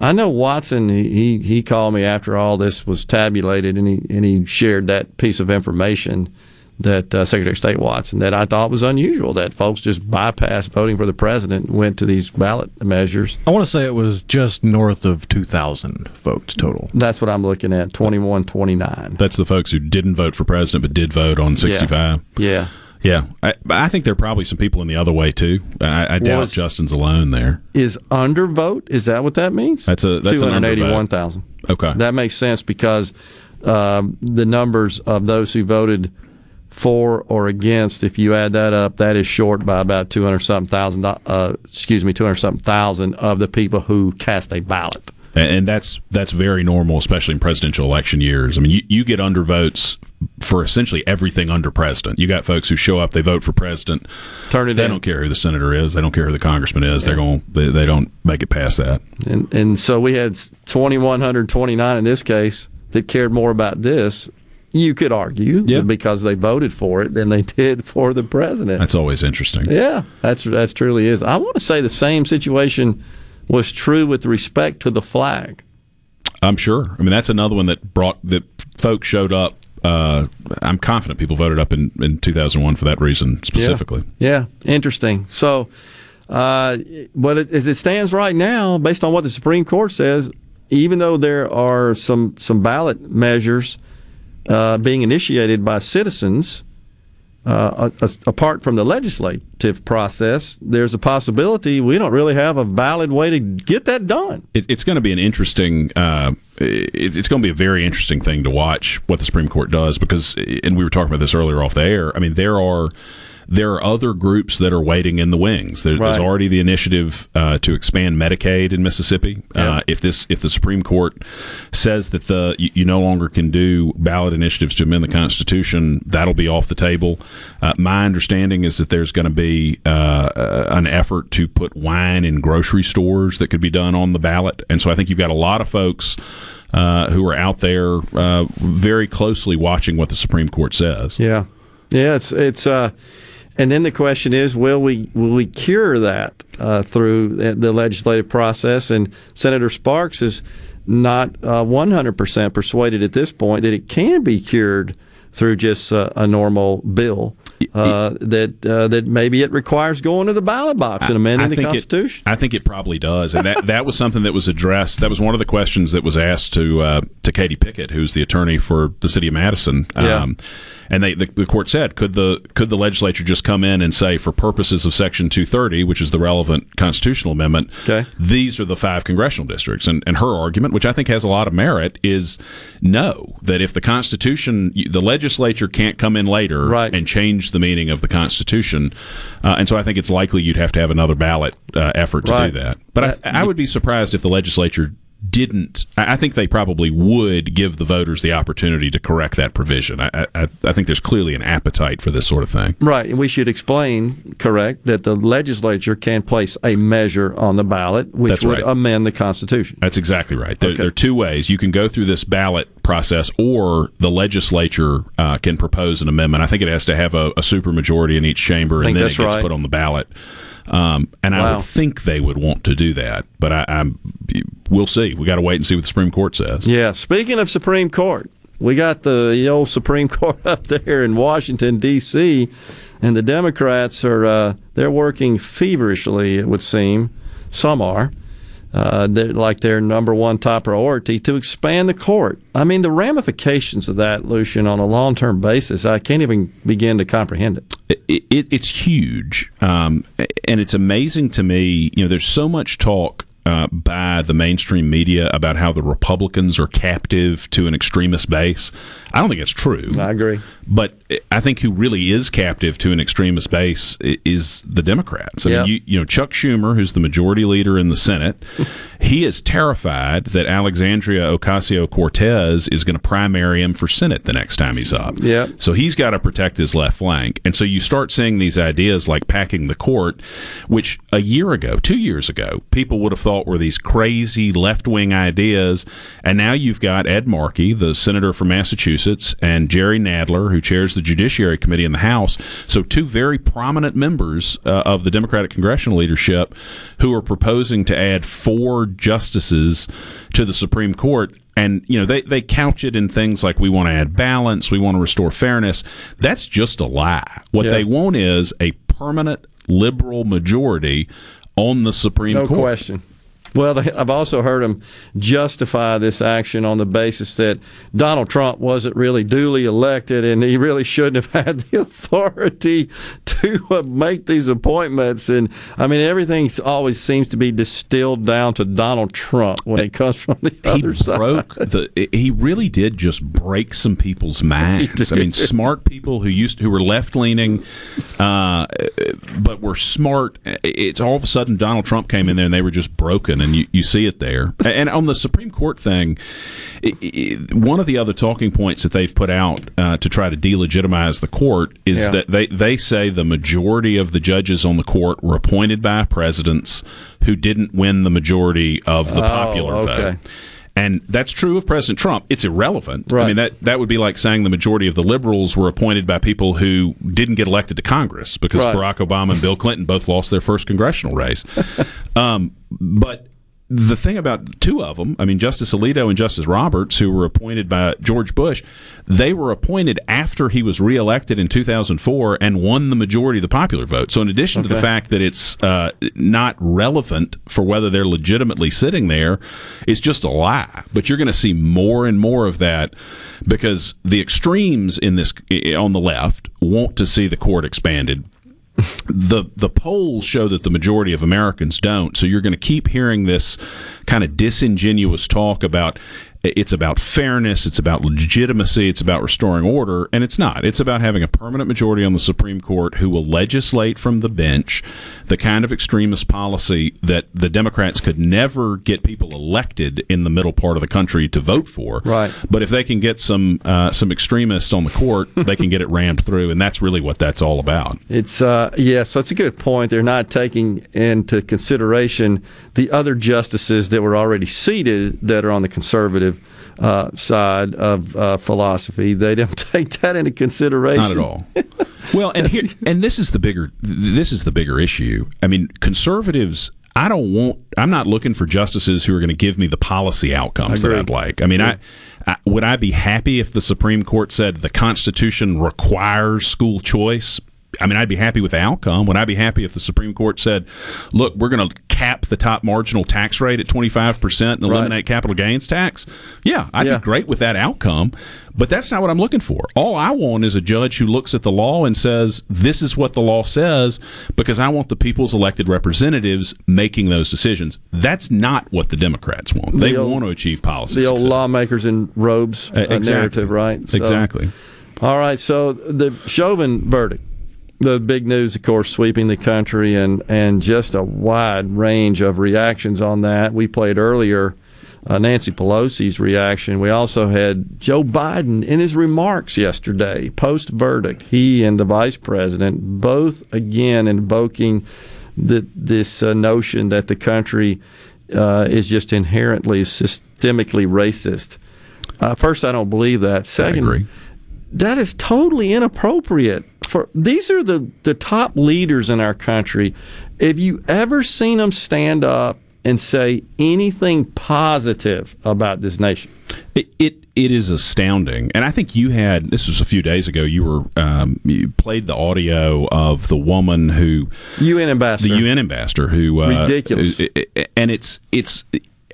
I know Watson. He, he he called me after all this was tabulated, and he and he shared that piece of information that uh, Secretary of State Watson that I thought was unusual that folks just bypassed voting for the president and went to these ballot measures. I want to say it was just north of 2,000 votes total. That's what I'm looking at 21 29. That's the folks who didn't vote for president but did vote on 65. Yeah. Yeah, I, I think there are probably some people in the other way too. I, I doubt Was- Justin's alone there. Is undervote? Is that what that means? That's a that's two an hundred undervote. eighty-one thousand. Okay, That makes sense because um, the numbers of those who voted for or against, if you add that up, that is short by about two hundred something thousand. Uh, excuse me, two hundred something thousand of the people who cast a ballot. and, and that's that's very normal, especially in presidential election years. I mean, you, you get undervotes for essentially everything under president. You got folks who show up, they vote for president, turn it They in. don't care who the senator is. They don't care who the congressman is. They're going. They, they don't make it past that. And and so we had 2129 in this case that cared more about this. You could argue because they voted for it than they did for the president. That's always interesting. Yeah, that's that's truly is. I want to say the same situation was true with respect to the flag. I'm sure. I mean, that's another one that brought that folks showed up. Uh, I'm confident people voted up in, in 2001 for that reason specifically. Yeah, interesting. So, uh, but it, as it stands right now, based on what the Supreme Court says, even though there are some some ballot measures uh, being initiated by citizens, uh, a- a- apart from the legislative process, there's a possibility we don't really have a valid way to get that done. It, it's going to be an interesting. Uh, it, it's going to be a very interesting thing to watch what the Supreme Court does because, and we were talking about this earlier off the air. I mean, there are there are other groups that are waiting in the wings. There, There's already the initiative uh, to expand Medicaid in Mississippi. Uh, if this if the Supreme Court says that the you, you no longer can do ballot initiatives to amend the Constitution, that'll be off the table. Uh, my understanding is that there's going to be uh, uh, an effort to put wine in grocery stores that could be done on the ballot, and so I think you've got a lot of folks. Uh, who are out there uh, very closely watching what the Supreme Court says? Yeah, yeah. It's it's. Uh, and then the question is, will we will we cure that uh, through the the legislative process? And Senator Sparks is not one hundred percent persuaded at this point that it can be cured through just uh, a normal bill. Uh, that uh, that maybe it requires going to the ballot box and amending the think Constitution. It, I think it probably does, and that that was something that was addressed. That was one of the questions that was asked to uh, to Katie Pickett, who's the attorney for the city of Madison. Yeah. And they the, the court said could the could the legislature just come in and say for purposes of Section 230, which is the relevant constitutional amendment, okay. these are the five congressional districts. And and her argument, which I think has a lot of merit, is no that if the Constitution, the legislature can't come in later Right. and change the meaning of the Constitution. Uh, and so I think it's likely you'd have to have another ballot uh, effort to Right. do that. But I, I would be surprised if the legislature didn't. I think they probably would give the voters the opportunity to correct that provision. I, I, I think there's clearly an appetite for this sort of thing. Right, and we should explain, correct, that the legislature can place a measure on the ballot which That's would right. amend the Constitution. That's exactly right. There, there are two ways. You can go through this ballot process, or the legislature uh, can propose an amendment. I think it has to have a, a supermajority in each chamber, and then it gets right. put on the ballot. Um, and I would think they would want to do that, but I, I'm. We'll see. We got to wait and see what the Supreme Court says. Yeah. Speaking of Supreme Court, we got the old Supreme Court up there in Washington D.C., and the Democrats are uh, they're working feverishly. It would seem some are. Uh, they're like their number one top priority to expand the court. I mean, the ramifications of that, Lucien, on a long term basis, I can't even begin to comprehend it. it, it, it's huge, um, and it's amazing to me. You know, there's so much talk uh, by the mainstream media about how the Republicans are captive to an extremist base. I don't think it's true. I agree. But I think who really is captive to an extremist base is the Democrats. I Yeah. mean, you, you know, Chuck Schumer, who's the majority leader in the Senate, he is terrified that Alexandria Ocasio Cortez is going to primary him for Senate the next time he's up. Yeah. So he's got to protect his left flank. And so you start seeing these ideas like packing the court, which a year ago, two years ago, people would have thought were these crazy left wing ideas. And now you've got Ed Markey, the senator from Massachusetts, and Jerry Nadler, who chairs the Judiciary Committee in the House. So two very prominent members uh, of the Democratic congressional leadership who are proposing to add four justices to the Supreme Court and you know they, they couch it in things like we want to add balance we want to restore fairness that's just a lie what Yeah. they want is a permanent liberal majority on the supreme No court question. Well, they, I've also heard them justify this action on the basis that Donald Trump wasn't really duly elected and he really shouldn't have had the authority to uh, make these appointments. And I mean, everything always seems to be distilled down to Donald Trump when it comes from the he other side. broke the he really did just break some people's minds i mean smart people who used who were left leaning uh, but were smart it's all of a sudden donald trump came in there and they were just broken and you, you see it there and on the supreme court thing i i one of the other talking points that they've put out uh, to try to delegitimize the court is Yeah. that they, they say the majority of the judges on the court were appointed by presidents who didn't win the majority of the Oh, popular okay. vote and that's true of President Trump. It's irrelevant. I mean that that would be like saying the majority of the liberals were appointed by people who didn't get elected to Congress because Right. Barack Obama and Bill Clinton both lost their first congressional race. um, but the thing about two of them, I mean, Justice Alito and Justice Roberts, who were appointed by George Bush, they were appointed after he was reelected in 2004 and won the majority of the popular vote. So, in addition to the fact that it's uh, not relevant for whether they're legitimately sitting there, it's just a lie. But you're going to see more and more of that because the extremes in this on the left want to see the court expanded the the polls show that the majority of Americans don't. So you're going to keep hearing this kind of disingenuous talk about it's about fairness, it's about legitimacy, it's about restoring order, and it's not. It's about having a permanent majority on the Supreme Court who will legislate from the bench the kind of extremist policy that the Democrats could never get people elected in the middle part of the country to vote for. Right. But if they can get some uh, some extremists on the court, they can get it rammed through, and that's really what that's all about. It's uh, yeah, so it's a good point. They're not taking into consideration the other justices that were already seated that are on the conservative uh, side of uh, philosophy. They don't take that into consideration. Not at all. Well, and here, and this is the bigger this is the bigger issue. I mean, conservatives. I don't want. I'm not looking for justices who are going to give me the policy outcomes that I'd like. I mean, I, I would I be happy if the Supreme Court said the Constitution requires school choice. I mean, I'd be happy with the outcome. Would I be happy if the Supreme Court said, "Look, we're going to cap the top marginal tax rate at 25 percent and Right. eliminate capital gains tax"? Yeah, I'd Yeah. be great with that outcome. But that's not what I'm looking for. All I want is a judge who looks at the law and says, "This is what the law says," because I want the people's elected representatives making those decisions. That's not what the Democrats want. They The old- want to achieve policy. The old success. lawmakers in robes uh, exactly. narrative, right? So- Exactly. All right, so the Chauvin verdict, the big news, of course, sweeping the country, and and just a wide range of reactions on that. We played earlier uh, Nancy Pelosi's reaction. We also had Joe Biden in his remarks yesterday, post verdict. He and the vice president both again invoking the, this uh, notion that the country uh, is just inherently systemically racist. Uh, first, I don't believe that. Second, that is totally inappropriate. For these are the the top leaders in our country. Have you ever seen them stand up and say anything positive about this nation? It, it it is astounding, and I think you had this was a few days ago. You were um, you played the audio of the woman who UN ambassador, the UN ambassador who uh, Ridiculous. and it's it's.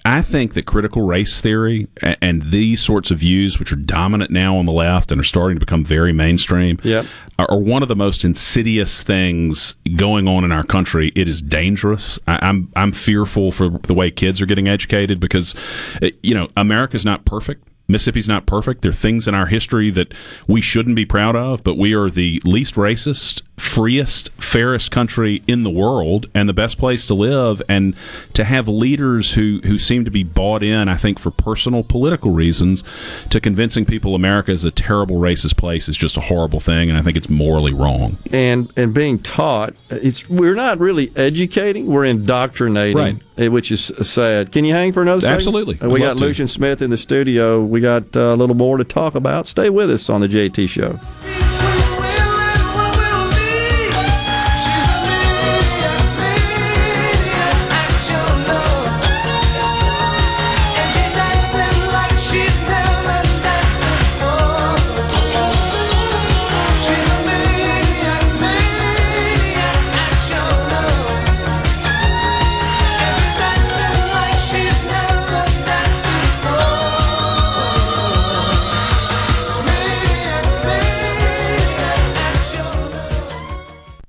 I think that critical race theory and these sorts of views, which are dominant now on the left and are starting to become very mainstream, Yep. are, one of the most insidious things going on in our country. It is dangerous. I, I'm I'm fearful for the way kids are getting educated because, uh, you know, America's not perfect. Mississippi's not perfect. There are things in our history that we shouldn't be proud of, but we are the least racist, freest, fairest country in the world and the best place to live. And to have leaders who, who seem to be bought in, I think, for personal political reasons, to convincing people America is a terrible racist place is just a horrible thing. And I think it's morally wrong. and and being taught it's we're not really educating we're indoctrinating Right. eh, which is sad can you hang for another second? Absolutely. We I'd got lucien smith in the studio we got uh, a little more to talk about stay with us on the jt show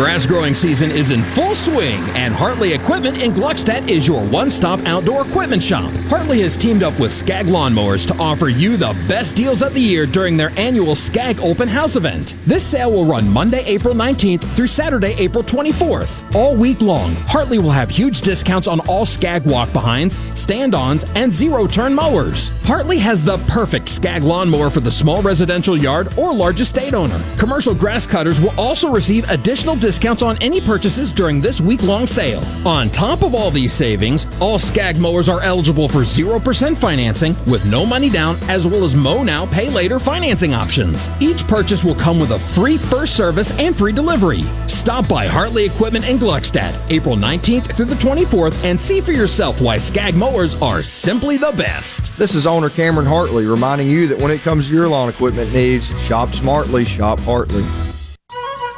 Grass growing season is in full swing, and Hartley Equipment in Gluckstadt is your one stop outdoor equipment shop. Hartley has teamed up with Skag Lawnmowers to offer you the best deals of the year during their annual Skag Open House event. This sale will run Monday, April 19th through Saturday, April 24th. All week long, Hartley will have huge discounts on all Skag walk behinds, stand ons, and zero turn mowers. Hartley has the perfect Skag lawnmower for the small residential yard or large estate owner. Commercial grass cutters will also receive additional discounts on any purchases during this week long sale. On top of all these savings, all Skag mowers are eligible for 0% financing with no money down, as well as mow now, pay later financing options. Each purchase will come with a free first service and free delivery. Stop by Hartley Equipment in Gluckstadt, April 19th through the 24th, and see for yourself why Skag mowers are simply the best. This is owner Cameron Hartley reminding you that when it comes to your lawn equipment needs, shop smartly, shop Hartley.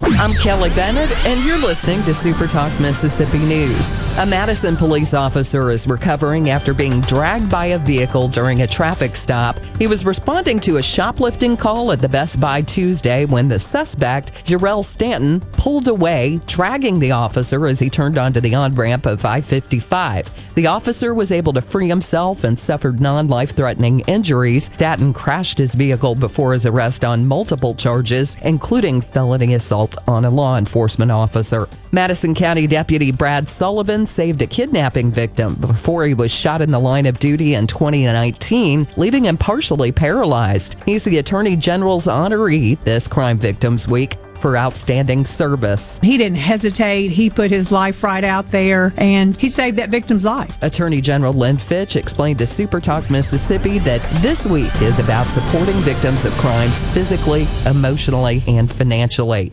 I'm Kelly Bennett, and you're listening to Super Talk Mississippi News. A Madison police officer is recovering after being dragged by a vehicle during a traffic stop. He was responding to a shoplifting call at the Best Buy Tuesday when the suspect, Jarrell Stanton, pulled away, dragging the officer as he turned onto the on ramp of I 55. The officer was able to free himself and suffered non life threatening injuries. Stanton crashed his vehicle before his arrest on multiple charges, including felony assault on a law enforcement officer. Madison County Deputy Brad Sullivan saved a kidnapping victim before he was shot in the line of duty in 2019, leaving him partially paralyzed. He's the Attorney General's honoree this Crime Victims Week for outstanding service. He didn't hesitate. He put his life right out there and he saved that victim's life. Attorney General Lynn Fitch explained to Super Talk Mississippi that this week is about supporting victims of crimes physically, emotionally, and financially.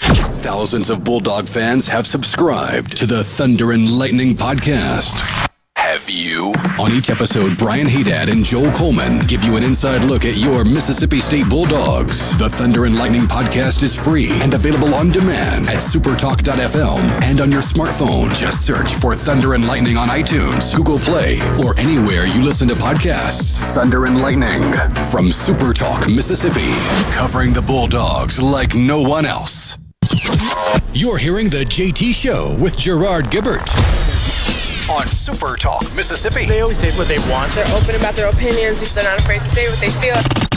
Thousands of Bulldog fans have subscribed to the Thunder and Lightning podcast. Have you? On each episode, Brian Hadad and Joel Coleman give you an inside look at your Mississippi State Bulldogs. The Thunder and Lightning podcast is free and available on demand at supertalk.fm and on your smartphone. Just search for Thunder and Lightning on iTunes, Google Play, or anywhere you listen to podcasts. Thunder and Lightning from Supertalk, Mississippi, covering the Bulldogs like no one else. You're hearing the JT Show with Gerard Gibert on Super Talk, Mississippi. They always say what they want. They're open about their opinions. They're not afraid to say what they feel.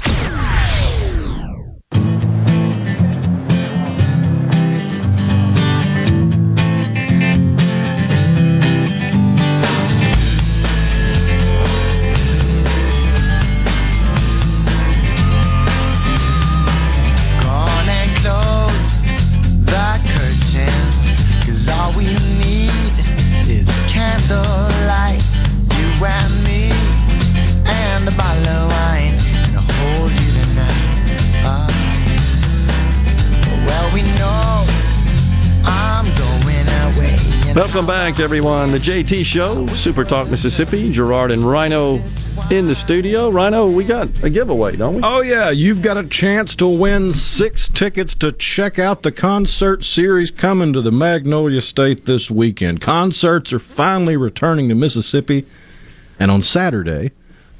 Welcome back, everyone. The JT Show, Super Talk Mississippi. Gerard and Rhino in the studio. Rhino, we got a giveaway, don't we? Oh, yeah. You've got a chance to win six tickets to check out the concert series coming to the Magnolia State this weekend. Concerts are finally returning to Mississippi. And on Saturday,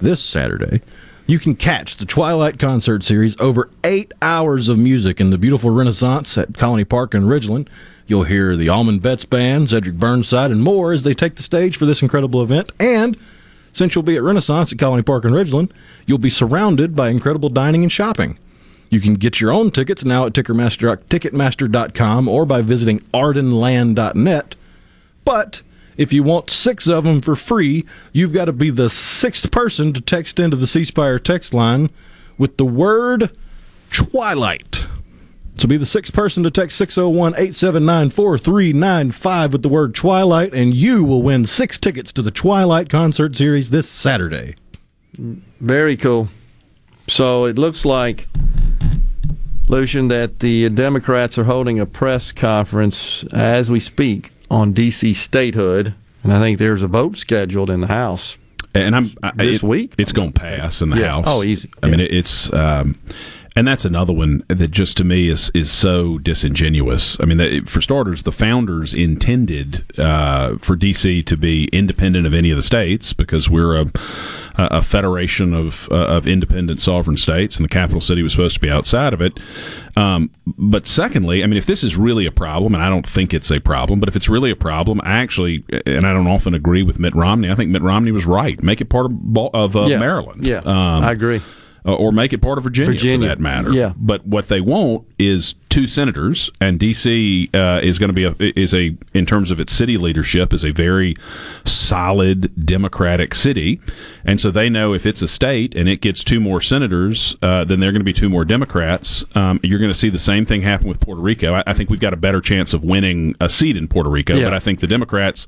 this Saturday, you can catch the Twilight Concert Series over eight hours of music in the beautiful Renaissance at Colony Park in Ridgeland. You'll hear the Allman Betts Band, Cedric Burnside, and more as they take the stage for this incredible event. And since you'll be at Renaissance at Colony Park in Ridgeland, you'll be surrounded by incredible dining and shopping. You can get your own tickets now at Ticketmaster, Ticketmaster.com or by visiting ardenland.net. But if you want six of them for free, you've got to be the sixth person to text into the C Spire text line with the word Twilight. So be the sixth person to text 601 879 4395 with the word Twilight, and you will win six tickets to the Twilight concert series this Saturday. Very cool. So it looks like, Lucien, that the Democrats are holding a press conference as we speak on D.C. statehood. and I think there's a vote scheduled in the House. And I'm I, This it- week? It's going to pass in the Yeah. House. Oh, easy. I mean, it, it's. Um, and that's another one that just to me is is so disingenuous. I mean, that, for starters, the founders intended uh, for DC to be independent of any of the states because we're a a federation of uh, of independent sovereign states, and the capital city was supposed to be outside of it. Um, but secondly, I mean, if this is really a problem, and I don't think it's a problem, but if it's really a problem, I actually, and I don't often agree with Mitt Romney. I think Mitt Romney was right. Make it part of of uh, Yeah. Maryland. Yeah, Um, I agree. Uh, or make it part of Virginia, Virginia. for that matter. Yeah. But what they want is two senators, and DC uh, is going to be a, is a in terms of its city leadership is a very solid Democratic city, and so they know if it's a state and it gets two more senators, uh, then there are going to be two more Democrats. Um, you're going to see the same thing happen with Puerto Rico. I, I think we've got a better chance of winning a seat in Puerto Rico, Yeah. but I think the Democrats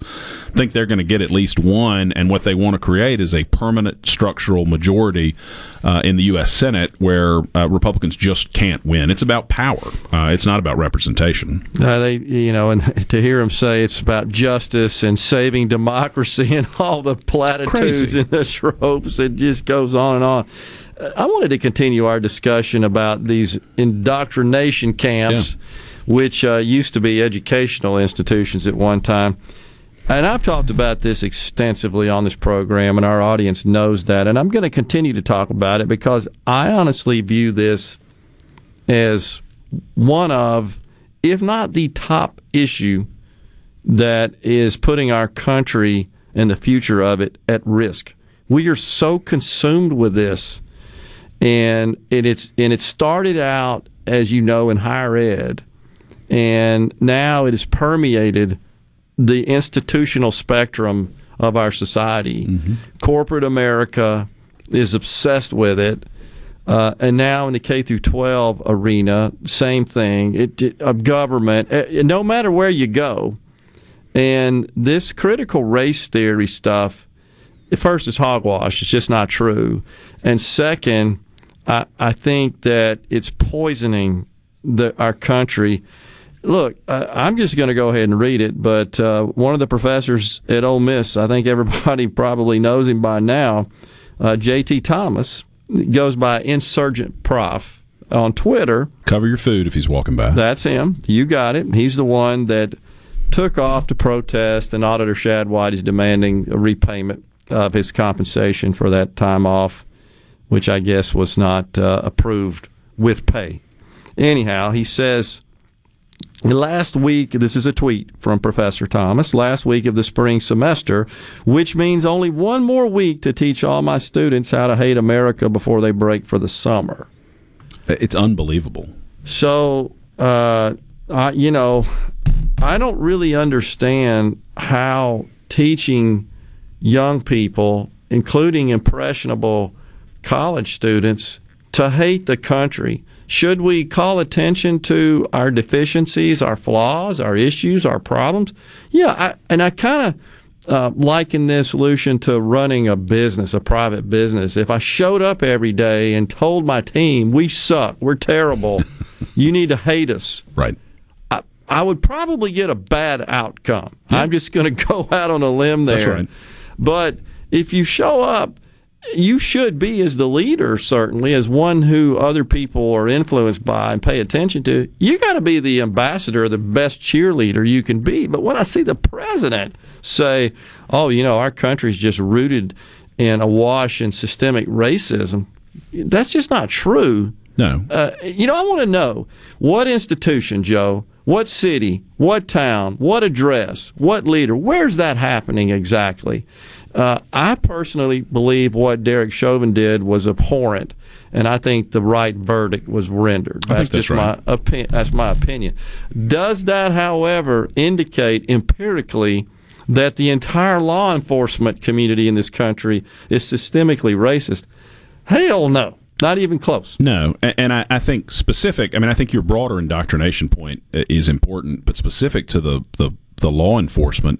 think they're going to get at least one, and what they want to create is a permanent structural majority uh, in the U.S. Senate where uh, Republicans just can't win. It's about power. Uh, it's not about representation. Uh, they, you know, and to hear him say it's about justice and saving democracy and all the platitudes and the tropes, it just goes on and on. Uh, I wanted to continue our discussion about these indoctrination camps, which uh, used to be educational institutions at one time. And I've talked about this extensively on this program, and our audience knows that. And I'm going to continue to talk about it because I honestly view this as one of, if not the top issue that is putting our country and the future of it at risk. We are so consumed with this, and it, it's and it started out as you know in higher ed, and now it has permeated the institutional spectrum of our society. Mm-hmm. Corporate America is obsessed with it. Uh, and now in the K through 12 arena, same thing. It, it of government, eh, no matter where you go, and this critical race theory stuff, first it's hogwash. It's just not true. And second, I, I think that it's poisoning the, our country. Look, uh, I'm just going to go ahead and read it. But uh, one of the professors at Ole Miss, I think everybody probably knows him by now, uh, J.T. Thomas, goes by Insurgent Prof on Twitter. Cover your food if he's walking by. That's him. You got it. He's the one that took off to protest, and Auditor Shad White is demanding a repayment of his compensation for that time off, which I guess was not uh, approved with pay. Anyhow, he says last week, this is a tweet from Professor Thomas, last week of the spring semester, which means only one more week to teach all my students how to hate America before they break for the summer. It's unbelievable. So, uh, I, you know, I don't really understand how teaching young people, including impressionable college students, to hate the country. Should we call attention to our deficiencies, our flaws, our issues, our problems? Yeah, I, and I kind of uh, liken this solution to running a business, a private business. If I showed up every day and told my team, we suck, we're terrible, you need to hate us. Right. I, I would probably get a bad outcome. I'm just going to go out on a limb there. That's right. But if you show up, you should be as the leader, certainly, as one who other people are influenced by and pay attention to. You got to be the ambassador, the best cheerleader you can be. But when I see the president say, "Oh, you know, our country's just rooted in awash in systemic racism," that's just not true. No. Uh, you know, I want to know what institution, Joe, what city, what town, what address, what leader, where's that happening exactly? Uh, I personally believe what Derek Chauvin did was abhorrent, and I think the right verdict was rendered. That's that's just right. my opinion. That's my opinion. Does that, however, indicate empirically that the entire law enforcement community in this country is systemically racist? Hell no. Not even close. No, and I, I think specific. I mean, I think your broader indoctrination point uh, is important, but specific to the the the law enforcement,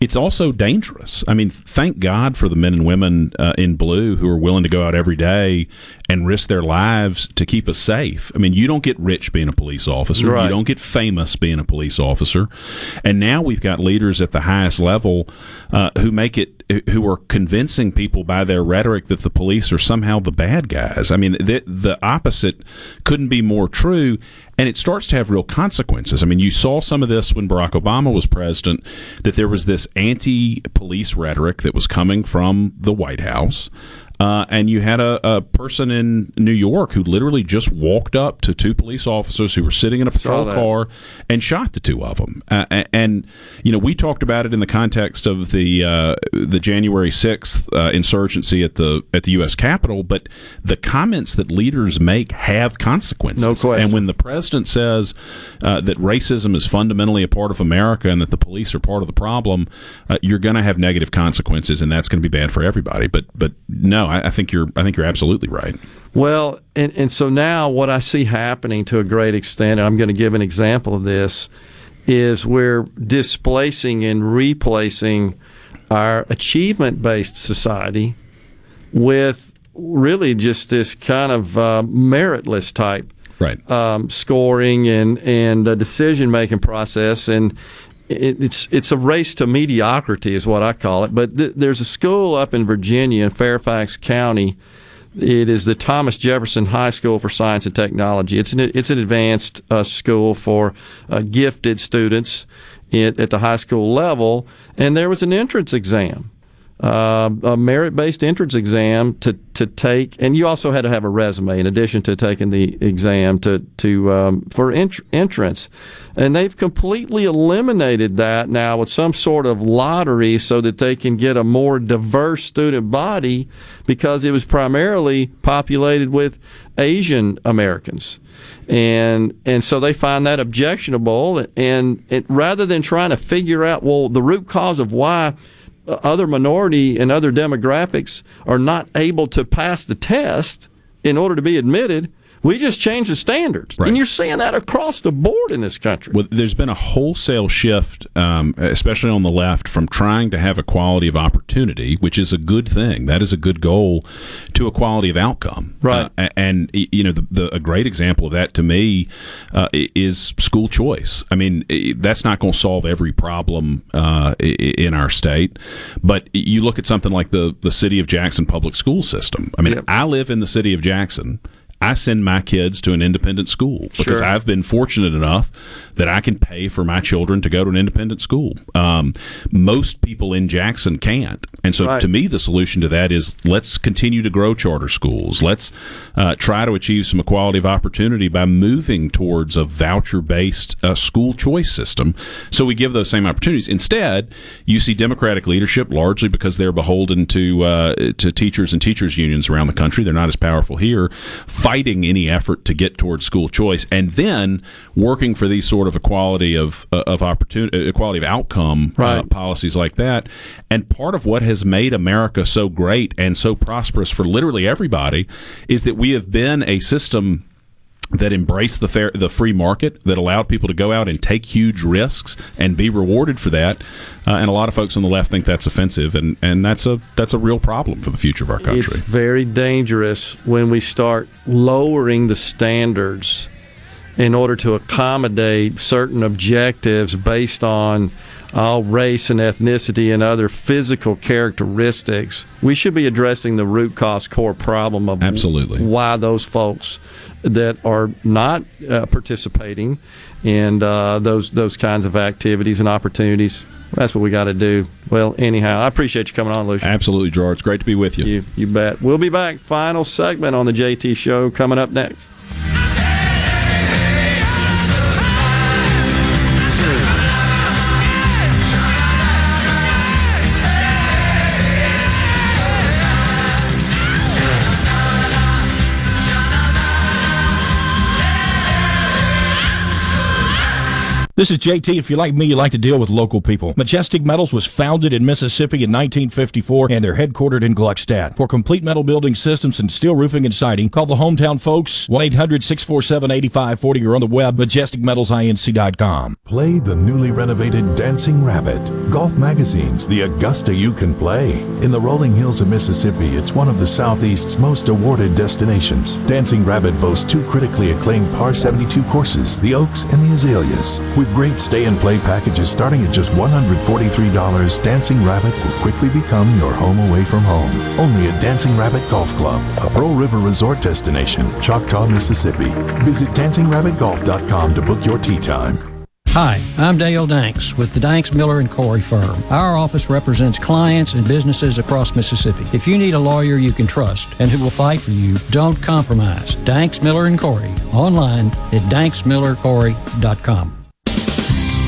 it's also dangerous. I mean, thank God for the men and women uh, in blue who are willing to go out every day and risk their lives to keep us safe. I mean, you don't get rich being a police officer. Right. You don't get famous being a police officer. And now we've got leaders at the highest level uh, who make it who are convincing people by their rhetoric that the police are somehow the bad guys. I mean, the, the opposite couldn't be more true. And it starts to have real consequences. I mean, you saw some of this when Barack Obama was president, that there was this anti police rhetoric that was coming from the White House. Uh, and you had a, a person in New York who literally just walked up to two police officers who were sitting in a patrol car and shot the two of them. Uh, and you know, we talked about it in the context of the uh, the January sixth uh, insurgency at the at the U.S. Capitol. But the comments that leaders make have consequences. No question. And when the president says uh, that racism is fundamentally a part of America and that the police are part of the problem, uh, you're going to have negative consequences, and that's going to be bad for everybody. But but no, I, I think you're I think you're absolutely right. Well, and, and so now what I see happening to a great extent, and I'm going to give an example of this, is we're displacing and replacing our achievement based society with really just this kind of uh, meritless type right. um, scoring and and decision making process and it's it's a race to mediocrity is what I call it. But th- there's a school up in Virginia in Fairfax County. It is the Thomas Jefferson High School for Science and Technology. It's an it's an advanced uh, school for uh, gifted students at, at the high school level, and there was an entrance exam uh, a merit-based entrance exam to to take, and you also had to have a resume in addition to taking the exam to to um, for ent- entrance, and they've completely eliminated that now with some sort of lottery so that they can get a more diverse student body because it was primarily populated with Asian Americans. And and so they find that objectionable and it, rather than trying to figure out well the root cause of why other minority and other demographics are not able to pass the test in order to be admitted we just change the standards and you're seeing that across the board in this country Well, there's been a wholesale shift, um, especially on the left, from trying to have equality of opportunity, which is a good thing. That is a good goal, to equality of outcome. Right. Uh, and you know, the, the, a great example of that to me uh, is school choice. I mean, that's not going to solve every problem uh, in our state, but you look at something like the the city of Jackson public school system. I mean, I live in the city of Jackson. I send my kids to an independent school because Sure. I've been fortunate enough that I can pay for my children to go to an independent school. Um, most people in Jackson can't, and so Right. to me, the solution to that is let's continue to grow charter schools. Let's uh, try to achieve some equality of opportunity by moving towards a voucher-based uh, school choice system, so we give those same opportunities. Instead, you see Democratic leadership largely because they're beholden to uh, to teachers and teachers unions around the country. They're not as powerful here, fighting any effort to get towards school choice, and then working for these sort of equality of uh, of opportunity, equality of outcome uh, policies like that. And part of what has made America so great and so prosperous for literally everybody is that we have been a system that embraced the fair, the free market, that allowed people to go out and take huge risks and be rewarded for that. Uh, and a lot of folks on the left think that's offensive, and, and that's a that's a real problem for the future of our country. It's very dangerous when we start lowering the standards in order to accommodate certain objectives based on all race and ethnicity and other physical characteristics. We should be addressing the root cause core problem of Absolutely. why those folks that are not uh, participating in uh, those those kinds of activities and opportunities. That's what we got to do. Well, anyhow, I appreciate you coming on, Lucien. Absolutely, George. Great to be with you. You, you bet. We'll be back. Final segment on the JT Show coming up next. This is JT. If you're like me, you like to deal with local people. Majestic Metals was founded in Mississippi in 1954 and they're headquartered in Gluckstadt. For complete metal building systems and steel roofing and siding, call the hometown folks 1 800 647 8540 or on the web majesticmetalsinc.com. Play the newly renovated Dancing Rabbit. Golf Magazine's The Augusta You Can Play. In the rolling hills of Mississippi, it's one of the Southeast's most awarded destinations. Dancing Rabbit boasts two critically acclaimed par 72 courses, the Oaks and the Azaleas. With great stay and play packages starting at just $143, Dancing Rabbit will quickly become your home away from home. Only at Dancing Rabbit Golf Club, a Pearl River resort destination, Choctaw, Mississippi. Visit dancingrabbitgolf.com to book your tee time. Hi, I'm Dale Danks with the Danks Miller and Corey firm. Our office represents clients and businesses across Mississippi. If you need a lawyer you can trust and who will fight for you, don't compromise. Danks Miller and Corey online at danksmillercorey.com.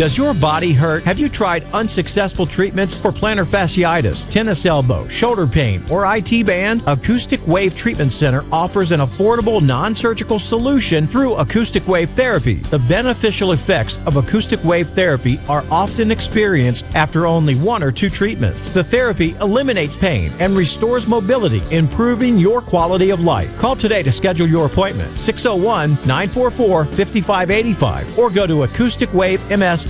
Does your body hurt? Have you tried unsuccessful treatments for plantar fasciitis, tennis elbow, shoulder pain, or IT band? Acoustic Wave Treatment Center offers an affordable non-surgical solution through acoustic wave therapy. The beneficial effects of acoustic wave therapy are often experienced after only one or two treatments. The therapy eliminates pain and restores mobility, improving your quality of life. Call today to schedule your appointment. 601-944-5585 or go to acousticwavems.com.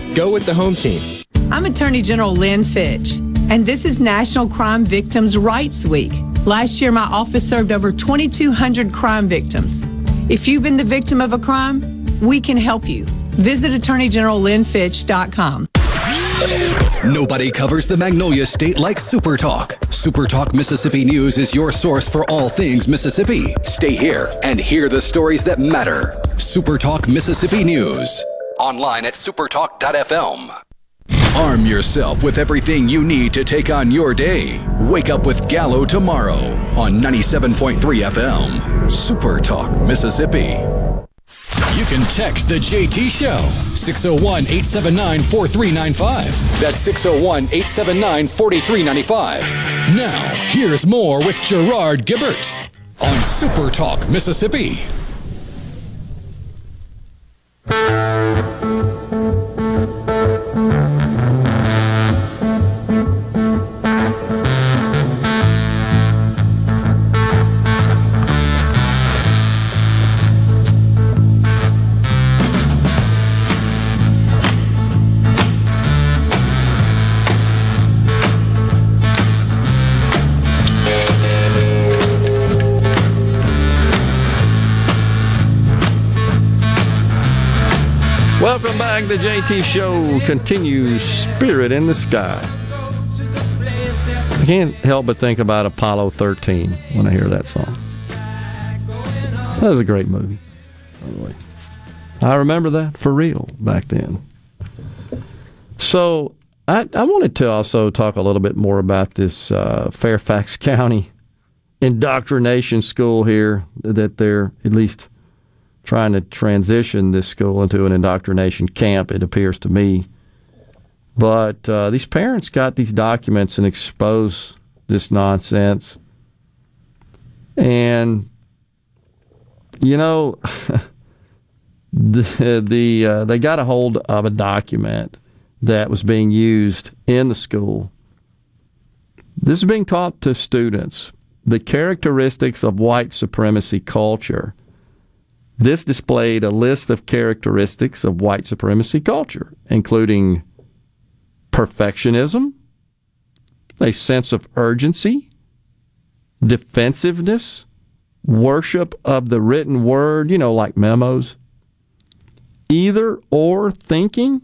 Go with the home team. I'm Attorney General Lynn Fitch, and this is National Crime Victims' Rights Week. Last year, my office served over 2,200 crime victims. If you've been the victim of a crime, we can help you. Visit AttorneyGeneralLynnFitch.com. Nobody covers the Magnolia State like Super Talk. Super Talk Mississippi News is your source for all things Mississippi. Stay here and hear the stories that matter. Super Talk Mississippi News. Online at supertalk.fm. Arm yourself with everything you need to take on your day. Wake up with Gallo tomorrow on 97.3 FM. Super Talk Mississippi. You can text the JT Show 601 879 4395. That's 601 879 4395. Now, here's more with Gerard Gibert on Super Talk Mississippi. Música back. The JT Show continues. Spirit in the Sky. I can't help but think about Apollo 13 when I hear that song. That was a great movie. I remember that for real back then. So I, I wanted to also talk a little bit more about this uh, Fairfax County indoctrination school here that they're at least trying to transition this school into an indoctrination camp, it appears to me. But uh, these parents got these documents and expose this nonsense. And, you know, the, the uh, they got a hold of a document that was being used in the school. This is being taught to students the characteristics of white supremacy culture. This displayed a list of characteristics of white supremacy culture, including perfectionism, a sense of urgency, defensiveness, worship of the written word, you know, like memos, either or thinking,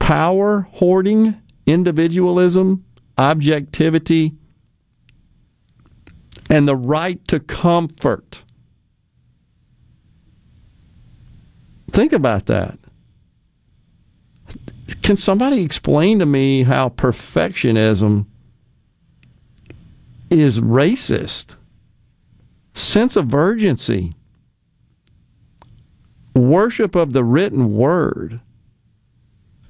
power hoarding, individualism, objectivity, and the right to comfort. Think about that. Can somebody explain to me how perfectionism is racist? Sense of urgency, worship of the written word.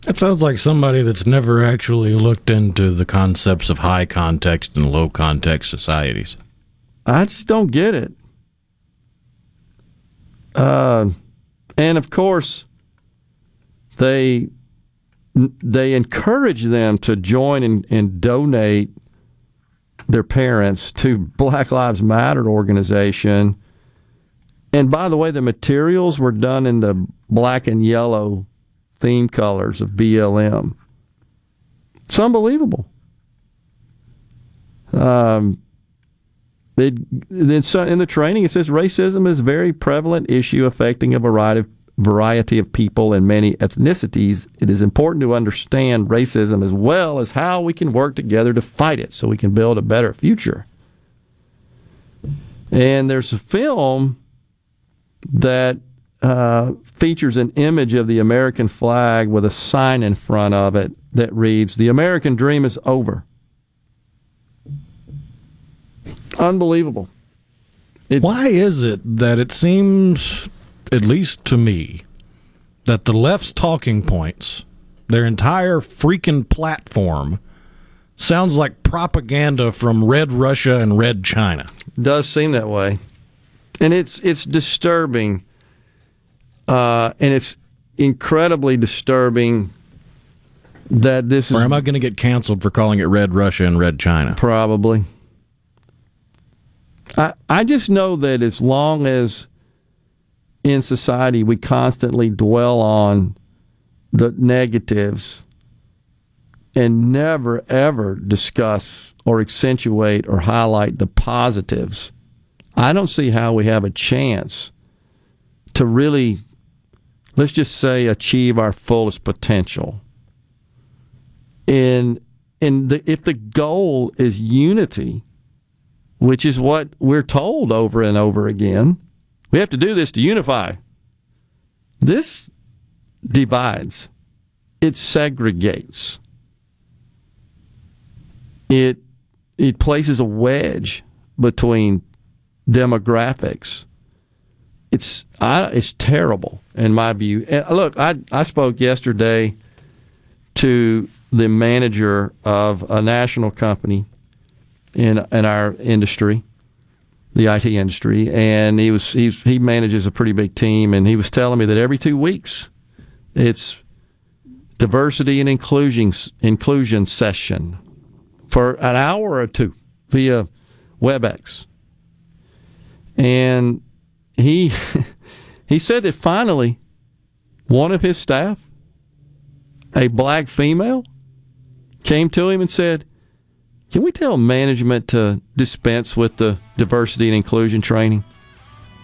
That sounds like somebody that's never actually looked into the concepts of high context and low context societies. I just don't get it. Uh, and of course, they they encourage them to join and, and donate their parents to Black Lives Matter organization. And by the way, the materials were done in the black and yellow theme colors of BLM. It's unbelievable. Um, it, in the training, it says racism is a very prevalent issue affecting a variety of variety of people and many ethnicities, it is important to understand racism as well as how we can work together to fight it so we can build a better future. And there's a film that uh, features an image of the American flag with a sign in front of it that reads, The American dream is over. Unbelievable. It, Why is it that it seems at least to me, that the left's talking points, their entire freaking platform, sounds like propaganda from Red Russia and Red China. Does seem that way, and it's it's disturbing, uh, and it's incredibly disturbing that this or is. am I going to get canceled for calling it Red Russia and Red China? Probably. I I just know that as long as in society we constantly dwell on the negatives and never ever discuss or accentuate or highlight the positives, I don't see how we have a chance to really, let's just say, achieve our fullest potential. And and the, if the goal is unity, which is what we're told over and over again, we have to do this to unify. This divides, it segregates, it, it places a wedge between demographics. It's I, it's terrible in my view. And uh, look, I I spoke yesterday to the manager of a national company in in our industry, the IT industry, and he was he he manages a pretty big team, and he was telling me that every two weeks, it's diversity and inclusion inclusion session for an hour or two via WebEx, and he he said that finally one of his staff, a black female, came to him and said can we tell management to dispense with the diversity and inclusion training?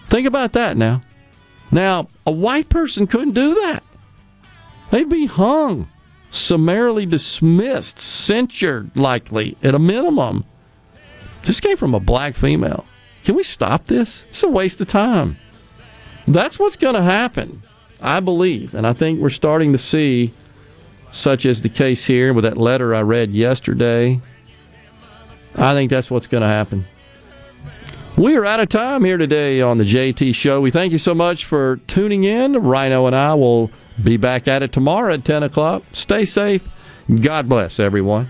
Think about that now. Now, a white person couldn't do that. They'd be hung, summarily dismissed, censured, likely, at a minimum. This came from a black female. Can we stop this? It's a waste of time. That's what's going to happen, I believe. And I think we're starting to see such as the case here with that letter I read yesterday. I think that's what's going to happen. We are out of time here today on the JT Show. We thank you so much for tuning in. Rhino and I will be back at it tomorrow at 10 o'clock. Stay safe. God bless everyone.